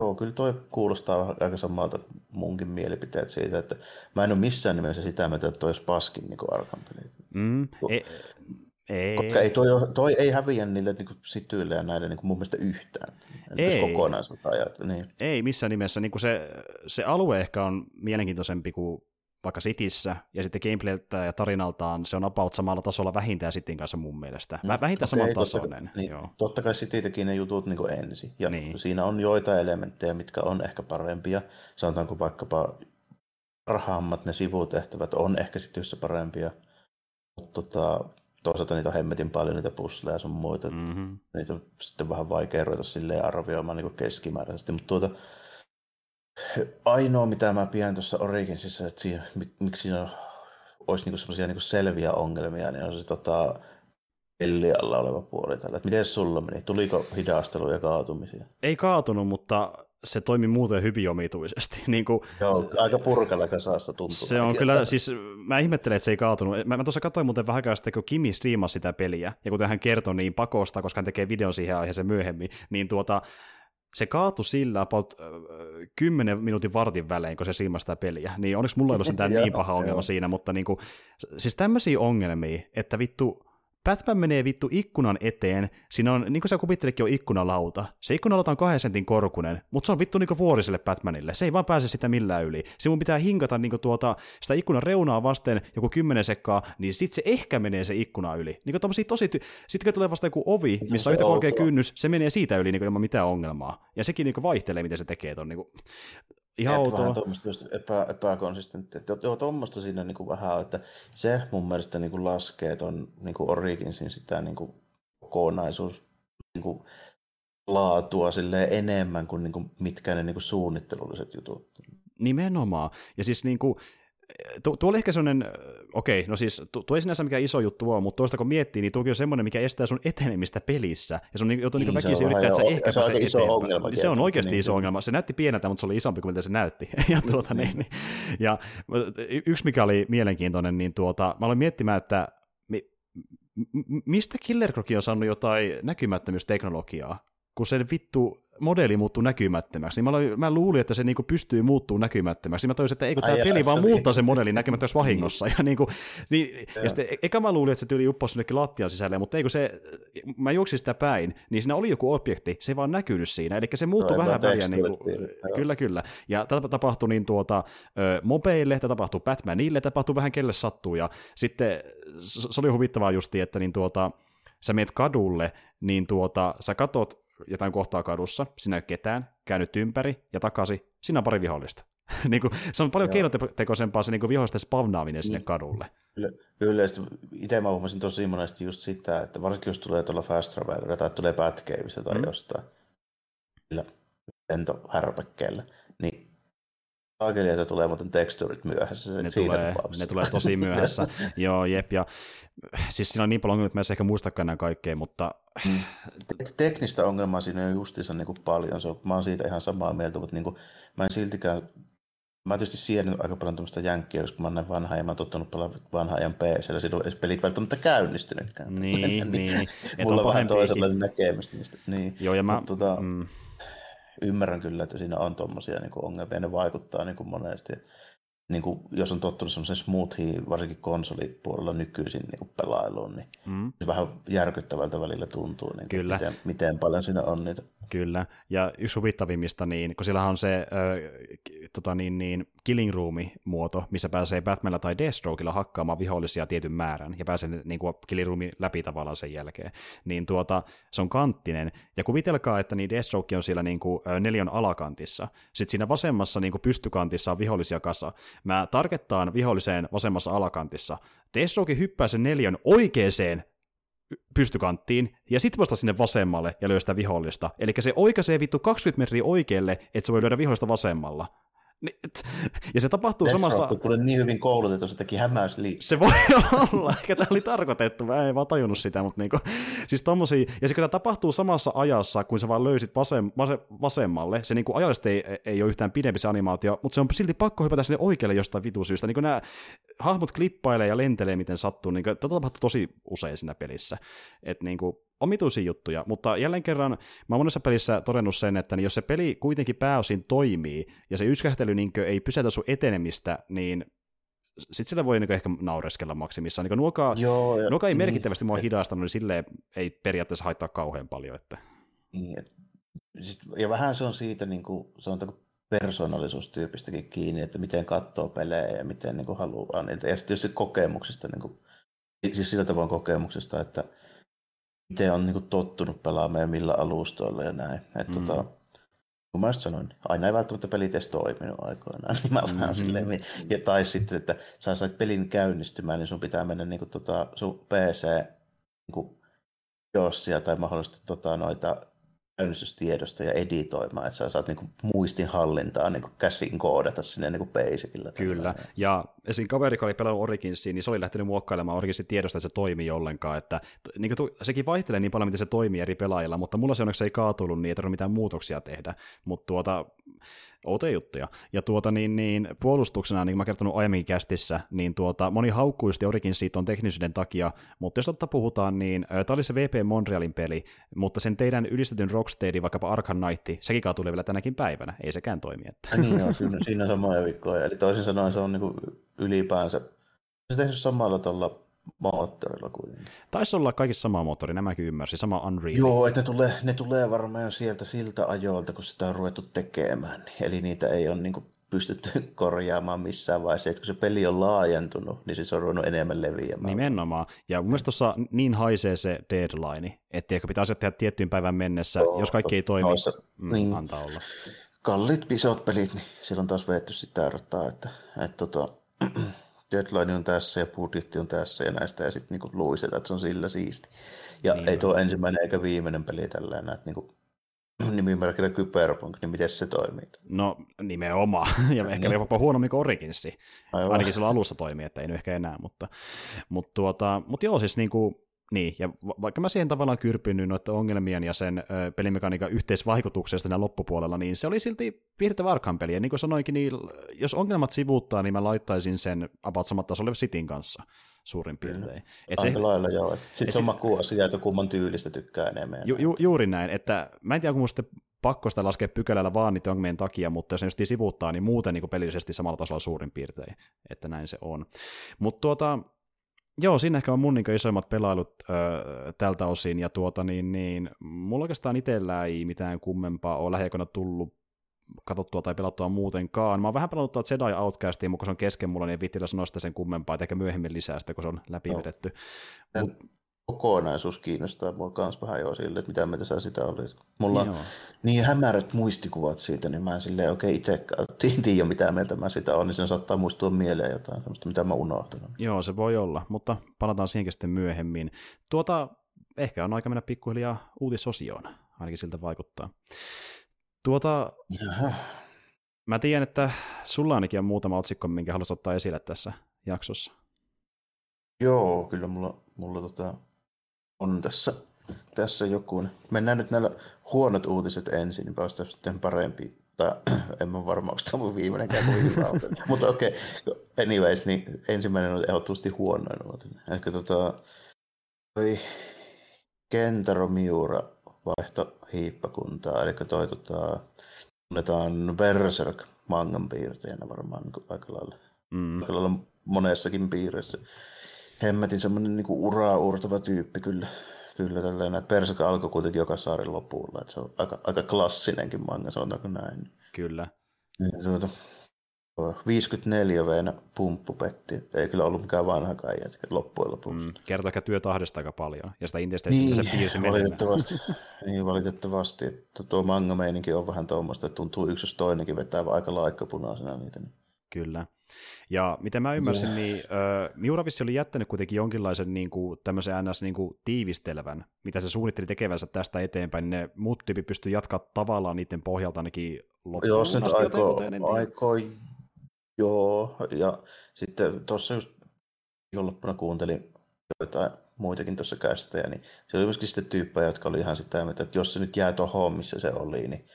joo, kyllä toi kuulostaa aika samalta munkin mielipiteet siitä, että mä en ole missään nimessä sitä mieltä, että toi olisi paskin niin Arkham Mm, ei, ei. Koska ei toi, toi ei häviä niille niin kuin sityille ja näille niin kuin mun mielestä yhtään. Ei. Kokonaisuutta ajat, niin. ei missään nimessä. Niin kuin se, se alue ehkä on mielenkiintoisempi kuin vaikka Sitissä, ja sitten gameplayltä ja tarinaltaan se on about samalla tasolla vähintään Sitin kanssa mun mielestä. No, vähintään okay, saman Totta, niin, totta kai City teki ne jutut niin kuin ensin, ja niin. siinä on joita elementtejä, mitkä on ehkä parempia. Sanotaanko vaikkapa parhaammat ne sivutehtävät on ehkä Cityssä parempia, mutta tota, toisaalta niitä on hemmetin paljon niitä pusleja ja sun muita. Mm-hmm. Niitä on sitten vähän vaikea ruveta silleen arvioimaan niin keskimääräisesti. Mutta tuota, ainoa mitä mä pidän tuossa Originsissa, että siinä, miksi siinä on, olisi niinku semmoisia niinku selviä ongelmia, niin on se tota, pelli alla oleva puoli tällä. Miten sulla meni? Tuliko hidasteluja ja kaatumisia? Ei kaatunut, mutta se toimi muuten hyvin omituisesti. niin kuin, Joo, aika purkalla kasassa tuntuu. Se on kyllä, siis mä ihmettelen, että se ei kaatunut. Mä, mä tuossa katsoin muuten vähän sitten, kun Kimi striimasi sitä peliä, ja kuten hän kertoi niin pakosta, koska hän tekee videon siihen aiheeseen myöhemmin, niin tuota, se kaatui sillä about äh, 10 minuutin vartin välein, kun se siimasi sitä peliä. Niin onneksi mulla ei ollut niin paha ongelma siinä, mutta niin kuin, siis tämmöisiä ongelmia, että vittu, Batman menee vittu ikkunan eteen, siinä on, niin kuin sä kuvittelikin, on ikkunalauta. Se ikkunalauta on kahden sentin korkunen, mutta se on vittu niin vuoriselle Batmanille. Se ei vaan pääse sitä millään yli. Se mun pitää hinkata niin tuota, sitä ikkunan reunaa vasten joku kymmenen sekkaa, niin sit se ehkä menee se ikkuna yli. Niin tommosia tosi, ty- sitten kun tulee vasta joku ovi, missä on yhtä korkea kynnys, se menee siitä yli niin ilman mitään ongelmaa. Ja sekin niin vaihtelee, miten se tekee ton. Niin kuin... Ihan outoa. Vähän tuommoista just epä, epäkonsistenttia. Joo, tuommoista siinä niin kuin vähän että se mun mielestä niin kuin laskee ton niin kuin Originsin sitä niin kuin kokonaisuus niin kuin laatua silleen enemmän kuin, niin kuin mitkään ne niin kuin suunnittelulliset jutut. Nimenomaan. Ja siis niin kuin, tuo, tuo oli ehkä sellainen, okei, no siis tuo, tuo ei sinänsä mikä iso juttu ole, mutta toista kun miettii, niin tuokin on semmoinen, mikä estää sun etenemistä pelissä. Ja sun joutuu niin, niin väkisin yrittää, että sä ehkä se, on iso ongelma. Se on oikeasti niin, iso niin. ongelma. Se näytti pieneltä, mutta se oli isompi kuin mitä se näytti. ja, tuota, niin, niin, ja yksi, mikä oli mielenkiintoinen, niin tuota, mä olin miettimään, että mi, mistä Killer Croc on saanut jotain näkymättömyysteknologiaa, kun se vittu modeli muuttuu näkymättömäksi, niin mä, olin, mä luulin, että se niinku pystyy muuttuu näkymättömäksi. Mä toisin, että eikö tämä peli vaan muuttaa sen modelin näkymättömäksi vahingossa. Ja, niinku, niin, ja sitten, e- eka mä luulin, että se tyyli upposi jonnekin lattian sisälle, mutta eikö se, mä juoksin sitä päin, niin siinä oli joku objekti, se ei vaan näkynyt siinä, eli se muuttui no, vähän väliä. Niinku, kyllä, kyllä. Ja tätä tapahtui niin tuota, mobeille, tätä tapahtui Batmanille, tätä tapahtui vähän kelle sattuu, ja sitten se oli huvittavaa justi, että niin tuota, sä meet kadulle, niin tuota, sä katot jotain kohtaa kadussa, sinä ei ole ketään, käynyt ympäri ja takaisin, siinä on pari vihollista. niin kuin, se on paljon keinotekoisempaa se niin kuin vihollisten spavnaaminen sinne niin. kadulle. Kyllä, kyllä itse mä huomasin tosi monesti just sitä, että varsinkin jos tulee tuolla fast travelilla tai tulee Batcaveissa tai mm. jostain, sillä lentohärpekkeellä, niin Saakeli, tulee muuten teksturit myöhässä. Ne tulee, ne tulee tosi myöhässä. Joo, jep. Ja, siis siinä on niin paljon ongelmia, että mä en ehkä muistakaan enää kaikkea, mutta... Mm. Teknistä ongelmaa siinä on justiinsa niin kuin paljon. Se on, mä oon siitä ihan samaa mieltä, mutta niin kuin, mä en siltikään Mä tietysti siedän aika paljon tuommoista jänkkiä, koska mä oon näin vanha ja mä oon tottunut pelaamaan vanha ajan PC, ja silloin edes pelit välttämättä käynnistynytkään. Niin, niin. Mulla on vähän toisella näkemystä niistä. Niin. Joo, ja mä... Mutta, tota, mm. Ymmärrän kyllä, että siinä on tuommoisia niin ongelmia, ne vaikuttaa niin kuin monesti niin kuin, jos on tottunut semmoisen smoothie, varsinkin konsolipuolella nykyisin niin kuin pelailuun, niin mm. se vähän järkyttävältä välillä tuntuu, niin kuin, Kyllä. Miten, miten paljon siinä on niitä. Kyllä, ja yksi huvittavimmista, niin, kun sillä on se äh, tota niin, niin, killing room-muoto, missä pääsee Batmanilla tai Deathstrokeilla hakkaamaan vihollisia tietyn määrän, ja pääsee niin kuin killing roomin läpi tavallaan sen jälkeen, niin tuota, se on kanttinen, ja kuvitelkaa, että niin Deathstroke on siellä niin kuin, neljän alakantissa, sitten siinä vasemmassa niin kuin pystykantissa on vihollisia kasa, mä tarkettaan viholliseen vasemmassa alakantissa, Deathstroke hyppää sen neljän oikeeseen pystykanttiin, ja sitten vasta sinne vasemmalle ja lyö sitä vihollista. Eli se oikaisee vittu 20 metriä oikealle, että se voi lyödä vihollista vasemmalla. Ja se tapahtuu Death samassa... Kun niin hyvin koulutettu, se teki hämäysliikkeen. Se voi olla, ehkä tämä oli tarkoitettu, mä en vaan tajunnut sitä, mutta niinku, siis tommosia, ja se kun tämä tapahtuu samassa ajassa, kun sä vaan löysit vasem, vasemmalle, se niinku ajallisesti ei, ei ole yhtään pidempi se animaatio, mutta se on silti pakko hypätä sinne oikealle jostain vitusyystä, niin nämä hahmot klippailee ja lentelee miten sattuu, niin tätä tapahtuu tosi usein siinä pelissä, että niinku, omituisia juttuja, mutta jälleen kerran mä oon monessa pelissä todennut sen, että niin jos se peli kuitenkin pääosin toimii, ja se yskähtely niin ei pysäytä sun etenemistä, niin sitten sillä voi niin ehkä naureskella maksimissaan. Niin nuokaa, Joo, ja, nuokaa ei niin, merkittävästi mua hidastanut, niin silleen ei periaatteessa haittaa kauhean paljon. Että... Niin, et, sit, ja vähän se on siitä, niin kuin, sanotaanko persoonallisuustyypistäkin kiinni, että miten katsoo pelejä ja miten niin kuin haluaa niitä. Ja sitten tietysti kokemuksista, niin kuin, siis sillä tavoin kokemuksesta, että itse on niin tottunut pelaamaan ja millä alustoilla ja näin. Et, mm. tota, kun mä sanoin, aina ei välttämättä pelit edes toiminut aikoinaan, niin mä mm-hmm. vähän silleen, ja, tai sitten, että sä sait pelin käynnistymään, niin sun pitää mennä niin kuin, tota, sun PC niin kuin, jossia tai mahdollisesti tota, noita käynnistystiedosta ja editoimaan, että sä saat niinku muistin hallintaa niinku käsin koodata sinne niinku basicilla. Kyllä, ja esim. kaveri, joka oli pelannut Originsiin, niin se oli lähtenyt muokkailemaan Originsin tiedosta, että se toimii ollenkaan, että niin kuin, sekin vaihtelee niin paljon, miten se toimii eri pelaajilla, mutta mulla se onneksi ei kaatunut, niin ei tarvitse mitään muutoksia tehdä, mutta tuota, outoja juttuja. Ja tuota, niin, niin, puolustuksena, niin kuin mä kertonut aiemmin kästissä, niin tuota, moni haukkuisti Origin siitä on teknisyyden takia, mutta jos totta puhutaan, niin tämä oli se VP Montrealin peli, mutta sen teidän ylistetyn Rocksteadin, vaikkapa Arkham Knight, sekin kaatuu vielä tänäkin päivänä, ei sekään toimi. Että. Niin on, siinä, siinä on samoja vikkoja, eli toisin sanoen se on niin kuin ylipäänsä, se tehnyt samalla tuolla moottorilla kuitenkin. Taisi olla kaikissa sama moottori, nämäkin ymmärsi, sama Unreal. Joo, että ne tulee, ne tulee varmaan sieltä siltä ajoilta, kun sitä on ruvettu tekemään. Eli niitä ei ole niin kuin pystytty korjaamaan missään vaiheessa. Että kun se peli on laajentunut, niin siis on ruvennut enemmän leviämään. Nimenomaan. Ja mun mielestä tuossa niin haisee se deadline, että ehkä pitää asiat tehdä tiettyyn päivän mennessä. Joo, Jos kaikki ei toimi, noissa, mm, niin. antaa olla. Kalliit, pisot pelit, niin silloin taas vetty sitä erottaa, että, että tota, deadline on tässä ja budjetti on tässä ja näistä ja sitten niinku luistetaan, että se on sillä siisti. Ja niin ei tuo ensimmäinen eikä viimeinen peli tällä että niinku, nimimerkillä Cyberpunk, niin miten se toimii? No nimenomaan, ja ehkä jopa huonommin kuin Originsi. Ainakin sillä alussa toimii, että ei nyt ehkä enää, mutta, mutta, tuota, mutta joo, siis niin kuin, niin, ja vaikka mä siihen tavallaan kyrpynyt noiden ongelmien ja sen ö, pelimekaniikan yhteisvaikutuksesta siinä loppupuolella, niin se oli silti piirtettävä Arkham peli. Ja niin kuin sanoinkin, niin jos ongelmat sivuuttaa, niin mä laittaisin sen about samat tasolle Cityn kanssa suurin piirtein. Et se, lailla joo. Sitten se on maku asia, että kumman tyylistä tykkää enemmän. Ju, ju, juuri näin, että mä en tiedä, kun musta pakko sitä laskea pykälällä vaan niiden ongelmien takia, mutta jos ne just sivuuttaa, niin muuten niin pelillisesti samalla tasolla suurin piirtein, että näin se on. Mutta tuota, Joo, siinä ehkä on mun niin isoimmat pelailut öö, tältä osin, ja tuota niin, niin mulla oikeastaan itsellä ei mitään kummempaa ole lähiaikoina tullut katsottua tai pelattua muutenkaan. Mä oon vähän pelannut tuota Jedi Outcastia, mutta se on kesken mulla, niin vittillä sanoa sitä sen kummempaa, että ehkä myöhemmin lisää sitä, kun se on läpivedetty. No. Mut, kokonaisuus kiinnostaa mua kans vähän jo sille, että mitä mieltä sä sitä olisi. Mulla on niin hämärät muistikuvat siitä, niin mä en silleen oikein itse tiedä mitä mieltä mä sitä on, niin sen saattaa muistua mieleen jotain sellaista, mitä mä unohtanut. Joo, se voi olla, mutta palataan siihen sitten myöhemmin. Tuota, ehkä on aika mennä pikkuhiljaa uutisosioon, ainakin siltä vaikuttaa. Tuota, Jaha. mä tiedän, että sulla ainakin on muutama otsikko, minkä haluaisit ottaa esille tässä jaksossa. Joo, kyllä mulla, mulla tota, on tässä, tässä joku. Mennään nyt näillä huonot uutiset ensin, niin päästään sitten parempi. Tai en mä varmaan, onko tämä mun viimeinenkään kuin Mutta okei, okay. anyways, niin ensimmäinen on ehdottomasti huonoin uutinen. Eli tota, toi Kentaro Miura vaihto hiippakuntaa, eli toi tota, tunnetaan Berserk mangan piirteenä varmaan niin aika lailla, mm. aika lailla monessakin piirissä. Hemmetin semmoinen niin uraa uurtava tyyppi kyllä. Kyllä tällainen, että Berserk alkoi kuitenkin joka saarin lopulla, että se on aika, aika klassinenkin manga, sanotaanko näin. Kyllä. Niin, tuota, 54 veenä pumppupetti. Ei kyllä ollut mikään vanhakaan jätkä loppujen lopuksi. Mm, kertoo ehkä työtahdesta aika paljon. Ja sitä Intesteistä niin, se piirsi valitettavasti, niin, valitettavasti. Että tuo manga on vähän tuommoista, että tuntuu yksi jos toinenkin vetää aika laikkapunaisena niitä. Niin. Kyllä. Ja miten mä ymmärsin, yeah. niin äh, Miuravissi oli jättänyt kuitenkin jonkinlaisen niin kuin, tämmöisen ns. Niin kuin, tiivistelvän, mitä se suunnitteli tekevänsä tästä eteenpäin, niin ne muut tyypit pystyy jatkaa tavallaan niiden pohjalta ainakin loppuun Joo, se aikoo, aikoo Joo, ja sitten tuossa just viikonloppuna kuuntelin joitain muitakin tuossa kästejä, niin se oli myöskin sitten tyyppejä, jotka oli ihan sitä että jos se nyt jää tuohon, missä se oli, niin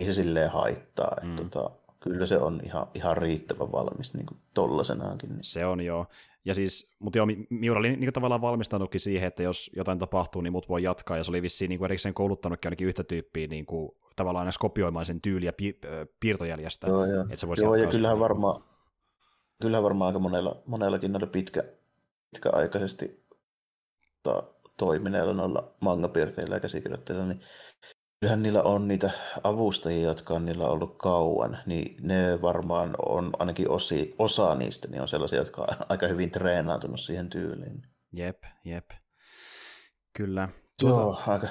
ei se silleen haittaa. Mm. Että tota, kyllä se on ihan, ihan riittävän valmis niin kuin tollasenaankin. Niin. Se on joo. Ja siis, mutta joo, Miura oli niin tavallaan valmistanutkin siihen, että jos jotain tapahtuu, niin mut voi jatkaa, ja se oli vissiin niin kuin erikseen kouluttanutkin ainakin yhtä tyyppiä niin kuin, tavallaan edes kopioimaan sen tyyliä pi- piirtojäljestä. Joo, joo. Että se voisi joo ja kyllähän varmaan, kyllähän varmaan aika monella, monellakin noilla pitkä, pitkäaikaisesti to, toimineilla noilla mangapiirteillä ja käsikirjoittajilla, niin kyllähän niillä on niitä avustajia, jotka on niillä ollut kauan, niin ne varmaan on ainakin osi, osa niistä, niin on sellaisia, jotka on aika hyvin treenautunut siihen tyyliin. Jep, jep. Kyllä. Tuota... Joo, aika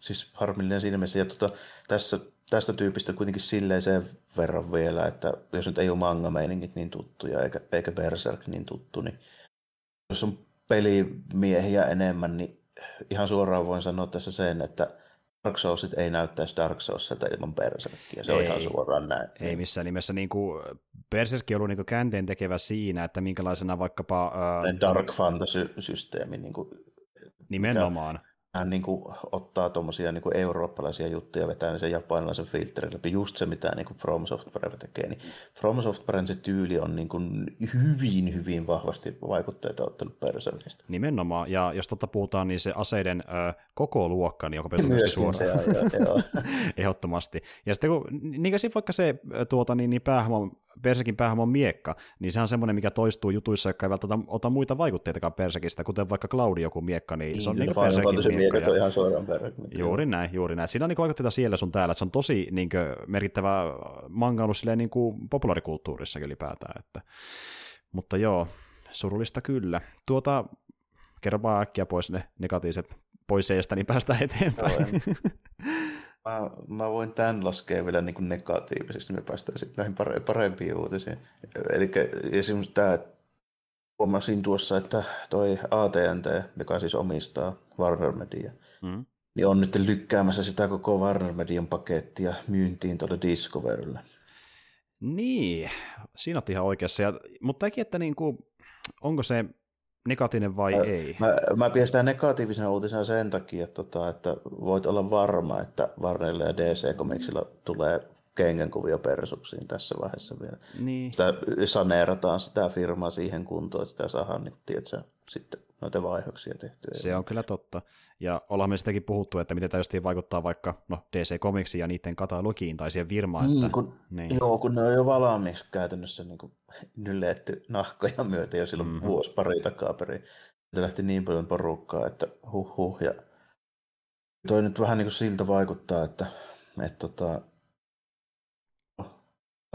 siis harmillinen siinä mielessä. Ja tuota, tässä, tästä tyypistä kuitenkin silleen sen verran vielä, että jos nyt ei ole manga-meiningit niin tuttuja eikä, eikä Berserk niin tuttu, niin jos on pelimiehiä enemmän, niin ihan suoraan voin sanoa tässä sen, että Dark Soulsit ei näyttäisi Dark Soulsilta ilman Berserkia, se ei, on ihan suoraan näin. Ei missään nimessä. Niin kuin Berserk on ollut niin käänteen tekevä siinä, että minkälaisena vaikkapa... Uh, Dark Fantasy-systeemi. Niin kuin, nimenomaan. Mikä, hän niin kuin ottaa tuommoisia niin eurooppalaisia juttuja, vetää ne sen japanilaisen filterin läpi, just se mitä niin kuin From Software tekee. Niin From Softwaren se tyyli on niin kuin hyvin, hyvin vahvasti vaikutteita ottanut Berserkistä. Nimenomaan, ja jos totta puhutaan, niin se aseiden ö, koko luokka, niin joka perustuu myöskin suoraan. Se, joo, Ehdottomasti. Ja sitten kun, niin kuin vaikka se tuota, niin, niin päähahmo Persekin päähahmon miekka, niin se on semmoinen, mikä toistuu jutuissa, jotka ei välttämättä ota muita vaikutteitakaan Persekistä, kuten vaikka Claudi joku miekka, niin, se on niin, niin Persekin miekka. Ja... on ihan suoraan Juuri näin, juuri näin. Siinä on niin vaikutteita siellä sun täällä, se on tosi niin kuin, merkittävä manga ollut silleen, niin kuin populaarikulttuurissakin ylipäätään. Että... Mutta joo, surullista kyllä. Tuota, kerro vaan äkkiä pois ne negatiiviset pois seistä, niin päästään eteenpäin. Mä, mä voin tämän laskea vielä niin kuin negatiivisesti, niin me päästään sitten näihin pare- parempiin uutisiin. Eli esimerkiksi tämä, huomasin tuossa, että toi AT&T, joka siis omistaa Warner Media, mm. niin on nyt lykkäämässä sitä koko Warner Median pakettia myyntiin tuolle Discoverylle. Niin, siinä on ihan oikeassa. Ja, mutta tekin, että niin kuin, onko se negatiivinen vai mä, ei? Mä, mä pidän sitä negatiivisena uutisena sen takia, että, tota, että voit olla varma, että Warnerilla ja DC Comicsilla tulee kengenkuvia persuksiin tässä vaiheessa vielä. Niin. Sitä saneerataan sitä firmaa siihen kuntoon, että sitä saadaan niin, tiedätkö, sitten noita vaihoksia tehtyä. Se on kyllä totta. Ja ollaan me sitäkin puhuttu, että miten tämä vaikuttaa vaikka no, DC Comicsiin ja niiden katalogiin tai siihen firmaan. Niin, että, kun, niin. Joo, kun ne on jo valmiiksi käytännössä niin kuin, nyletty nahkoja myöten jo silloin mm-hmm. vuosi pari takaperin. Se lähti niin paljon porukkaa, että huh huh. Ja toi nyt vähän niin kuin siltä vaikuttaa, että, että tota,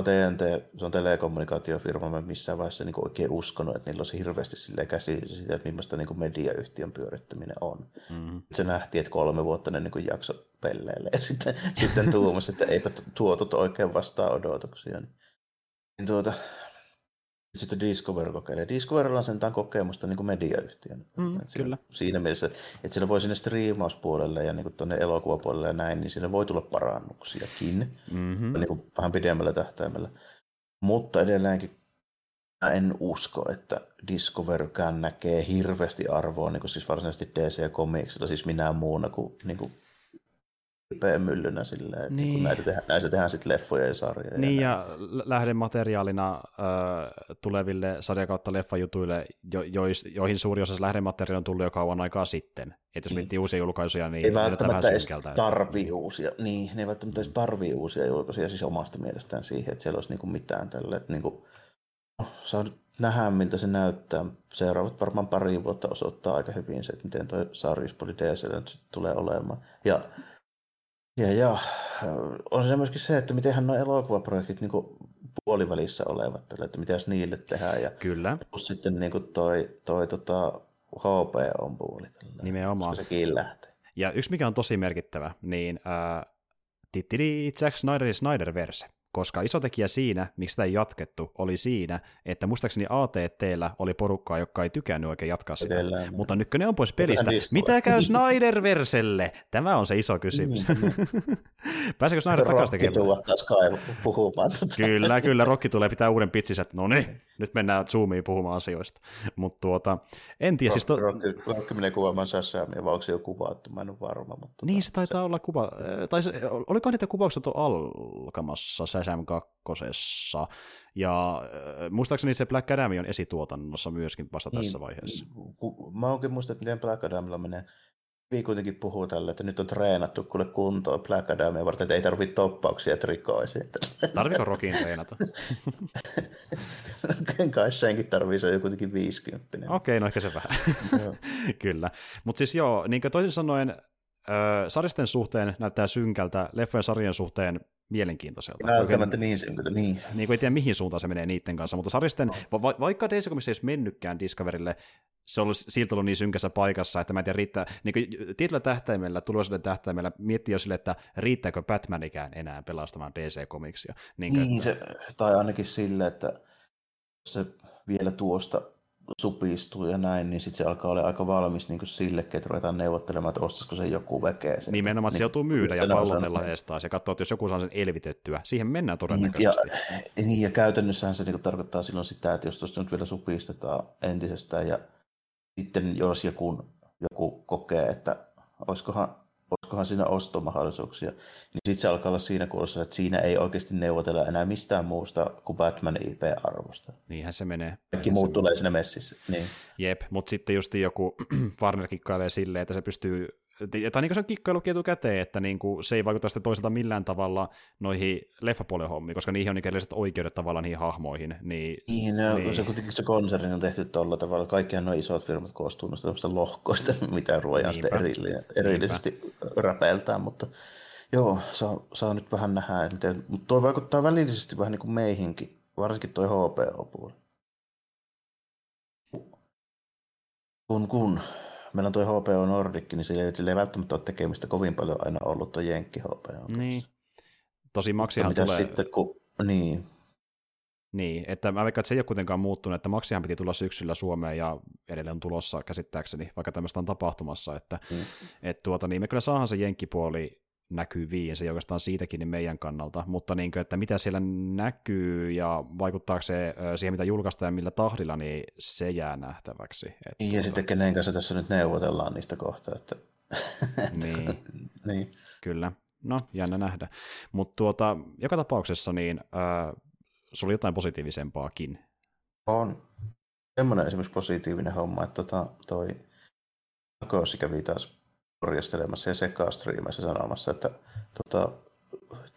TNT, se on telekommunikaatiofirma, mä missään vaiheessa niin oikein uskonut, että niillä olisi hirveästi käsi sitä, että millaista niin mediayhtiön pyörittäminen on. Mm-hmm. Se nähtiin, että kolme vuotta ne niin jakso pelleille ja sitten, sitten tuumasi, että eipä tuotot oikein vastaa odotuksia. Niin tuota, sitten Discover kokeilee. Discoverilla on sentään kokemusta niin mediayhtiön. Mm, kyllä. Siinä mielessä, että siellä voi sinne striimauspuolelle ja niin tuonne elokuvapuolelle ja näin, niin siinä voi tulla parannuksiakin mm-hmm. niin kuin vähän pidemmällä tähtäimellä. Mutta edelleenkin en usko, että Discoverykään näkee hirveästi arvoa, niin kuin siis varsinaisesti DC Comicsilla, siis minä muuna kuin, niin kuin myllynä silleen, että niin. näitä tehdään, näistä tehdään sitten leffoja ja sarjoja. Niin, ja, ja lähdemateriaalina äh, tuleville sarja kautta leffajutuille, jo, jois, joihin suuri osa lähdemateriaalia on tullut jo kauan aikaa sitten. Että jos niin. miettii uusia julkaisuja, niin ei välttämättä edes tarvii uusia, niin, ne ei välttämättä edes tarvii uusia julkaisuja siis omasta mielestään siihen, että siellä olisi niinku mitään tällä, että niinku, no, saa nyt nähdä, miltä se näyttää. Seuraavat varmaan pari vuotta osoittaa aika hyvin se, että miten tuo sarjispoli DC nyt tulee olemaan. Ja ja, ja on se myöskin se, että miten nuo elokuvaprojektit niin puolivälissä olevat, että mitä niille tehdään. Ja Kyllä. Plus sitten niin kuin toi, toi tota, HP on puoli. Tällä, Nimenomaan. Sekin lähtee. Ja yksi mikä on tosi merkittävä, niin äh, Zack Snyderin Snyder-verse koska iso tekijä siinä, miksi sitä ei jatkettu, oli siinä, että muistaakseni ATTllä oli porukkaa, joka ei tykännyt oikein jatkaa sitä. Edellään. Mutta nyt ne on pois pelistä. Mitä käy Snyder-verselle? Tämä on se iso kysymys. Mm, mm. Pääseekö Snyder takaisin tekemään? Rokki taas puhumaan. kyllä, kyllä. Rokki tulee pitää uuden pitsin, että no niin, nyt mennään Zoomiin puhumaan asioista. Mutta tuota, en tiedä. Siis to... Rokki, Rokki menee kuvaamaan Shazamia, vai onko se jo kuvattu? Mä en ole varma. Mutta niin, se taitaa se... olla kuva. Tai se, oliko niitä kuvaukset alkamassa Shazam 2. Ja äh, muistaakseni se Black Adam on esituotannossa myöskin vasta niin, tässä vaiheessa. Mä onkin muista, että miten Black Adamilla menee. Vi kuitenkin puhuu tälle, että nyt on treenattu kuule kuntoon Black Adamia varten, että ei tarvitse toppauksia trikoisiin. Tarvitsetko Rokin treenata? kai senkin tarvii, se on jo kuitenkin 50. Okei, okay, no ehkä se vähän. Kyllä. Mutta siis joo, niin toisin sanoen, sarjisten suhteen näyttää synkältä, leffojen sarjan suhteen mielenkiintoiselta. Välttämättä niin synkältä, niin. Niin kuin ei tiedä mihin suuntaan se menee niiden kanssa, mutta sarjisten, no. va- vaikka DC Comics ei olisi mennytkään Discoverille, se on ollut, siltä ollut niin synkässä paikassa, että mä en tiedä, riittää, niin kuin tietyllä tähtäimellä, tulevaisuuden tähtäimellä, miettii jo sille, että riittääkö Batmanikään enää pelastamaan DC Comicsia. Niin, niin se, tai ainakin sille, että se vielä tuosta supistuu ja näin, niin sitten se alkaa olla aika valmis niin sillekin, että ruvetaan neuvottelemaan, että ostaisiko se joku väkeä. Nimenomaan, että niin, se joutuu myydä ja pallotella estaa ja katsoa, että jos joku saa sen elvitettyä, siihen mennään todennäköisesti. Ja, niin, ja käytännössähän se niin tarkoittaa silloin sitä, että jos tuosta nyt vielä supistetaan entisestään ja sitten jos joku, joku kokee, että olisikohan olisikohan siinä ostomahdollisuuksia, niin sitten se alkaa olla siinä kuulossa, että siinä ei oikeasti neuvotella enää mistään muusta kuin Batman IP-arvosta. Niinhän se menee. Kaikki muut se tulee menee. sinne messissä. Niin. Jep, mutta sitten just joku Warner kikkailee silleen, että se pystyy tai niin kuin se on kikkailukin etukäteen, että niin kuin se ei vaikuta sitten toisaalta millään tavalla noihin leffapuolen hommiin, koska niihin on niin erilaiset oikeudet tavallaan niihin hahmoihin. Niin, niin, no, niin. se kuitenkin se konserni on tehty tuolla tavalla. Kaikkihan nuo isot firmat koostuu noista lohkoista, mitä ruojaa sitten erillisesti räpeltään, mutta joo, saa, saa nyt vähän nähdä, miten, mutta toi vaikuttaa välillisesti vähän niin kuin meihinkin, varsinkin toi HBO-puoli. Kun, kun meillä on tuo HBO Nordic, niin sillä ei, sillä ei välttämättä ole tekemistä kovin paljon aina ollut tuo Jenkki HBO. Niin. Tosi maksihan tulee... sitten, kun... Niin. Niin, että mä veikkaan, että se ei ole kuitenkaan muuttunut, että maksihan piti tulla syksyllä Suomeen ja edelleen on tulossa käsittääkseni, vaikka tämmöistä on tapahtumassa, että mm. et tuota, niin me kyllä saahan se jenkkipuoli näkyviin, se oikeastaan siitäkin niin meidän kannalta, mutta niin kuin, että mitä siellä näkyy ja vaikuttaako se siihen, mitä julkaistaan ja millä tahdilla, niin se jää nähtäväksi. Että ja tuota... sitten kenen kanssa tässä nyt neuvotellaan niistä kohtaa. Että... niin. niin. Kyllä. No, jännä nähdä. Mutta tuota, joka tapauksessa niin äh, sulla oli jotain positiivisempaakin. On. Semmoinen esimerkiksi positiivinen homma, että tota, toi Kosi kävi taas korjastelemassa ja sekastriimassa sanomassa, että tota,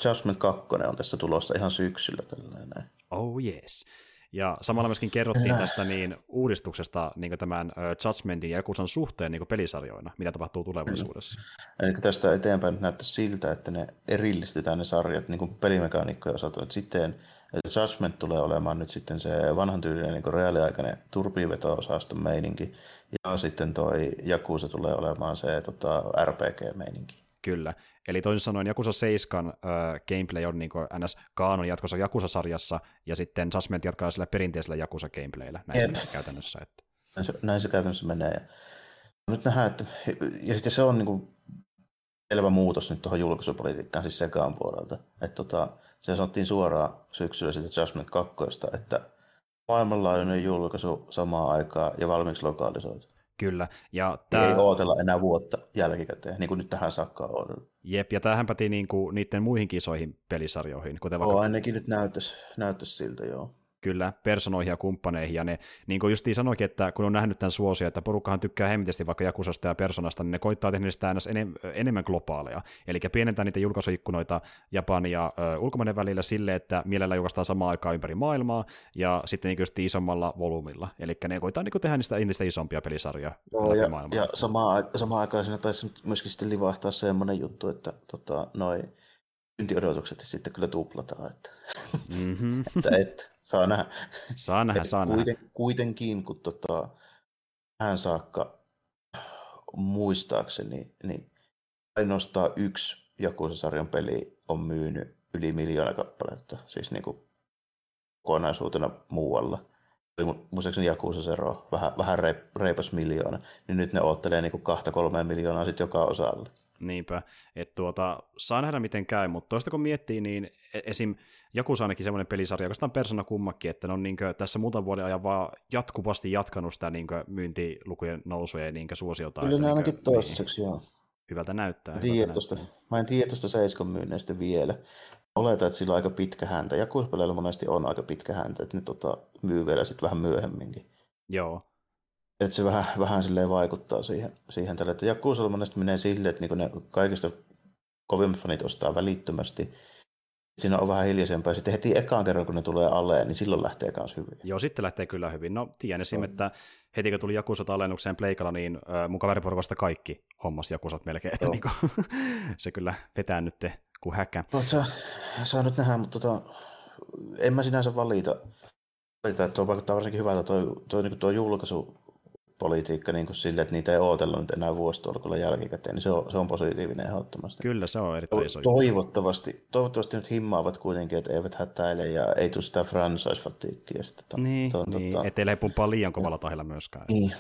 Judgment 2 on tässä tulossa ihan syksyllä. Tällainen. Oh yes. Ja samalla myöskin kerrottiin tästä niin uudistuksesta niin tämän uh, Judgmentin ja Jakusan suhteen niin pelisarjoina, mitä tapahtuu tulevaisuudessa. Eli tästä eteenpäin näyttää siltä, että ne erillistetään ne sarjat niin pelimekaniikkojen osalta siten, että Judgment tulee olemaan nyt sitten se vanhan tyylinen niin reaaliaikainen turpiinveto-osaston meininki, ja sitten toi Jakusa tulee olemaan se tota, RPG-meininki. Kyllä. Eli toisin sanoen Jakusa 7 äh, gameplay on niin ns. kaanon jatkossa Jakusa-sarjassa, ja sitten Judgment jatkaa sillä perinteisellä Jakusa-gameplayllä näin Jep. käytännössä. Että. Näin, se, näin se käytännössä menee. Ja nyt nähdään, että ja sitten se on niin kuin selvä muutos nyt tuohon julkaisupolitiikkaan siis sekaan puolelta. Että tota, se sanottiin suoraan syksyllä sitten Judgment 2, että maailmanlaajuinen julkaisu samaan aikaan ja valmiiksi lokalisoitu. Kyllä. Ja tää... Ei ootella enää vuotta jälkikäteen, niin kuin nyt tähän saakka on. Jep, ja tämähän päti niin kuin niiden muihin kisoihin pelisarjoihin. Kuten vaikka... Oh, ainakin nyt näyttäisi, näyttäisi siltä, joo kyllä personoihin ja kumppaneihin, ja ne, niin kuin justiin sanoikin, että kun on nähnyt tämän suosia, että porukkahan tykkää hemmetisti vaikka Jakusasta ja Personasta, niin ne koittaa tehdä niistä enem- enemmän globaaleja, eli pienentää niitä julkaisuikkunoita Japanin ja ö, ulkomaiden välillä sille, että mielellä julkaistaan samaan aikaan ympäri maailmaa, ja sitten niin just isommalla volyymilla, eli ne koittaa niin tehdä niistä entistä isompia pelisarjoja Joo, ja, maailmaa. ja samaan, samaan aikaan siinä taisi myöskin sitten livahtaa semmoinen juttu, että tota, noin syntiodotukset sitten kyllä tuplataan, että, mm-hmm. että, että saa nähdä. Saa nähdä, saa kuiten, nähdä. Kuitenkin, kun tota, hän saakka muistaakseni, niin ainoastaan yksi Jakusa-sarjan peli on myynyt yli miljoona kappaletta, siis niin kuin kokonaisuutena muualla. Oli muistaakseni Jakusa Zero, vähän, vähän reipas miljoona, niin nyt ne ottelee niin kahta kolmea miljoonaa sitten joka osalle. Niinpä, että tuota, saa nähdä miten käy, mutta toista kun miettii, niin e- esim. joku ainakin semmoinen pelisarja, on persona kummakin, että ne on niinkö, tässä muutaman vuoden ajan vaan jatkuvasti jatkanut sitä niinkö, myyntilukujen nousua ja niinkö suosiota. Kyllä ne ainakin toistaiseksi, niin, joo. Hyvältä näyttää. Mä, tiedän tosta, mä en tiedä tuosta Seiskon myynneistä vielä. Oletan, että sillä on aika pitkä häntä. Ja monesti on aika pitkä häntä, että ne tota, myy vielä sitten vähän myöhemminkin. Joo että se vähän, vähän silleen vaikuttaa siihen, siihen tälle. Että Jakuusalla menee silleen, että niin ne kaikista kovimmat fanit ostaa välittömästi. Siinä on vähän hiljaisempaa. Sitten heti ekaan kerran, kun ne tulee alle, niin silloin lähtee myös hyvin. Joo, sitten lähtee kyllä hyvin. No, tiedän esim, että heti kun tuli Jakusat alennukseen Pleikalla, niin äh, mun kaveriporukasta kaikki hommas Jakusat melkein. Että niin kuin, se kyllä vetää nyt kuin häkä. No, saa, saa nyt nähdä, mutta tota, en mä sinänsä valita. valita että tuo vaikuttaa varsinkin hyvältä tuo, tuo, niin tuo julkaisu politiikka niin kuin sille, että niitä ei ootella nyt enää vuositolkulla jälkikäteen, niin se on, se on positiivinen ehdottomasti. Kyllä, se on erittäin iso. Toivottavasti, toivottavasti nyt himmaavat kuitenkin, että eivät hätäile ja ei tule sitä franchise-fatiikkiä. Niin, to, niin tota... ettei lepumpaa liian kovalla tahilla myöskään. Niin,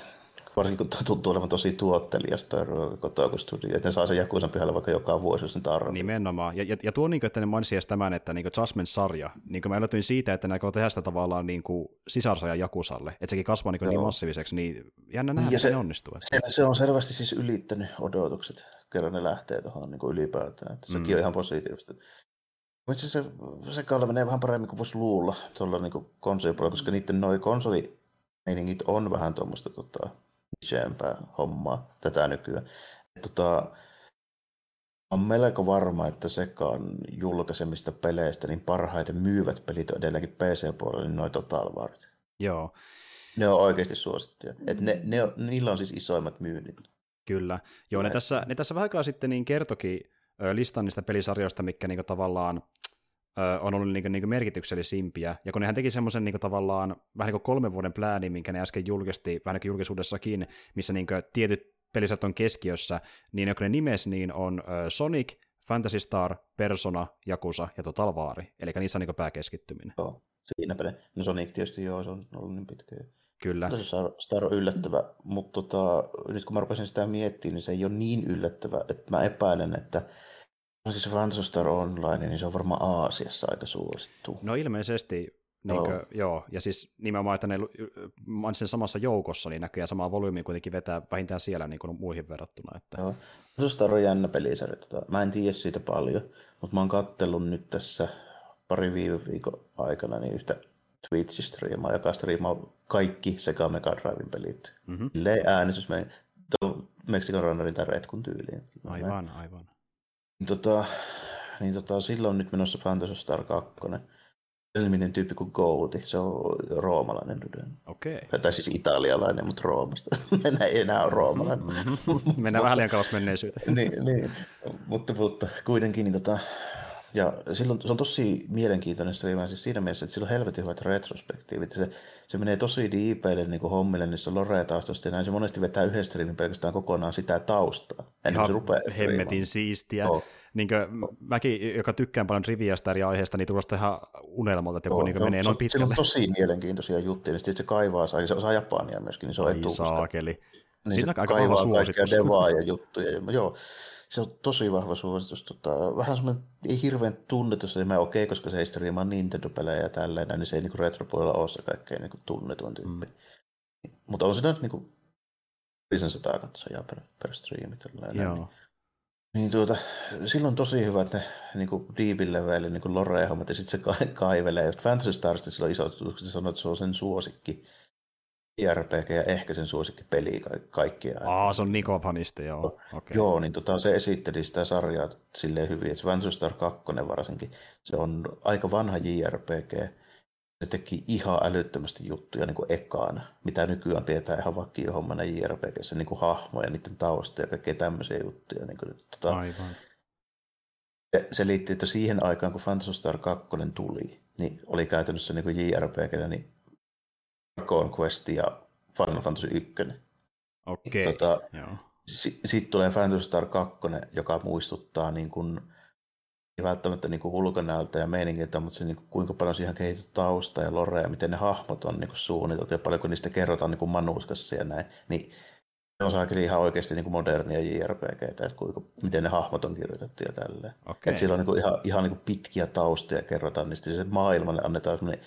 varsinkin kun tuntuu olevan tosi tuottelijasta kotoa studio, että ne saa sen Jakusan pihalle vaikka joka vuosi sen tarvitse. Nimenomaan. Ja, ja, ja tuo, niin kuin, että ne mainitsi tämän, että niin Jasmine-sarja, niin kuin mä yllätyin siitä, että ne tehdä sitä tavallaan niin kuin sisarsarja Jakusalle, että sekin kasvaa niin, niin massiiviseksi, niin jännä nähdä, ja se, ne onnistuu. Se, se, on selvästi siis ylittänyt odotukset, kerran ne lähtee tuohon niin ylipäätään. Että sekin mm. on ihan positiivista. Mutta se, se kalle menee vähän paremmin kuin voisi luulla tuolla niin konsolipuolella, koska niiden noi konsolimeiningit on vähän tuommoista tota, nicheempää hommaa tätä nykyään. tota, on melko varma, että sekaan julkaisemista peleistä niin parhaiten myyvät pelit on edelleenkin PC-puolella, niin noin Total Warit. Joo. Ne on oikeasti suosittuja. Et ne, ne on, niillä on siis isoimmat myynnit. Kyllä. Joo, ne tässä, ne tässä vähän aikaa sitten niin kertokin listan niistä pelisarjoista, mikä niinku tavallaan on ollut niin, niin merkityksellisimpiä, ja kun nehän teki semmoisen niin tavallaan vähän niin kuin kolmen vuoden pläänin, minkä ne äsken julkisti, vähän niin julkisuudessakin, missä niin tietyt pelisat on keskiössä, niin kun ne nimes, niin on Sonic, Fantasy Star, Persona, Jakusa ja Total War, eli niissä on niin pääkeskittyminen. Joo, siinä peli. No Sonic tietysti joo, se on ollut niin pitkä. Kyllä. Tosi Star on yllättävä, mutta tota, nyt kun mä rupesin sitä miettimään, niin se ei ole niin yllättävä, että mä epäilen, että Siis Phantom Star Online, niin se on varmaan Aasiassa aika suosittu. No ilmeisesti, niin kuin, joo. joo. Ja siis nimenomaan, että ne sen samassa joukossa, niin näkyy sama volyymi kuitenkin vetää vähintään siellä niin kuin muihin verrattuna. Että... Joo. Phantom Star on jännä pelisarja. Tota, mä en tiedä siitä paljon, mutta mä oon kattellut nyt tässä pari viime viikon aikana niin yhtä Twitch-striimaa, joka striimaa kaikki sekä Mega Driven pelit. Mm-hmm. äänestys meni Mexican Runnerin tai Redkun tyyliin. Aivan, aivan. Niin tota, niin tota, silloin nyt menossa Phantasy Star 2. Elminen tyyppi kuin Gouti, se on roomalainen Okei. Okay. Tai siis italialainen, mutta Roomasta. Mennään ei enää ole roomalainen. Mm-hmm. Mennään vähän liian kauas menneisyyteen. niin, niin. Mutta, mutta kuitenkin niin tota, Ja silloin, se on tosi mielenkiintoinen striima siis siinä mielessä, että sillä on helvetin hyvät retrospektiivit. Se, se menee tosi diipeille niin hommille niissä lore-taustoista ja näin. Se monesti vetää yhden striimin pelkästään kokonaan sitä taustaa. Ennen se rupeaa hemmetin siistiä. Oh. Niin kuin, mäkin, joka tykkään paljon triviasta eri aiheesta, niin tulosta ihan unelmalta, että joku oh, niin menee noin pitkälle. Se on tosi mielenkiintoisia juttuja, niin sitten se kaivaa, se osaa japania myöskin, niin se on etuusta. saakeli. Niin Siinä se aika kaivaa kaikkia devaa ja juttuja. Ja, joo, se on tosi vahva suositus. Tota, vähän semmoinen, ei hirveän tunnetus, niin mä okei, okay, koska se ei striimaa Nintendo-pelejä ja tälleen, niin se ei niinku retropuolella ole se kaikkein niinku tunnetuin tyyppi. Mm. Mutta on se nyt niinku sen sataa katsojaa per, per striimi. Tällainen. Joo. Niin, niin tuota, silloin on tosi hyvät ne niin kuin deepin levelin niin lore-hommat, ja sitten se kaivelee. Fantasy Starista sillä on iso se sanoo, että se on sen suosikki JRPG ja ehkä sen suosikki peli kaikkia. Aa, se on Niko fanista, joo. Okay. Joo, niin tota, se esitteli sitä sarjaa silleen hyvin, että Phantom Star 2 varsinkin, se on aika vanha JRPG, se teki ihan älyttömästi juttuja niin kuin ekana, mitä nykyään pidetään ihan vakiohommana JRPGssä, niin kuin hahmoja, niiden tausta ja kaikkea tämmöisiä juttuja. Niin kuin, tota, Aivan. Se, se liittyy, että siihen aikaan, kun Phantom Star 2 tuli, niin oli käytännössä niin kuin JRPG, niin Dragon Quest ja Final Fantasy 1. Okei, okay. tota, Sitten sit tulee Phantom Star 2, joka muistuttaa niin kuin, ei välttämättä niin ulkonäöltä ja meiningiltä, mutta se niin kuin, kuinka paljon siihen kehitetty tausta ja lore ja miten ne hahmot on niin kuin suunniteltu ja paljonko niistä kerrotaan niin kuin manuskassa ja näin, niin se on saakeli ihan oikeasti niin kuin modernia JRPG, että kuinka, miten ne hahmot on kirjoitettu ja tälleen. Okay. Että siellä on niin kuin ihan, ihan niin kuin pitkiä taustoja kerrotaan niistä, se maailmalle annetaan semmoinen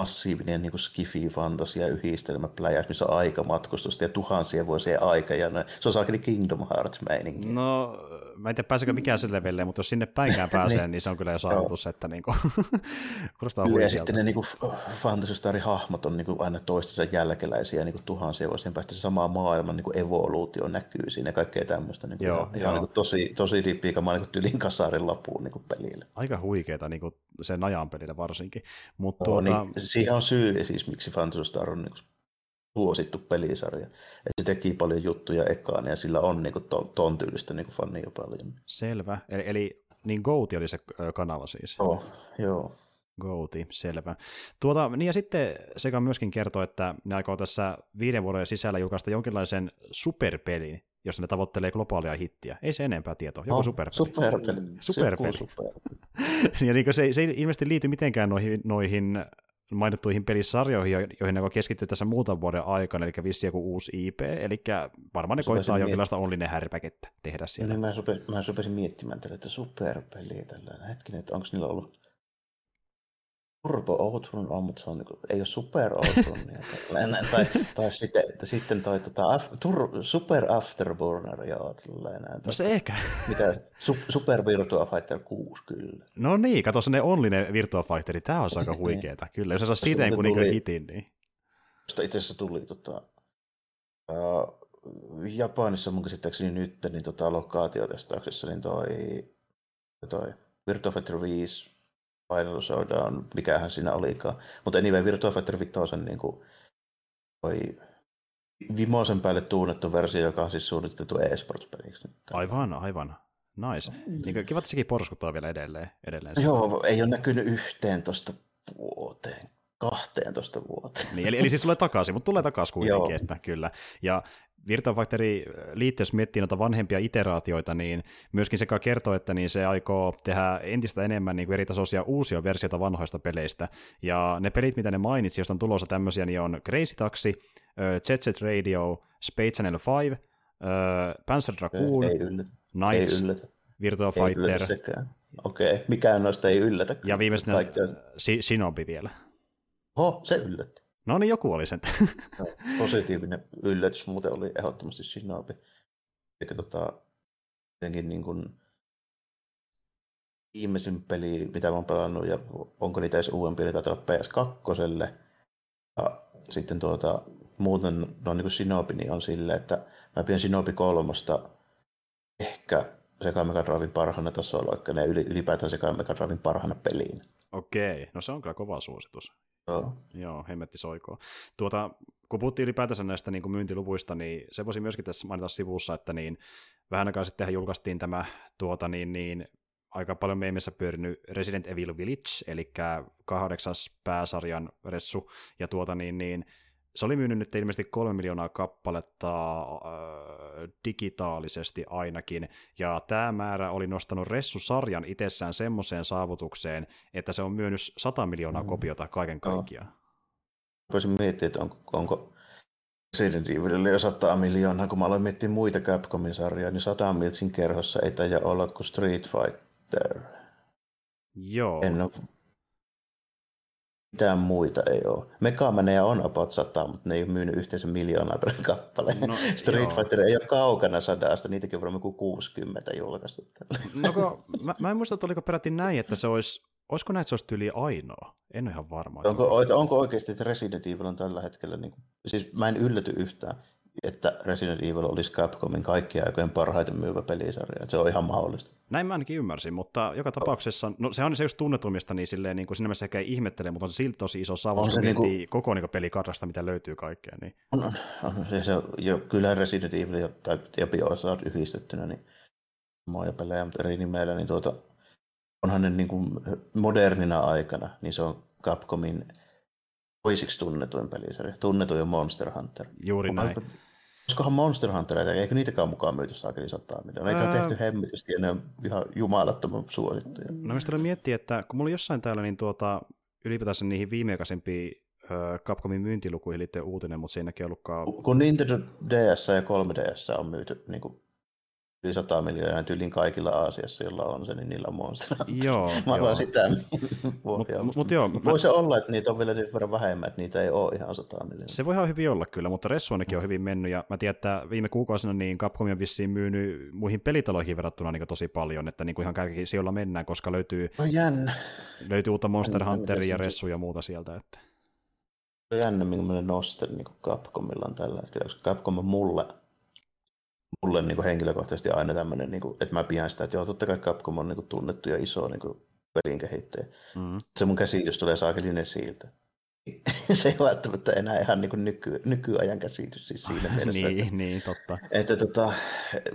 massiivinen niin skifi fantasia yhdistelmä pläjäys, missä on aikamatkustusta ja tuhansien vuosien aika. Ja se on saakeli Kingdom Hearts meininki. No, mä en tiedä pääsekö mikään sille levelille, mutta jos sinne päinkään pääsee, niin. niin se on kyllä jo saavutus, että niin kuin, kuulostaa Ja sitten ne niin kuin, Fantasy Starin hahmot on niin kuin, aina toistensa jälkeläisiä niin kuin tuhansia vuosien päästä. Se sama maailman niin kuin evoluutio näkyy siinä ja kaikkea tämmöistä. Niin kuin, joo, ihan, joo. Niin kuin, tosi, tosi dippiikamaa niin tylin kasarin lapuun niin kuin pelille. Aika huikeeta niin kuin sen ajan pelille varsinkin. Mutta no, tuota... niin, siihen on syy siis, miksi Fantasy Star on niin kuin, suosittu pelisarja. Et se teki paljon juttuja ekaan ja sillä on niin ton, ton tyylistä niin fannia paljon. Selvä. Eli, eli niin Goati oli se kanava siis? Oh, joo. Goati, selvä. Tuota, niin ja sitten sekä myöskin kertoo, että ne aikoo tässä viiden vuoden sisällä julkaista jonkinlaisen superpelin, jossa ne tavoittelee globaalia hittiä. Ei se enempää tietoa, joku oh, superpeli. Superpeli. Superpeli. superpeli. ja niin se, se ei ilmeisesti liity mitenkään noihin, noihin mainittuihin pelisarjoihin, joihin ne keskittyy tässä muutaman vuoden aikana, eli vissi joku uusi IP, eli varmaan ne Supesin koittaa jonkinlaista onlinen härpäkettä tehdä siellä. Niin mä, rupesin, mä rupesin miettimään tällä, että superpeliä tällainen. Hetkinen, että onko niillä ollut Turbo Outrun on, mutta se on, niin ei ole Super Outrunia. tai, tai sitten, että sitten toi tota, af, tur, Super Afterburner, joo, tällainen. No se ehkä. Mitä, su, Super Virtua Fighter 6, kyllä. No niin, kato se ne onlinen Virtua Fighteri, tämä on aika huikeeta, kyllä. Jos se saa siten kun niinku hitin, niin. Itse asiassa tuli tota, uh, Japanissa mun käsittääkseni nyt, niin tota, lokaatiotestauksessa, niin toi, toi Virtua Fighter 5 Final Showdown, mikähän siinä olikaan. Mutta anyway, Virtua Fighter 5 niin kuin, toi vimoisen päälle tuunnettu versio, joka on siis suunniteltu e-sports-peliksi. Aivan, aivan. Nice. Niin, kiva, että sekin porskuttaa vielä edelleen. edelleen Joo, ei ole näkynyt yhteen tuosta vuoteen 12 vuoteen. Niin, eli, eli siis tulee takaisin, mutta tulee takaisin kuitenkin, että kyllä. Ja Virtua Factory liittyy, jos miettii noita vanhempia iteraatioita, niin myöskin sekä kertoo, että niin se aikoo tehdä entistä enemmän niin kuin eri tasoisia uusia versioita vanhoista peleistä. Ja ne pelit, mitä ne mainitsi, joista on tulossa tämmöisiä, niin on Crazy Taxi, Jet Set Radio, Space Channel 5, Panzer Dragoon, Knights, Virtua Fighter. Okei, okay. mikään noista ei yllätä. Ja viimeisenä Shinobi vielä. Oho, se yllätti. No niin, joku oli sen. No, positiivinen yllätys muuten oli ehdottomasti Shinobi. Eikä tota, jotenkin niin kuin viimeisin peli, mitä mä oon pelannut, ja onko niitä edes uudempia, taitaa PS2. Ja sitten tuota, muuten no niin kuin Shinobi niin on silleen, että mä pidän Shinobi kolmosta ehkä Sega Mega Driven parhaana tasolla, vaikka ne ylipäätään Sega Mega Driven parhaana peliin. Okei, no se on kyllä kova suositus. Joo. Joo, hemmetti soikoo. Tuota, kun puhuttiin ylipäätänsä näistä niin kuin myyntiluvuista, niin se voisi myöskin tässä mainita sivussa, että niin vähän aikaa sitten julkaistiin tämä tuota, niin, niin, aika paljon meimissä pyörinyt Resident Evil Village, eli kahdeksas pääsarjan ressu, ja tuota niin, niin se oli myynyt nyt ilmeisesti kolme miljoonaa kappaletta äh, digitaalisesti ainakin, ja tämä määrä oli nostanut Ressu-sarjan itsessään semmoiseen saavutukseen, että se on myynyt 100 miljoonaa mm. kopiota kaiken kaikkiaan. Voisin miettiä, että onko, onko Resident Evilille jo 100 miljoonaa, kun mä aloin miettiä muita Capcomin sarjoja, niin 100 miltsin kerhossa ei taida olla kuin Street Fighter. Joo. En ole mitään muita ei ole. Megamaneja on about 100, mutta ne ei ole myynyt yhteensä miljoonaa per kappale. No, Street joo. Fighter ei ole kaukana sadasta, niitäkin on varmaan kuin 60 julkaistu. No, kun, mä, mä en muista, että oliko peräti näin, että se olisi Olisiko näitä se olisi tyyli ainoa? En ole ihan varma. Onko, onko oikeasti, että Resident Evil on tällä hetkellä, niin kuin, siis mä en ylläty yhtään, että Resident Evil olisi Capcomin kaikkien aikojen parhaiten myyvä pelisarja. Se on ihan mahdollista. Näin mä ainakin ymmärsin, mutta joka tapauksessa, no se on se just tunnetumista, niin silleen niin kuin sinne ehkä ei ihmettele, mutta on se silti tosi iso saavutus, kun niinku, koko niin pelikarrasta, mitä löytyy kaikkea. Niin. On, on, on se, se, jo, kyllä Resident Evil ja, tai, ja BioShock yhdistettynä, niin moja pelejä, mutta eri nimellä, niin tuota, onhan ne niin kuin modernina aikana, niin se on Capcomin toisiksi tunnetuin pelisarja. Tunnetuin on Monster Hunter. Juuri näin. Olisikohan Monster Hunter, eikö niitäkään mukaan myyty saakeli sataa miljoonaa? Niitä on tehty hemmetisti ja ne on ihan jumalattoman suosittuja. No mistä miettiä, että kun mulla jossain täällä niin tuota, ylipäätänsä niihin viimeaikaisempiin Capcomin myyntilukuihin liittyen uutinen, mutta siinäkin ei ollutkaan... Kun Nintendo DS ja 3DS on myyty niin kuin yli 100 miljoonaa tyylin kaikilla Aasiassa, jolla on se, niin niillä on Monster Joo, Mä joo. sitä. Mut, mut joo, Voi se olla, että niitä on vielä nyt verran vähemmän, että niitä ei ole ihan 100 miljoonaa. Se voi ihan hyvin olla kyllä, mutta Ressu ainakin on hyvin mennyt, ja mä tiedän, että viime kuukausina niin Capcom on vissiin myynyt muihin pelitaloihin verrattuna niin tosi paljon, että niin kuin ihan kärkisijoilla mennään, koska löytyy, no jännä. löytyy uutta Monster Hunteria ja Ressu ja muuta sieltä. Että. On jännä, millainen noste niin Capcomilla on tällä hetkellä, koska Capcom on mulle mulle niin kuin henkilökohtaisesti aina tämmöinen, niin kuin, että mä pidän sitä, että joo, totta kai Capcom on niin kuin tunnettu ja iso niin kuin pelin kehittäjä. Mm. Se mun käsitys tulee saakelinen siltä. se ei välttämättä enää ihan niin kuin nyky, nykyajan käsitys siis siinä mielessä. niin, että, niin, totta. Että tota,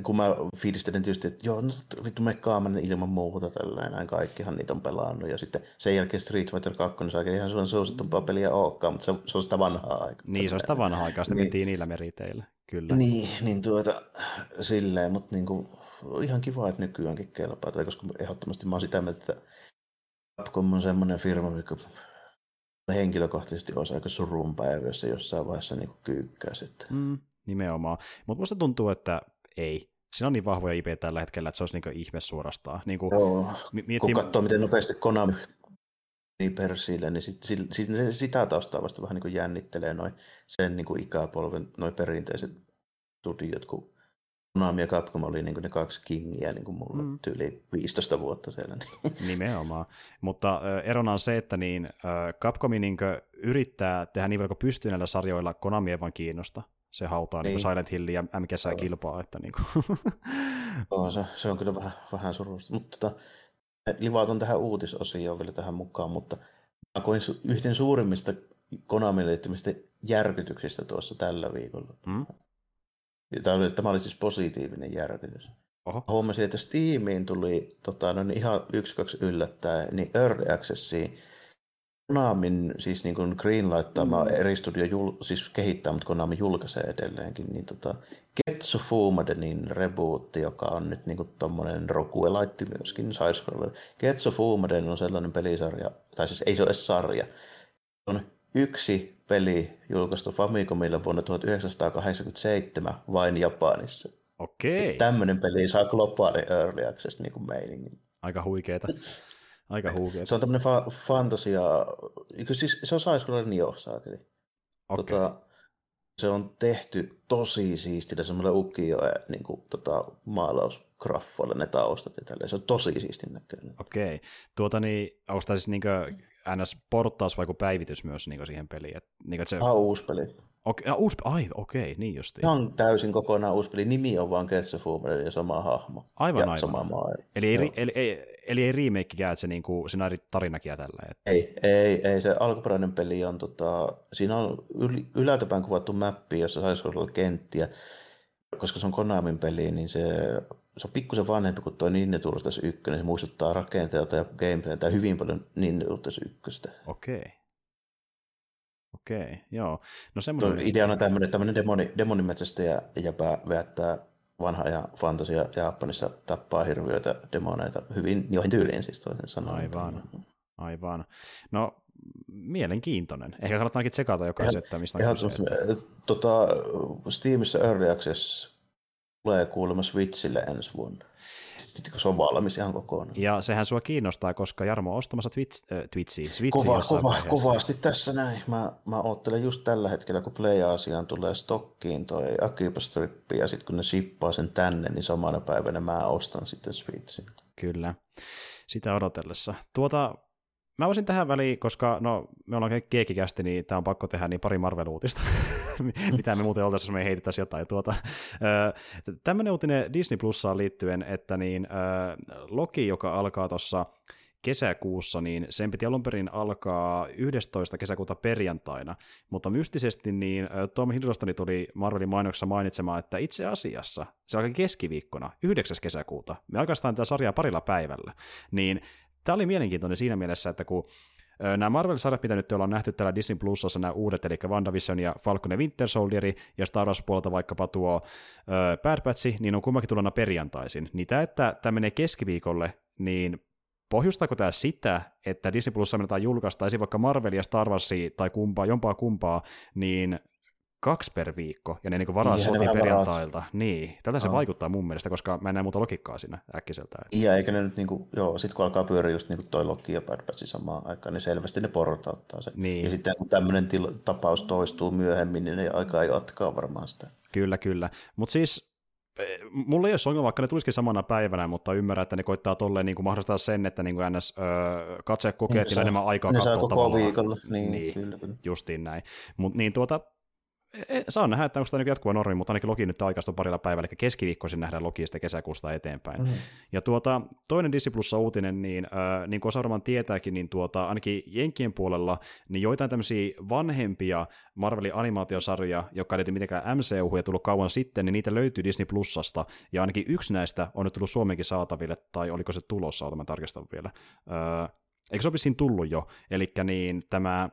kun mä fiilistelen tietysti, että joo, no vittu me kaamanen ilman muuta tällä näin kaikkihan niitä on pelannut. Ja sitten sen jälkeen Street Fighter 2 niin saakin ihan suosittumpaa peliä olekaan, mutta se, se on sitä vanhaa aikaa. Niin, se on sitä vanhaa aikaa, sitä niin. mentiin niillä meriteillä, kyllä. Niin, niin tuota, silleen, mutta niin kuin, ihan kiva, että nykyäänkin kelpaa, koska ehdottomasti mä oon sitä mieltä, että Capcom on semmoinen firma, mikä henkilökohtaisesti olisi aika surun päivässä jossain vaiheessa niin kyykkää sitten. Mm, nimenomaan. Mutta musta tuntuu, että ei. Siinä on niin vahvoja IP tällä hetkellä, että se olisi niin ihme suorastaan. Niin kuin, Joo, miettii... kun katsoo, miten nopeasti Konami niin persille, niin sit, sit, sit, sitä taustaa vasta vähän niin kuin jännittelee noi, sen niin kuin ikäpolven, noin perinteiset studiot, kun Konami ja Capcom oli niin kuin ne kaksi kingiä niin kuin mulla mm. tyyli 15 vuotta siellä. Niin. Nimenomaan. Mutta erona on se, että niin, Capcom niin yrittää tehdä niin paljon kuin pystyy näillä sarjoilla, Konami ei vaan kiinnosta. Se hautaa niin. Niin Silent Hill ja MGS kilpaa. Että niin kuin. oh, se, se, on kyllä vähän, vähän surullista. Mutta tota, livautan tähän uutisosioon vielä tähän mukaan, mutta mä koin yhden suurimmista Konamiin liittymistä järkytyksistä tuossa tällä viikolla. Mm? Tämä oli, tämä oli siis positiivinen järkytys. Oho. Huomasin, että Steamiin tuli tota, no, niin ihan yksi kaksi yllättää, niin Early Accessiin Konamin siis niin kuin greenlighttama mm. eri studio jul, siis kehittää, mutta Konami julkaisee edelleenkin, niin tota, Ketsu Fumadenin rebootti, joka on nyt niin tuommoinen roguelite myöskin, side Ketsu Fumaden on sellainen pelisarja, tai siis ei se ole sarja, on yksi peli julkaistu Famicomilla vuonna 1987 vain Japanissa. Okei. Tämmöinen peli saa globaali early access niin kuin meiningin. Aika huikeeta. Aika huikeeta. Se on tämmöinen fa- fantasia, siis se on Saiskollainen jo, saakeli. Okay. Tota, se on tehty tosi siistillä, semmoinen ukio niin kuin, tota, maalausgraffoilla ne taustat ja tälleen. Se on tosi siistin näköinen. Okei. Okay. Tuota niin, onko tämä siis niinkö NS-porttaus vai päivitys myös niin siihen peliin? Et, niin, se... Ah, uusi peli. Okei, okay, uusi, ai, okei, okay, niin justiin. On täysin kokonaan uusi peli. Nimi on vaan Ketsufumer ja sama hahmo. Aivan, ja aivan. sama maailma. Eli ei, eli, ei, eli ei remakeikään, että se niinku, siinä on eri tarinakin tällä. Että... Ei, ei, ei, se alkuperäinen peli on, tota, siinä on yl, ylältäpäin kuvattu mappi, jossa saisi olla kenttiä. Koska se on Konamin peli, niin se se on pikkusen vanhempi kuin tuo Ninja Turtles 1, se muistuttaa rakenteelta ja gameplaylta hyvin paljon Ninja Turtles 1. Okei. Okei, joo. No semmoinen... Tuo ideana tämmöinen, tämmöinen demoni, demonimetsästäjä jäpä vettää vanha ja fantasia Japanissa tappaa hirviöitä, demoneita hyvin joihin tyyliin siis toisin sanoen. Aivan. Aivan. No, mielenkiintoinen. Ehkä kannattaa ainakin tsekata jokaisen, että mistä on kyse. Tota, Steamissa Early Access tulee kuulemma Switchille ensi vuonna. Sitten kun se on valmis ihan kokonaan. Ja sehän sua kiinnostaa, koska Jarmo on ostamassa Twitch, äh, Twitchiin, Switchiin Kova, kova, kovasti tässä näin. Mä, mä oottelen just tällä hetkellä, kun Play-Asiaan tulee stokkiin toi Akiba Strip, ja sitten kun ne shippaa sen tänne, niin samana päivänä mä ostan sitten Switchin. Kyllä, sitä odotellessa. Tuota, Mä voisin tähän väliin, koska no, me ollaan keekikästi, niin tämä on pakko tehdä niin pari Marvel-uutista, mitä me muuten oltaisiin, jos me heitettäisiin jotain. Tuota, tämmöinen uutinen Disney Plussaan liittyen, että niin, Loki, joka alkaa tuossa kesäkuussa, niin sen piti alun perin alkaa 11. kesäkuuta perjantaina, mutta mystisesti niin Tom Hiddlestoni tuli Marvelin mainoksessa mainitsemaan, että itse asiassa se alkaa keskiviikkona, 9. kesäkuuta, me alkaistaan tätä sarjaa parilla päivällä, niin tämä oli mielenkiintoinen siinä mielessä, että kun nämä Marvel-sarjat, mitä nyt ollaan nähty täällä Disney Plusassa, nämä uudet, eli WandaVision ja Falcon ja Winter Soldier, ja Star Wars puolelta vaikkapa tuo Bad Batch, niin on kummakin tullut perjantaisin. Niin tämä, että tämä menee keskiviikolle, niin pohjustaako tämä sitä, että Disney Plussa menetaan julkaista vaikka Marvel ja Star Warsia tai kumpaa, jompaa kumpaa, niin kaksi per viikko, ja ne niin varaa niin, sotiin perjantailta. Niin, tältä se oh. vaikuttaa mun mielestä, koska mä en näe muuta logiikkaa siinä äkkiseltä. Ja eikä ne nyt, niin kuin, joo, sit kun alkaa pyöriä just niin toi Loki ja Bad Batch samaan aikaan, niin selvästi ne portauttaa sen. Niin. Ja sitten kun tämmöinen til- tapaus toistuu myöhemmin, niin ne aikaa jatkaa varmaan sitä. Kyllä, kyllä. Mutta siis e, mulla ei ole ongelma, vaikka ne tulisikin samana päivänä, mutta ymmärrän, että ne koittaa tolleen niin kuin mahdollistaa sen, että niin kuin ns. Öö, katse kokee, niin, enemmän aikaa katsoa koko tavallaan. viikolla. Niin, niin kyllä, kyllä. Justiin näin. Mut, niin tuota, saa nähdä, että onko tämä jatkuva normi, mutta ainakin Loki nyt aikaista parilla päivällä, eli keskiviikkoisin nähdään Loki sitten kesäkuusta eteenpäin. Mm. Ja tuota, toinen Disney Plussa uutinen, niin, äh, niin kuin osa varmaan tietääkin, niin tuota, ainakin Jenkien puolella, niin joitain tämmöisiä vanhempia Marvelin animaatiosarjoja, jotka ei mitenkään MCU ja tullut kauan sitten, niin niitä löytyy Disney Plusasta, ja ainakin yksi näistä on nyt tullut Suomenkin saataville, tai oliko se tulossa, mä tarkistan vielä. Äh, eikö se ole tullut jo? Eli niin tämä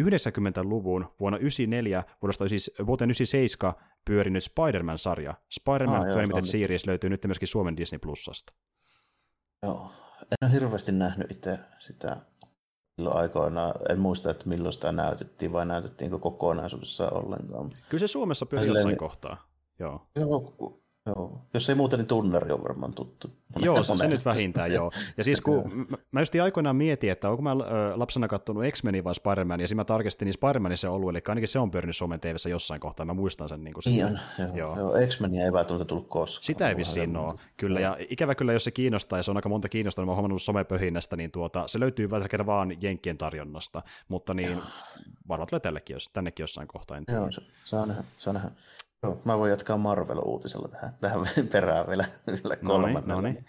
90-luvun vuonna 94 vuodesta siis vuoteen 97 pyörinyt Spider-Man-sarja. Spider-Man ah, Animated Series löytyy nyt myöskin Suomen Disney Plusasta. Joo, en ole hirveästi nähnyt itse sitä silloin aikoina. En muista, että milloin sitä näytettiin vai näytettiinkö kokonaisuudessa ollenkaan. Kyllä se Suomessa pyöri jossain kohtaa. Joo. Joo, Joo. Jos ei muuten, niin tunnari on varmaan tuttu. Joo, se, se nyt vähintään, joo. Ja siis kun mä just aikoinaan mietin, että onko mä lapsena katsonut X-Menin vai Spider-Man, ja siinä mä tarkistin, niin Spider-Manin se on ollut, eli ainakin se on pyörinyt Suomen tv jossain kohtaa, mä muistan sen. Niin kuin niin on, joo. joo. joo. X-Menia ei välttämättä tullut koskaan. Sitä ei vissiin ole, kyllä, ja ikävä kyllä, jos se kiinnostaa, ja se on aika monta kiinnostaa, niin mä oon huomannut somepöhinnästä, niin tuota, se löytyy välttämättä vaan Jenkkien tarjonnasta, mutta niin varmaan tulee tällekin, jos, tännekin jossain kohtaa, en tiedä. Joo, se, saa nähdä, saa nähdä. Joo, mä voin jatkaa Marvel-uutisella tähän, tähän perään vielä, vielä kolmannen. No niin,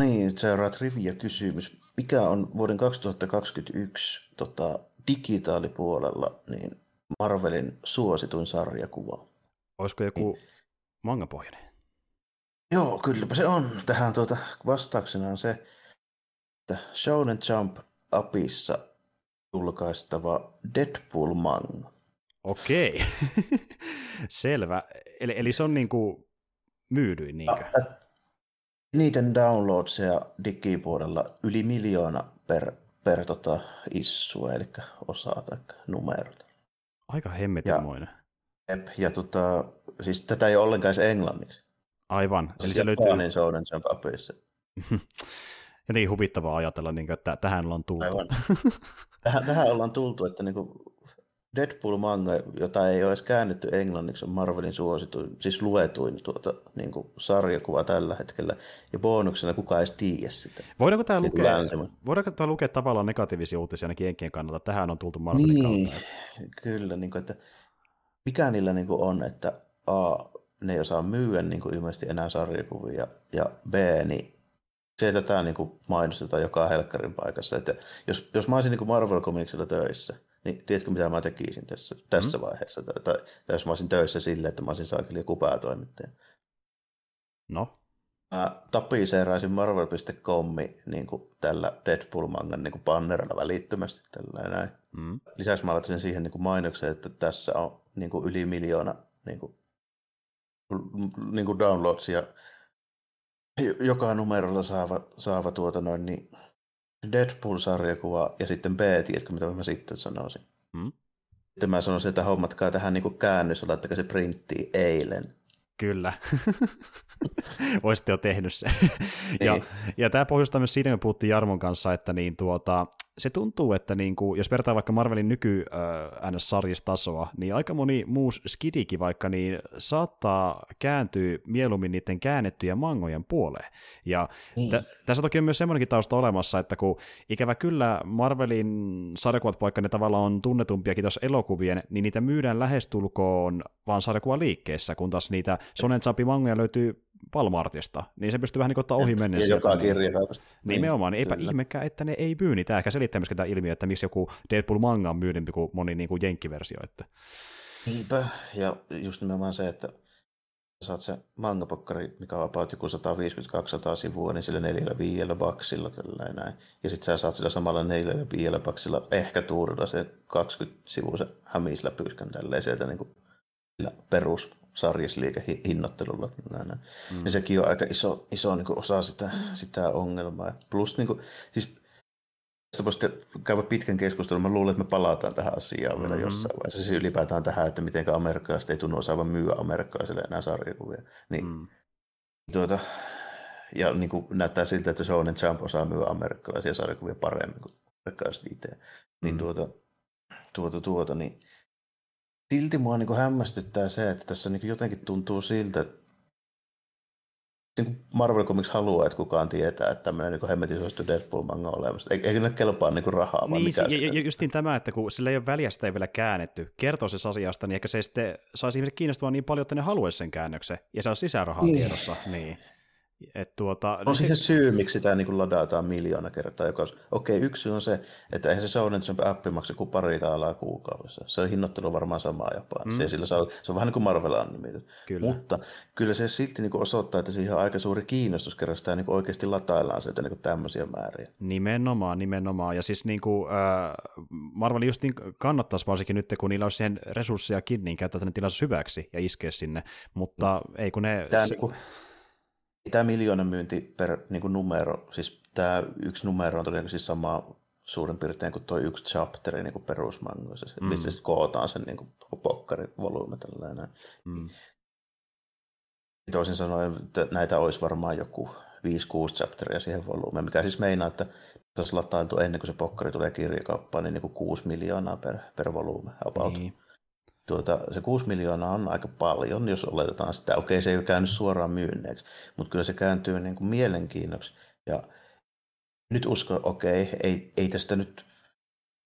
niin, seuraa trivia kysymys. Mikä on vuoden 2021 tota, digitaalipuolella niin Marvelin suosituin sarjakuva? Olisiko joku niin. mangapohjainen? Joo, kylläpä se on. Tähän tuota, vastauksena on se, että Shonen Jump apissa julkaistava Deadpool manga. Okei, selvä. Eli, eli se on niin kuin myydyin, niinkö? Niiden downloadsia digipuolella yli miljoona per, per tota issue, eli osaa tai numerot. Aika hemmetimoinen. Ja, ja tota, siis tätä ei ole ollenkaan edes englanniksi. Aivan. Eli se löytyy... Niin Shonen Jump Jotenkin huvittavaa ajatella, niin kuin, että tähän ollaan tultu. Aivan. Tähän, tähän ollaan tultu, että niin kuin, Deadpool-manga, jota ei ole edes käännetty englanniksi, on Marvelin suosituin, siis luetuin tuota, niin kuin sarjakuva tällä hetkellä. Ja bonuksena kukaan edes tiedä sitä. Voidaanko tämä lukea, voidaanko tämä lukea tavallaan negatiivisia uutisia ainakin Jenkien kannalta? Tähän on tultu Marvelin niin, kautta. Kyllä, niin kuin, että mikä niillä niin kuin on, että A, ne ei osaa myyä niin kuin ilmeisesti enää sarjakuvia, ja B, niin sieltä tämä niin kuin mainostetaan joka helkkarin paikassa. Että jos, jos mä olisin niin kuin Marvel Comicsilla töissä, niin tiedätkö mitä mä tekisin tässä, tässä mm. vaiheessa? Tai, tai, jos mä olisin töissä silleen, että mä olisin saakeli joku päätoimittaja. No? Mä tapiseeraisin Marvel.comi niin kuin tällä Deadpool-mangan niin bannerilla välittömästi. Tällä näin. Mm. Lisäksi mä laittaisin siihen niin kuin mainoksen, että tässä on niin kuin yli miljoona niin kuin, niin kuin downloadsia joka numerolla saava, saava tuota noin, niin Deadpool-sarjakuva ja sitten B-tiedätkö, mitä mä sitten sanoisin. Mm. Sitten mä sanoisin, että hommatkaa tähän niin käännös, laittakaa se printtiin eilen. Kyllä. Olisitte jo tehnyt se. ja, niin. ja tämä pohjustaa myös siitä, kun puhuttiin Jarmon kanssa, että niin tuota, se tuntuu, että niin kuin, jos vertaa vaikka Marvelin nyky äh, NS-sarjistasoa, niin aika moni muu skidikin vaikka niin saattaa kääntyä mieluummin niiden käännettyjä mangojen puoleen. Ja niin. t- tässä toki on myös semmoinenkin tausta olemassa, että kun ikävä kyllä Marvelin sarjakuvat, vaikka ne tavallaan on tunnetumpiakin tuossa elokuvien, niin niitä myydään lähestulkoon vaan liikkeessä, kun taas niitä Sonen mangoja löytyy Walmartista, niin se pystyy vähän niin ottaa ohi mennä. Ja joka kirja. Nimenomaan, niin eipä kyllä. ihmekään, että ne ei myy, niin tämä ehkä selittää myöskin tämä ilmiö, että miksi joku Deadpool manga on myydempi kuin moni niin kuin jenkkiversio. Että. Niinpä, ja just nimenomaan se, että saat se mangapokkari, mikä on about joku 150-200 sivua, niin sillä neljällä viiellä baksilla tällainen näin. Ja sitten sä saat sillä samalla neljällä viiellä baksilla ehkä tuurilla se 20 sivua se hämisläpyskän tälleen sieltä niin kuin perus sarjisliikehinnoittelulla. Mm. Ja sekin on aika iso, iso niin kuin osa sitä, sitä ongelmaa. Plus niin kuin, siis tästä voisi käydä pitkän keskustelun. Mä luulen, että me palataan tähän asiaan vielä mm. jossain vaiheessa. Siis ylipäätään tähän, että miten amerikkalaiset ei tunnu osaavan myyä amerikkalaisille enää sarjakuvia. Niin, mm. tuota, ja niin kuin näyttää siltä, että Shonen Jump osaa myyä amerikkalaisia sarjakuvia paremmin kuin amerikkalaiset itse. Niin mm. tuota, tuota, tuota, niin silti mua niin kuin hämmästyttää se, että tässä niin kuin jotenkin tuntuu siltä, että niin Marvel Comics haluaa, että kukaan tietää, että tämmöinen niin hemmetin suosittu Deadpool-manga on olemassa. Eikö ne kelpaa niin rahaa? Niin, mikä ja, ja, justiin tämä, että kun sillä ei ole väljästä ei vielä käännetty, kertoo se asiasta, niin ehkä se sitten saisi ihmiset kiinnostumaan niin paljon, että ne haluaisi sen käännöksen, ja se on sisärahaa niin. tiedossa. Niin. Et tuota, on siihen syy, miksi sitä niin kuin ladataan miljoona kertaa. Joka, okei, okay, yksi on se, että eihän se Shonen Jump-appi maksa kuin pari taalaa kuukaudessa. Se on hinnoittelu varmaan samaa jopa. Mm. Se, sillä saa, se on vähän niin kuin marvel Kyllä. Mutta kyllä se silti niin kuin osoittaa, että siihen on aika suuri kiinnostus, kerran sitä niin kuin oikeasti lataillaan sieltä niin kuin tämmöisiä määriä. Nimenomaan, nimenomaan. Ja siis niin kuin, äh, Marvel just niin kannattaisi varsinkin nyt, kun niillä olisi siihen resurssejakin, niin käyttää tänne tilaisuus hyväksi ja iskeä sinne. Mutta mm. ei kun ne... Tämä, se... niin kuin Tämä miljoonan myynti per niin kuin numero, siis tämä yksi numero on todennäköisesti sama suurin piirtein kuin tuo yksi chapteri niin perusmangoissa, mm. mistä sitten kootaan sen niin pokkarivolyyme tällainen. Mm. Toisin sanoen, että näitä olisi varmaan joku 5-6 chapteria siihen volyymeen, mikä siis meinaa, että jos latailtu ennen kuin se pokkari tulee kirjakauppaan, niin, niin kuin 6 miljoonaa per, per volyyme about. Niin tuota, se 6 miljoonaa on aika paljon, jos oletetaan sitä. Okei, se ei ole käynyt suoraan myynneeksi, mutta kyllä se kääntyy niin kuin mielenkiinnoksi. Ja nyt uskon, okei, ei, ei tästä nyt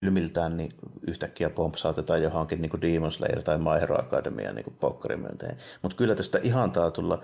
ylmiltään niin yhtäkkiä pompsaatetaan johonkin niin kuin Demon Slayer tai My Hero Academia niin pokkarimyönteen. Mutta kyllä tästä ihan tulla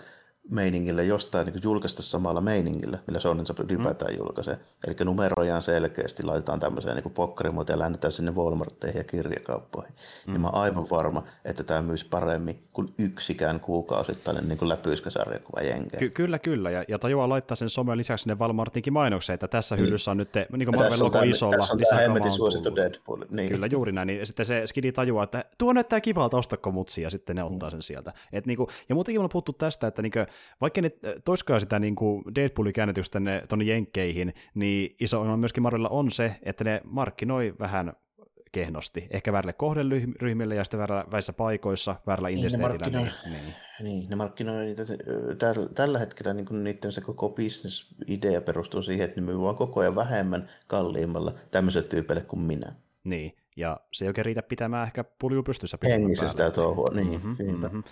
meiningillä jostain niin julkaista samalla meiningillä, millä Shonen Jump ylipäätään mm. julkaisee. Eli numerojaan selkeästi laitetaan tämmöiseen niin pokkarimuotoon ja läännetään sinne Walmartteihin ja kirjakauppoihin. Mm. Ja mä oon aivan varma, että tämä myisi paremmin kuin yksikään kuukausittainen niin läpyyskäsarjakuva jenkeä. Ky- kyllä, kyllä. Ja, ja tajuaa laittaa sen somen lisäksi sinne Walmartinkin mainokseen, että tässä mm. hyllyssä on nyt te, niin kuin Marvel logo isolla. Tässä on tämä suosittu Deadpool. Niin. Kyllä, juuri näin. Niin sitten se skidi tajuaa, että tuo näyttää kivalta, ostakko mutsi, ja sitten ne ottaa sen sieltä. Et, niin kuin, ja muutenkin on puhuttu tästä, että niin kuin, vaikka ne äh, toiskaan sitä niin kuin Deadpoolin käännetystä tuonne jenkkeihin, niin iso ongelma myöskin Marvelilla on se, että ne markkinoi vähän kehnosti. Ehkä väärille kohderyhmille ja sitten väärillä, väissä paikoissa, väärillä niin, intensiteetillä. Niin, niin. niin, ne markkinoi niitä, tällä, tällä hetkellä niin kuin niiden se koko business-idea perustuu siihen, että ne myy vaan koko ajan vähemmän kalliimmalla tämmöiselle tyypeille kuin minä. Niin, ja se ei oikein riitä pitämään ehkä pulju pystyssä. Hengissä sitä tuohua, niin. Mm-hmm, mm-hmm.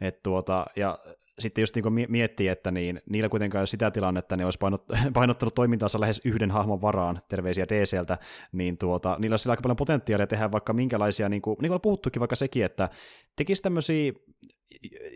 Et tuota, ja sitten just niin miettii, että niin, niillä kuitenkaan sitä tilannetta, ne olisi painot, painottanut toimintaansa lähes yhden hahmon varaan, terveisiä DCltä, niin tuota, niillä olisi aika paljon potentiaalia tehdä vaikka minkälaisia, niin kuin, niin kuin on puhuttukin vaikka sekin, että tekisi tämmöisiä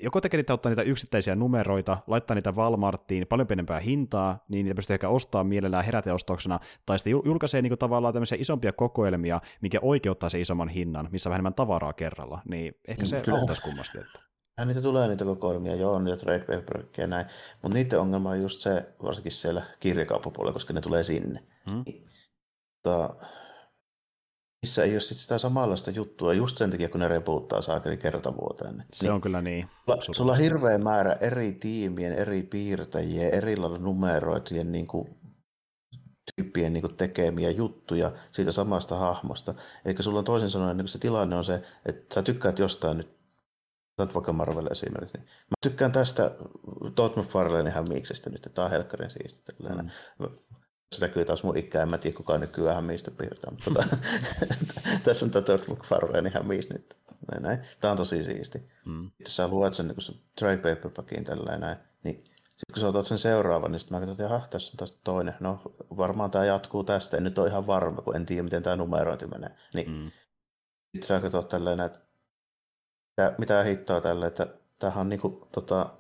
joko tekee niitä ottaa niitä yksittäisiä numeroita, laittaa niitä Walmarttiin paljon pienempää hintaa, niin niitä pystyy ehkä ostamaan mielellään heräteostoksena, tai sitten julkaisee niin kuin tavallaan tämmöisiä isompia kokoelmia, mikä oikeuttaa se isomman hinnan, missä on vähemmän tavaraa kerralla, niin ehkä se mm, auttaisi kummasti. Että. Niitä tulee niitä kokoelmia, joo, niitä trade paperia ja näin, mutta niiden ongelma on just se, varsinkin siellä kirjakauppapuolella, koska ne tulee sinne. Hmm. Mutta missä ei ole sit sitä samanlaista juttua, just sen takia, kun ne repuuttaa saakeli kertavuoteen. Se niin, on kyllä niin. Sulla, sulla on hirveä määrä eri tiimien, eri piirtäjien, eri lailla numeroitujen niin kuin, tyyppien niin kuin, tekemiä juttuja siitä samasta hahmosta. Eli sulla on toisin sanoen niin se tilanne on se, että sä tykkäät jostain nyt Otat vaikka Marvel esimerkiksi. Mä tykkään tästä Todd McFarlanein hämiiksestä nyt, että tämä on helkkarin siisti. Mm se näkyy taas mun ikää, en mä tiedä kukaan nykyään hämiistä piirtää, mutta tota, tässä on tämä George McFarlane hämiis nyt. Näin, näin. Tämä on tosi siisti. Mm. Sitten sä luet sen niin se trade paperbackin tälleen näin, niin sitten kun sä otat sen seuraavan, niin sitten mä katson, että tässä on taas toinen. No varmaan tämä jatkuu tästä, en nyt ole ihan varma, kun en tiedä, miten tämä numerointi menee. Niin mm. sitten sä katsot tälleen, että mitä hittoa tälle, että tämähän on niinku, tota,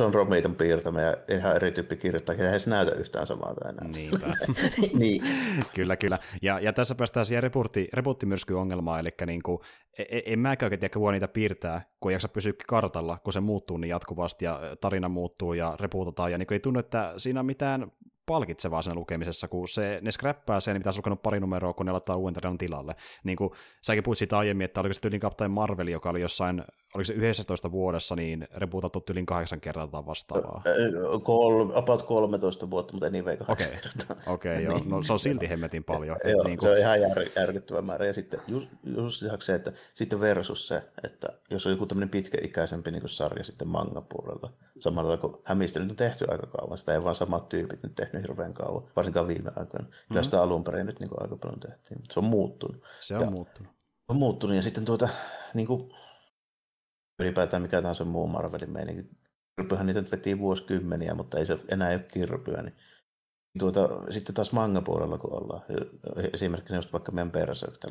John Romiton piirtämä ja ihan eri tyyppi kirjoittaa, eihän se näytä yhtään samalta enää. Niinpä. niin. kyllä, kyllä. Ja, ja tässä päästään siihen reportti, reporttimyrsky-ongelmaan, eli niin kuin, en, e, en mäkään oikein tiedä, niitä piirtää, kun ei jaksa pysyä kartalla, kun se muuttuu niin jatkuvasti ja tarina muuttuu ja repuutetaan, ja niin ei tunnu, että siinä on mitään palkitsevaa sen lukemisessa, kun se, ne scrappaa sen, mitä olisi lukenut pari numeroa, kun ne laittaa uuden tarinan tilalle. Niin kuin säkin puhuit siitä aiemmin, että oliko se tyylin Captain Marvel, joka oli jossain, oliko se 11 vuodessa, niin repuutattu tyylin kahdeksan kertaa tai vastaavaa. Kol, about 13 vuotta, mutta ei anyway Okei, okay. okay, joo. No, se on silti hemmetin paljon. Joo, niin kuin... se on ihan jär, järkyttävä määrä. Ja sitten just, just se, että sitten versus se, että jos on joku tämmöinen pitkäikäisempi niin sarja sitten manga-puolella, samalla kun hämistä nyt on tehty aika kauan, sitä ei vaan samat tyypit nyt tehnyt hirveän kauan, varsinkaan viime aikoina. Kyllä mm-hmm. sitä alun perin nyt niin kuin aika paljon tehtiin, mutta se on muuttunut. Se on ja muuttunut. On muuttunut ja sitten tuota, niin kuin, ylipäätään mikä tahansa muu Marvelin meininki. Kirpyhän niitä nyt veti vuosikymmeniä, mutta ei se enää ole kirpyä, niin Tuota, sitten taas manga-puolella, kun ollaan, esimerkiksi just vaikka meidän Berserk, se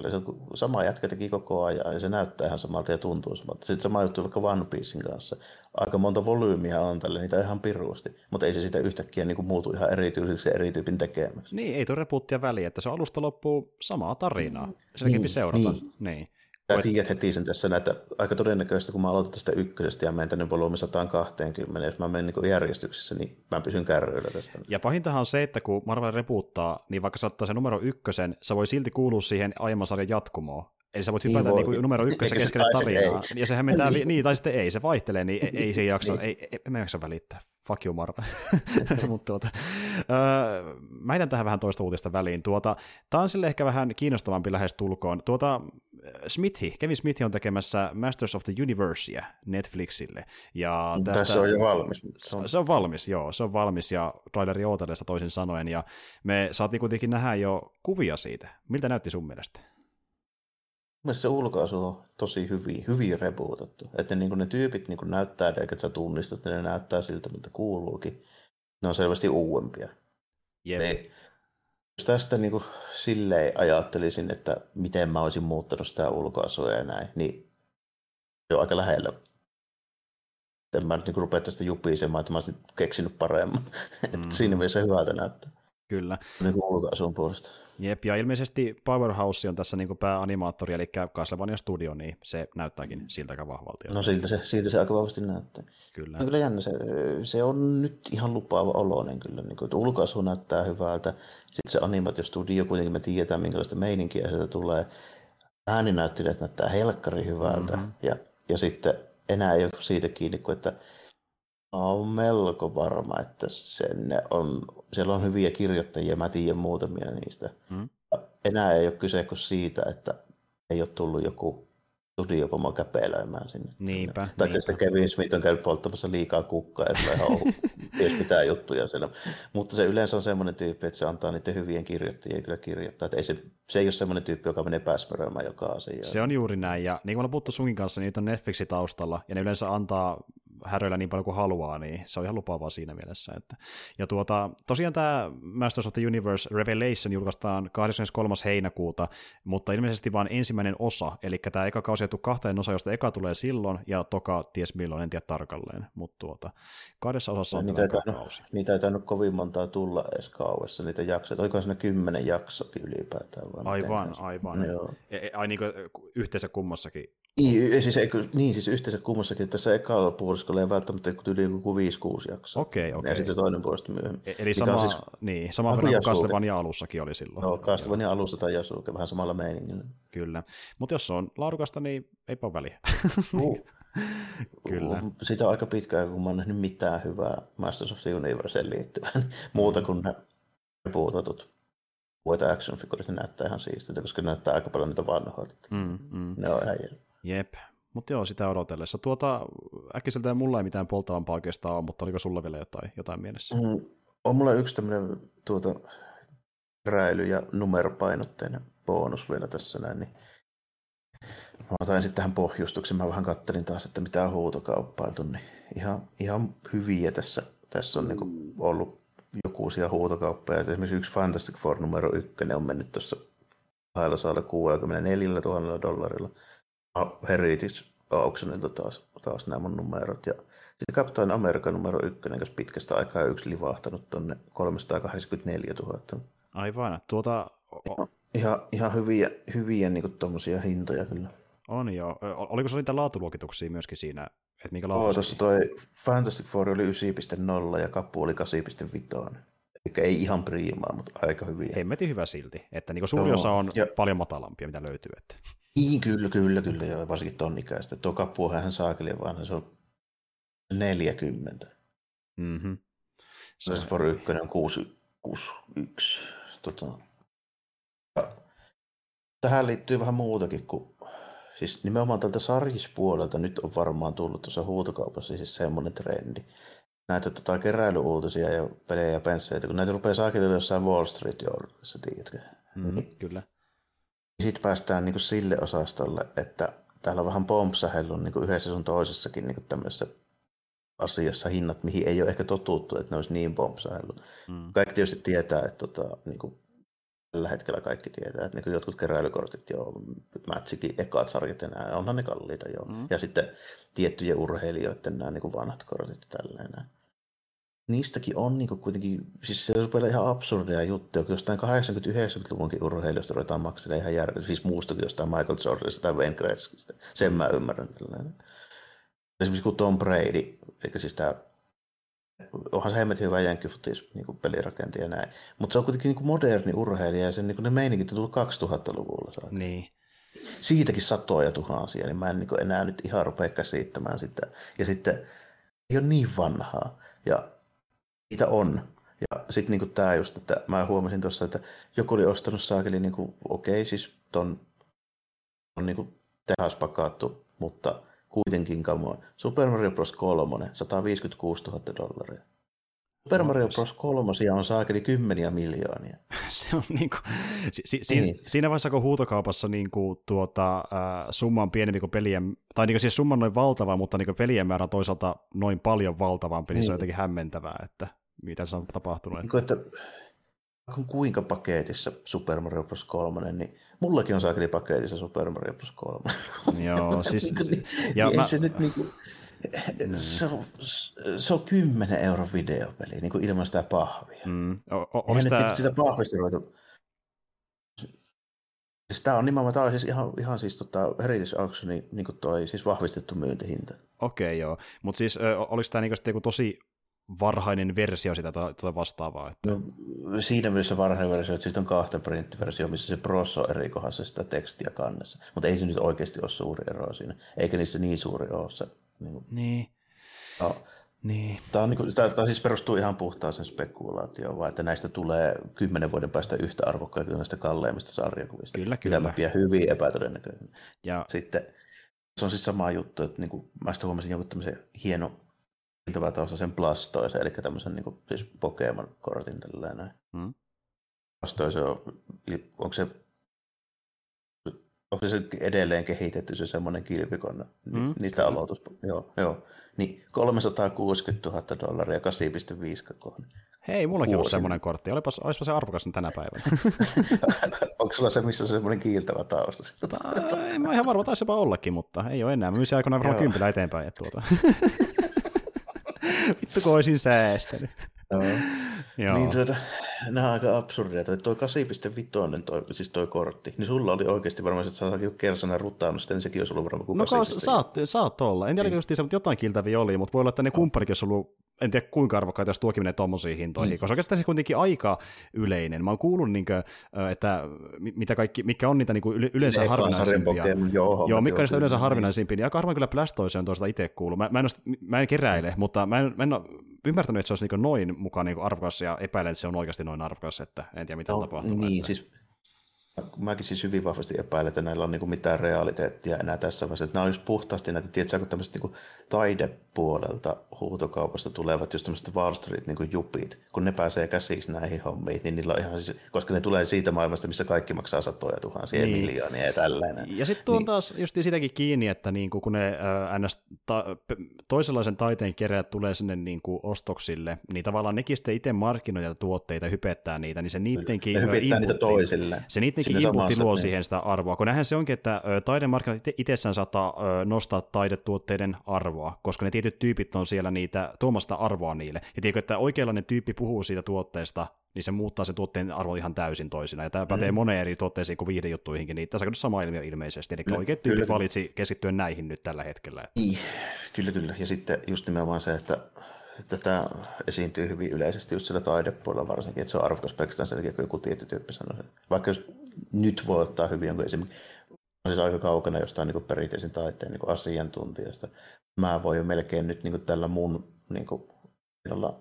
sama jätkä teki koko ajan, ja se näyttää ihan samalta ja tuntuu samalta. Sitten sama juttu vaikka One Piecein kanssa. Aika monta volyymiä on tälle, niitä ihan piruusti, mutta ei se sitä yhtäkkiä niin kuin muutu ihan erityiseksi ja erityypin tekemäksi. Niin, ei tule repuuttia väliä, että se alusta loppuu samaa tarinaa. Selkeästi niin, seurata. Niin. niin. Sä tiedät heti sen tässä, että aika todennäköistä, kun mä aloitan tästä ykkösestä ja menen tänne volyymi 120, jos mä menen niin järjestyksessä, niin mä pysyn kärryillä tästä. Ja pahintahan on se, että kun Marvel repuuttaa, niin vaikka saattaa se numero ykkösen, sä voi silti kuulua siihen aiemman sarjan jatkumoon. Eli sä voit hypätä niin, niin numero ykkösen keskelle tarinaa, ja sehän mentää, niin. niin, tai sitten ei, se vaihtelee, niin ei, ei se jaksa, niin. ei, ei, ei, jaksa välittää. Fuck you, Marvel. Mutta tuota, öö, mä heitän tähän vähän toista uutista väliin. Tuota, tämä on sille ehkä vähän kiinnostavampi lähes tulkoon. Tuota, Smithi, Kevin Smithi on tekemässä Masters of the Universea Netflixille. Ja tästä, Tässä on jo valmis. Se on, se on valmis, joo, se on valmis ja traileri ootellessa toisin sanoen. Ja me saatiin kuitenkin nähdä jo kuvia siitä. Miltä näytti sun mielestä? Mielestäni se ulkoasu on tosi hyvin, hyvin repuutettu. Että niin ne tyypit niin näyttää, että sä tunnistat, ne näyttää siltä, mitä kuuluukin. Ne on selvästi uudempia. Jep. Niin, jos tästä niin kuin silleen ajattelisin, että miten mä olisin muuttanut sitä ulkoasua ja näin, niin se on aika lähellä. En mä nyt niin rupea tästä jupisemaan, että mä olisin keksinyt paremman. Mm. Siinä mielessä hyvältä näyttää. Kyllä. Niin kuin ulkoasun puolesta. Jep, ja ilmeisesti Powerhouse on tässä niin pääanimaattori, eli Castlevania Studio, niin se näyttääkin siltä vahvalti. No siltä se, siltä se aika vahvasti näyttää. Kyllä. No, kyllä jännä, se, se on nyt ihan lupaava oloinen kyllä. Niin kuin, ulkoasu näyttää hyvältä. Sitten se animaatio studio, kuitenkin me tiedetään, minkälaista meininkiä sieltä tulee. Ääninäyttelijät näyttää helkkari hyvältä. Mm-hmm. Ja, ja sitten enää ei ole siitä kiinni, kuin että olen melko varma, että sen on, siellä on hyviä kirjoittajia, mä tiedän muutamia niistä. Mm. Enää ei ole kyse kuin siitä, että ei ole tullut joku studiopomo käpelöimään sinne. Niinpä. Tai niinpä. sitten Kevin Smith on käynyt polttamassa liikaa kukkaa ja ihan ties mitään juttuja siellä. Mutta se yleensä on semmoinen tyyppi, että se antaa niiden hyvien kirjoittajien kyllä kirjoittaa. Että ei se, se ei ole semmoinen tyyppi, joka menee pääsmäröimään joka asia. Se on juuri näin. Ja niin kuin on puhuttu sunkin kanssa, niin on Netflixin taustalla. Ja ne yleensä antaa häröillä niin paljon kuin haluaa, niin se on ihan lupaavaa siinä mielessä. Että. Ja tuota, tosiaan tämä Masters of the Universe Revelation julkaistaan 23. heinäkuuta, mutta ilmeisesti vain ensimmäinen osa, eli tämä eka kausi jättu kahteen osa, josta eka tulee silloin, ja toka ties milloin, en tiedä tarkalleen, mutta tuota, kahdessa osassa on niitä tainnut, kausi. niitä ei tainnut kovin montaa tulla edes kauessa, niitä jaksoja, oliko siinä kymmenen jaksokin ylipäätään? Vai aivan, aivan. Joo. E, e, ai niin kuin yhteensä kummassakin Niin, siis, eikö, niin, siis yhteensä kummassakin tässä ekalla puoliskolla ei välttämättä yli joku 5-6 jaksoa. Okei, okei. Ja sitten toinen puolesta myöhemmin. E- Eli sama, siis, niin, sama verran kuin Castlevania alussakin oli silloin. Joo, Castlevania alussa tai Yasuke, vähän samalla meiningillä. Kyllä, mutta jos se on laadukasta, niin eipä ole väliä. Uh. Kyllä. Siitä on aika pitkään, kun mä oon nähnyt mitään hyvää Masters of the Universeen liittyvän. Muuta kuin ne puutatut Voita action figurit, ne näyttää ihan siistiltä, koska ne näyttää aika paljon niitä vanhoilta. Mm, mm. Ne on ihan. Jep. Mutta joo, sitä odotellessa. Tuota, äkkiseltä mulla ei mitään polttavampaa oikeastaan ole, mutta oliko sulla vielä jotain, jotain mielessä? Mm, on mulla yksi tämmöinen tuota, räily- ja numeropainotteinen bonus vielä tässä näin, niin Mä otan sitten tähän pohjustuksen. Mä vähän kattelin taas, että mitä on huutokauppailtu, niin ihan, ihan hyviä tässä, tässä on niin ollut jokuisia huutokauppoja. Esimerkiksi yksi Fantastic Four numero ykkönen on mennyt tuossa kahdella saalla 64 000 dollarilla. Heritage Auctionilta taas, taas nämä mun numerot. Ja sitten Captain America numero ykkönen, jos pitkästä aikaa yksi livahtanut tuonne 384 000. Aivan. Tuota... Ihan, ihan hyviä, hyviä niin tuommoisia hintoja kyllä. On joo. Oliko se niitä laatuluokituksia myöskin siinä? Että minkä Oo, tuossa toi Fantastic Four oli 9.0 ja kappu oli 8.5. Eli ei ihan priimaa, mutta aika hyviä. Hemmetin hyvä silti. Että niin suuri osa on ja... paljon matalampia, mitä löytyy. Että. Niin, kyllä, kyllä, kyllä, joo, varsinkin ton ikäistä. Tuo kappu on hän saakeli, vaan se on 40. Mm-hmm. Se for 1 on 61. Tota. Tähän liittyy vähän muutakin kuin siis nimenomaan tältä sarjispuolelta nyt on varmaan tullut tuossa huutokaupassa siis semmoinen trendi. Näitä tota, keräilyuutisia ja pelejä ja pensseitä, kun näitä rupeaa saakitella jossain Wall Street Journalissa, tiedätkö? Mm, niin. Kyllä. Sitten päästään niin kuin sille osastolle, että täällä on vähän pompsahellut niin kuin yhdessä sun toisessakin niin kuin tämmöisessä asiassa hinnat, mihin ei ole ehkä totuttu, että ne olisi niin pompsahellut. Mm. Kaikki tietysti tietää, että tota, niin kuin tällä hetkellä kaikki tietää, että niin jotkut keräilykortit jo, Mätsikin ekat sarjat ja nämä, onhan ne kalliita jo. Mm. Ja sitten tiettyjen urheilijoiden nämä niin vanhat kortit ja tälleen. Niistäkin on niin kuitenkin, siis se on ihan absurdeja juttuja, kun jostain 80-90-luvunkin urheilijoista ruvetaan maksamaan ihan järkeä, siis muustakin jostain Michael Jordanista tai Wayne Gretzkystä. Sen mä ymmärrän tällainen. Esimerkiksi kun Tom Brady, eli siis tämä onhan se hemmetin hyvä jänkkifutis niin pelirakentaja ja näin. Mutta se on kuitenkin niin moderni urheilija ja sen, niin ne meiningit on tullut 2000-luvulla. Saakka. Niin. Siitäkin satoja tuhansia, niin mä en niin enää nyt ihan rupea käsittämään sitä. Ja sitten ei ole niin vanhaa. Ja niitä on. Ja sitten niin tämä just, että mä huomasin tuossa, että joku oli ostanut saakeli, niin kuin, okei, okay, siis ton on niin tehaspakattu, mutta – kuitenkin kamoin. Super Mario Bros. 3, 156 000 dollaria. Super Mario Bros. 3 on saakeli kymmeniä miljoonia. Se on niin kuin, si, si, niin. Siinä vaiheessa, kun huutokaupassa niin kuin, tuota, äh, summa on pienempi kuin pelien, tai niin kuin, siis summa on noin valtava, mutta niin pelien määrä on toisaalta noin paljon valtavampi, niin, niin se on niin. jotenkin hämmentävää, että mitä se on tapahtunut. Niin kuin, että kun kuinka paketissa Super Mario Bros. 3, niin mullakin on saakeli paketissa Super Mario Bros. 3. Joo, siis... niin, ja niin, mä... se nyt niinku, se, on, se on 10 euron videopeli niin kuin ilman sitä pahvia. Mm. O, sitä... Niinku sitä pahvista ruveta... Siis tämä on nimenomaan, tämä on siis ihan, ihan siis tota Heritage Auctionin niin kuin toi siis vahvistettu myyntihinta. Okei, okay, joo. Mutta siis oliko tämä niin joku tosi varhainen versio sitä tai vastaavaa? Että... No, siinä mielessä varhainen versio, että siitä on kahta printtiversio, missä se pros on eri kohdassa sitä tekstiä kannessa. Mutta ei se nyt oikeasti ole suuri ero siinä. Eikä niissä niin suuri ole se. Niin. Kuin... niin. No. Niin. Tämä, on, niin kuin, tämä, tämä siis perustuu ihan puhtaaseen spekulaatioon, vaan että näistä tulee kymmenen vuoden päästä yhtä arvokkaita kuin näistä kalleimmista sarjakuvista. Kyllä, kyllä. Mitä mä pidän hyvin epätodennäköisenä. Ja... Sitten se on siis sama juttu, että niin kuin, mä sitten huomasin jonkun tämmöisen hieno siltä tuossa sen plastoisen, eli tämmöisen niin kuin, siis Pokemon-kortin tällä näin. Mm. Plastoisen on, onko se onko se edelleen kehitetty se semmoinen kilpikonna, mm, niitä aloitus, joo, joo, niin 360 000 dollaria 8,5 kohden. Hei, mullakin on semmoinen kortti. Olipas, olisipa se arvokas tänä päivänä. Onko sulla se, missä on semmoinen kiiltävä tausta? en mä ihan varma, taisi jopa ollakin, mutta ei ole enää. Mä myisin aikoinaan varmaan kympillä eteenpäin. Että tuota. Vittu kun olisin säästänyt. Joo. Niin tuota, nämä on aika absurdia. Toi 8.5, toi, siis toi kortti, niin sulla oli oikeasti varmaan, että sä oot kersana rutannut sitä, niin sekin olisi ollut varmaan kuin No saat, saat olla. En tiedä, niin. just mutta jotain kiltäviä oli, mutta voi olla, että ne kumppanikin olisi ollut en tiedä kuinka arvokkaita, jos tuokin menee tuommoisiin hintoihin, mm. koska oikeastaan se kuitenkin aika yleinen. Mä oon kuullut, niin kuin, että mitä kaikki, mikä on niitä niin kuin yleensä ne harvinaisimpia. Joo, joo mikä on niistä yleensä harvinaisimpia, niin aika harvoin kyllä Blastoise on tuosta itse kuullut. Mä, mä, en, mä en keräile, mutta mä en, mä en ymmärtänyt, että se olisi niin noin mukaan niin arvokas ja epäilen, että se on oikeasti noin arvokas, että en tiedä mitä no, tapahtuu. Niin, että... siis mäkin siis hyvin vahvasti epäilen, että näillä on niin mitään realiteettia enää tässä vaiheessa. Että nämä olisi puhtaasti näitä, tiedätkö, kun tämmöiset niin taidepuolelta huutokaupasta tulevat just tämmöiset Wall Street niin jupit, kun ne pääsee käsiksi näihin hommiin, niin niillä on ihan siis, koska ne tulee siitä maailmasta, missä kaikki maksaa satoja tuhansia niin. miljoonia ja tällainen. Ja sitten tuon niin. taas just sitäkin kiinni, että niin kuin, kun ne äh, ns. Ta- toisenlaisen taiteen keräjät tulee sinne niin kuin ostoksille, niin tavallaan nekin sitten itse markkinoita tuotteita, hypettää niitä, niin se niidenkin hypettää niitä toisille. Se niidenkin inputti luo niin. siihen sitä arvoa, kun nähän se onkin, että taidemarkkinat itsessään saattaa nostaa taidetuotteiden arvoa, koska ne tietyt tyypit on siellä niitä tuomasta arvoa niille. Ja tiedätkö, että oikeanlainen tyyppi puhuu siitä tuotteesta, niin se muuttaa sen tuotteen arvo ihan täysin toisina. Ja tämä pätee mm. moneen eri tuotteisiin kuin viihdejuttuihinkin, niin tässä on sama ilmiö ilmeisesti. Eli oikeat tyypit kyllä. valitsi keskittyen näihin nyt tällä hetkellä. Niin, kyllä, kyllä. Ja sitten just nimenomaan se, että että tämä esiintyy hyvin yleisesti just sillä taidepuolella varsinkin, että se on arvokas pelkästään sen takia, kun joku tietty tyyppi sanoo sen. Vaikka jos nyt voi ottaa hyvin jonkun esimerkiksi, on siis aika kaukana jostain niin perinteisen taiteen niin asiantuntijasta. Mä voin jo melkein nyt niin tällä mun niin kuin, olla,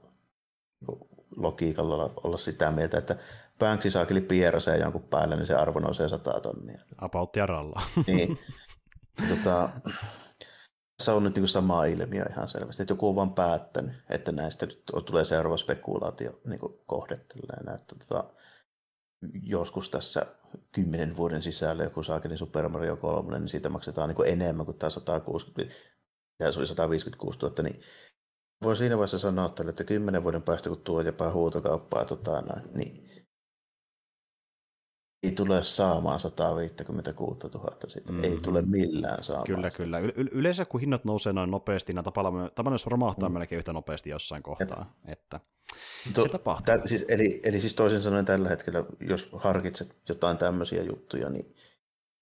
niin kuin, logiikalla olla sitä mieltä, että Banksy saakeli pieraseen jonkun päälle, niin se arvo nousee 100 tonnia. About ralla. niin. tota, tässä on nyt niin sama ilmiö ihan selvästi, että joku on vaan päättänyt, että näistä nyt tulee seuraava spekulaatio niin kohdetteleena, että tota, joskus tässä kymmenen vuoden sisällä joku saakeli Super Mario 3, niin siitä maksetaan niin kuin enemmän kuin tämä 160, ja se oli 156 000, niin voi siinä vaiheessa sanoa tälle, että kymmenen vuoden päästä, kun tuo jopa huutokauppaa, tota, niin ei tule saamaan 156 000 siitä. Mm. Ei tule millään saamaan. Kyllä, sitä. kyllä. Y- yleensä kun hinnat nousee noin nopeasti, niin tapana romahtaa mm. melkein yhtä nopeasti jossain kohtaa. Että to, se tapahtuu. Tä, siis, eli, eli siis toisin sanoen tällä hetkellä, jos harkitset jotain tämmöisiä juttuja, niin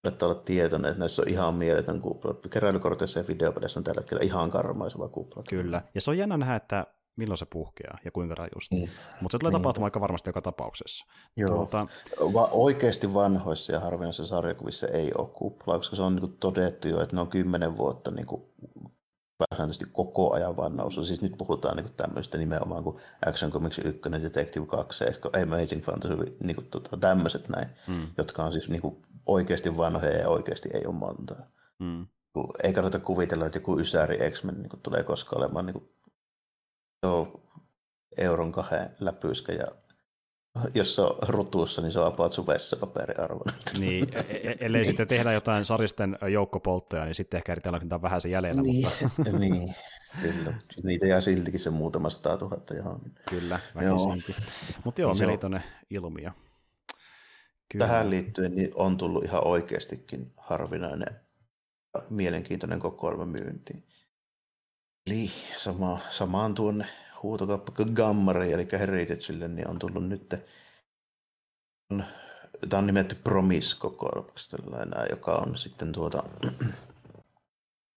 Olettaa olla tietoinen, että näissä on ihan mieletön kupla. Keräilykorteissa ja videopeleissä on tällä hetkellä ihan karmaiseva kupla. Kyllä. Ja se on jännä nähdä, että milloin se puhkeaa ja kuinka rajusti. Niin. Mutta se tulee niin. tapahtumaan aika varmasti joka tapauksessa. Joo. Tuota... Va- oikeasti vanhoissa ja harvinaisissa sarjakuvissa ei ole kuplaa, koska se on niin kuin todettu jo, että ne on kymmenen vuotta niin kuin pääsääntöisesti koko ajan vaan noussut. Siis nyt puhutaan niin tämmöistä nimenomaan kuin Action Comics 1, Detective 2, Amazing Fantasy, niin kuin, tota, tämmöiset näin, hmm. jotka on siis niin kuin, oikeasti vanhoja ja oikeasti ei ole montaa. Hmm. Ei kannata kuvitella, että joku Ysäri X-Men niin kuin, tulee koskaan olemaan niin kuin, on euron kahden läpyskä ja jos se on rutussa, niin se on about sun vessapaperiarvo. Niin, e-, e-, ellei sitten tehdä jotain saristen joukkopolttoja, niin sitten ehkä eritellä on vähän se jäljellä. Niin, mutta... niin, kyllä. Niitä jää siltikin se muutama sata tuhatta johon. Kyllä, väkisinkin. Mutta joo, mielenkiintoinen ilmiö. Kyllä. Tähän liittyen niin on tullut ihan oikeastikin harvinainen mielenkiintoinen kokoelma myyntiin. Eli sama, samaan tuonne huutokauppa Gammari, eli Heritagelle, niin on tullut nyt on, tämä on nimetty Promise-kokoelmaksi joka on sitten tuota,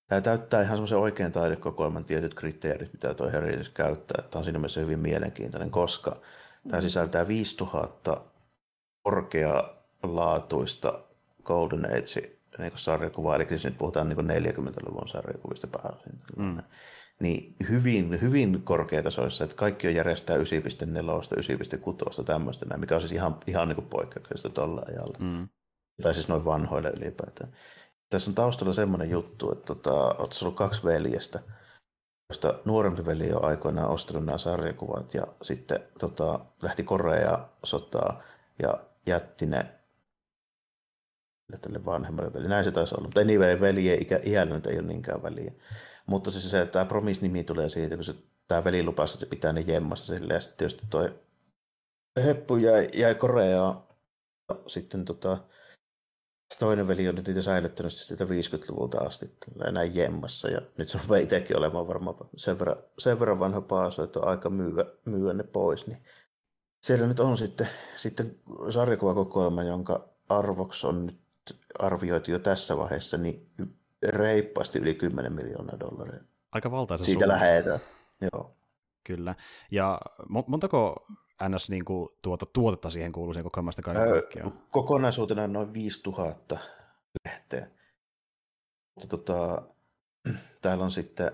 tämä täyttää ihan semmoisen oikean taidekokoelman tietyt kriteerit, mitä tuo Heritage käyttää. Tämä on siinä mielessä hyvin mielenkiintoinen, koska tämä sisältää 5000 korkealaatuista Golden Age niin sarjakuvaa, eli siis nyt puhutaan niin 40-luvun sarjakuvista pääosin. Mm niin hyvin, hyvin korkeatasoissa, että kaikki on järjestää 9.4, 9.6, tämmöistä näin, mikä on siis ihan, ihan niin poikkeuksellista tuolla ajalla. Mm. Tai siis noin vanhoille ylipäätään. Tässä on taustalla semmoinen juttu, että tota, olet ollut kaksi veljestä, josta nuorempi veli on aikoinaan ostanut nämä sarjakuvat ja sitten tota, lähti Korea sotaa ja jätti ne tälle vanhemmalle veli. Näin se taisi olla, mutta niin veli, ikä, iällä nyt ei ole niinkään väliä. Mutta siis se, tämä Promise-nimi tulee siitä, kun se, tämä veli lupasi, että se pitää ne jemmassa sille, ja sitten tietysti toi Heppu jäi, jäi Koreaan. Sitten tota, toinen veli on nyt niitä säilyttänyt sitä 50-luvulta asti näin jemmassa. Ja nyt se on itsekin olemaan varmaan sen verran, sen verran vanha paaso, että on aika myyä, myyä ne pois. Niin siellä nyt on sitten, sitten sarjakuvakokoelma, jonka arvoksi on nyt arvioitu jo tässä vaiheessa, niin reippaasti yli 10 miljoonaa dollaria. Aika valtaisa Siitä lähetään. Joo. Kyllä. Ja montako NS niin kuin, tuota, tuotetta siihen kuuluu siihen kokoelmasta kaikkiaan? kokonaisuutena noin 5000 lehteä. Mutta tota, täällä on sitten,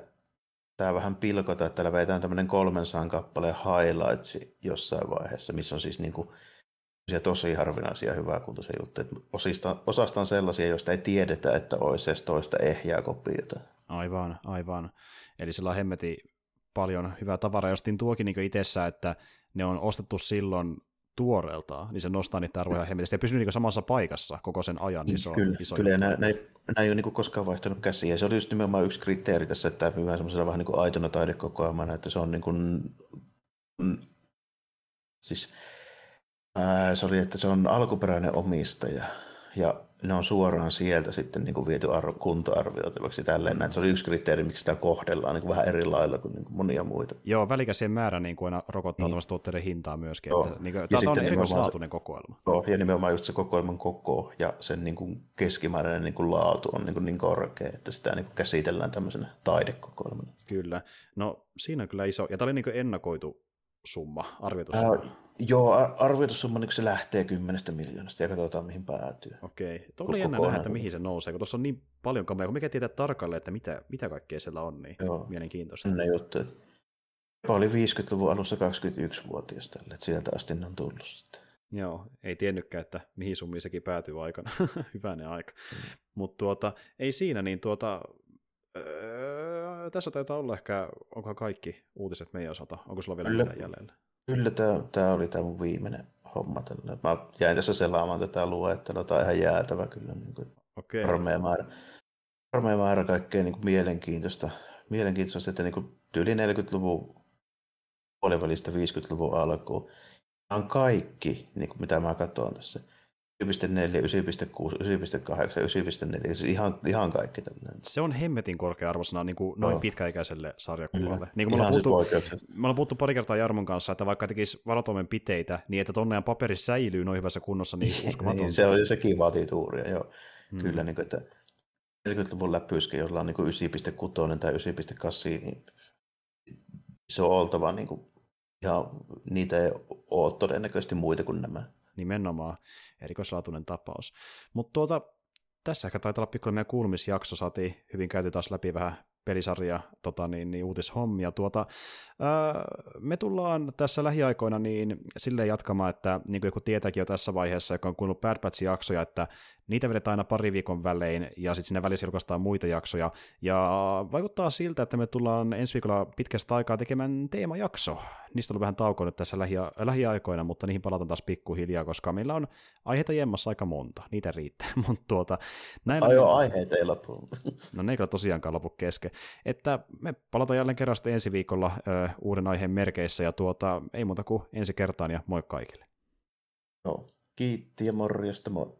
tää vähän pilkota, että täällä vetään tämmöinen 300 kappaleen highlights jossain vaiheessa, missä on siis niinku tosi harvinaisia hyväkuntoisia juttuja. Osista, osasta on sellaisia, joista ei tiedetä, että olisi edes toista ehjää kopiota. Aivan, aivan. Eli sillä on hemmeti paljon hyvää tavaraa, jostin tuokin niin itsessä, että ne on ostettu silloin tuoreeltaan, niin se nostaa niitä arvoja hemmetisti ja pysyy niin samassa paikassa koko sen ajan. Niin se on kyllä, iso kyllä nämä, nämä, nämä ei ole niin koskaan vaihtanut käsiä. Se oli just nimenomaan yksi kriteeri tässä, että tämä myydään semmoisella vähän niin kuin aitona taidekokoelmana, että se on niin kuin, siis ää, se oli, että se on alkuperäinen omistaja ja ne on suoraan sieltä sitten niin kuin viety arvo, kunta-arvioitavaksi tälleen. Mm. Se oli yksi kriteeri, miksi sitä kohdellaan niin kuin vähän eri lailla kuin, niin kuin monia muita. Joo, välikäsien määrä niin kuin aina rokottaa niin. tuotteiden hintaa myöskin. Joo. Että, niin kuin, tämä on erikoislaatuinen kokoelma. Joo, ja nimenomaan just se kokoelman koko ja sen niin kuin keskimääräinen niin kuin laatu on niin, kuin niin korkea, että sitä niin kuin käsitellään tämmöisenä taidekokoelmana. Kyllä. No siinä on kyllä iso, ja tämä oli niin kuin ennakoitu summa, arvioitu summa. Äh, joo, arvioitu summa niin se lähtee kymmenestä miljoonasta ja katsotaan mihin päätyy. Okei, tuo oli jännä nähdä, että mihin se nousee, kun tuossa on niin paljon kameja, kun mikä tietää tarkalleen, että mitä, mitä kaikkea siellä on, niin joo. mielenkiintoista. Ne juttu, että oli 50-luvun alussa 21-vuotias tälle, että sieltä asti ne on tullut sitten. Joo, ei tiennytkään, että mihin summiin sekin päätyy aikana. Hyvänen aika. Mm. Mutta tuota, ei siinä, niin tuota, öö, tässä taitaa olla ehkä, onko kaikki uutiset meidän osalta? Onko sulla vielä kyllä, mitään jäljellä? Kyllä, tämä, tämä oli tämä mun viimeinen homma. Tällä. Mä jäin tässä selaamaan tätä luettelua, tämä on ihan jäätävä kyllä. Niin kuin okay. Armea määrä, armea määrä kaikkea niin kuin mielenkiintoista. Mielenkiintoista, että niin kuin yli 40-luvun puolivälistä 50-luvun alkuun. Nämä on kaikki, niin kuin mitä mä katson tässä 9.4, 9.6, 9.8, 9.4, siis ihan, ihan kaikki tällainen. Se on hemmetin korkea arvosana niin kuin noin no. pitkäikäiselle sarjakuvalle. Niin kuin me, ollaan puhuttu, me ollaan puhuttu pari kertaa Jarmon kanssa, että vaikka tekisi varotoimenpiteitä, niin että tonne paperi säilyy noin hyvässä kunnossa, niin uskomaton. niin, se on, sekin vaatii tuuria, joo. Hmm. Kyllä, niin kuin, että 40-luvun läpyskä, jolla on niin 9.6 tai 9.8, niin se on oltava niin kuin, ja niitä ei ole todennäköisesti muita kuin nämä nimenomaan erikoislaatuinen tapaus. Mutta tuota, tässä ehkä taitaa olla pikkuinen meidän kuulumisjakso, saatiin hyvin käyty taas läpi vähän pelisarja tota, niin, niin, uutishommia. Tuota, ää, me tullaan tässä lähiaikoina niin silleen jatkamaan, että niin kuin joku tietääkin jo tässä vaiheessa, joka on kuunnut Bad Batch-jaksoja, että niitä vedetään aina pari viikon välein, ja sitten sinne välissä julkaistaan muita jaksoja, ja vaikuttaa siltä, että me tullaan ensi viikolla pitkästä aikaa tekemään teemajakso. Niistä on vähän taukoa nyt tässä lähi- lähiaikoina, mutta niihin palataan taas pikkuhiljaa, koska meillä on aiheita jemmassa aika monta, niitä riittää, mutta tuota... Näin Ai joo, aiheita ei lopu. no ne ei kyllä tosiaankaan lopu kesken. Että me palataan jälleen kerran ensi viikolla ö, uuden aiheen merkeissä, ja tuota, ei muuta kuin ensi kertaan, ja moi kaikille. Joo, kiitti ja morjesta, moi.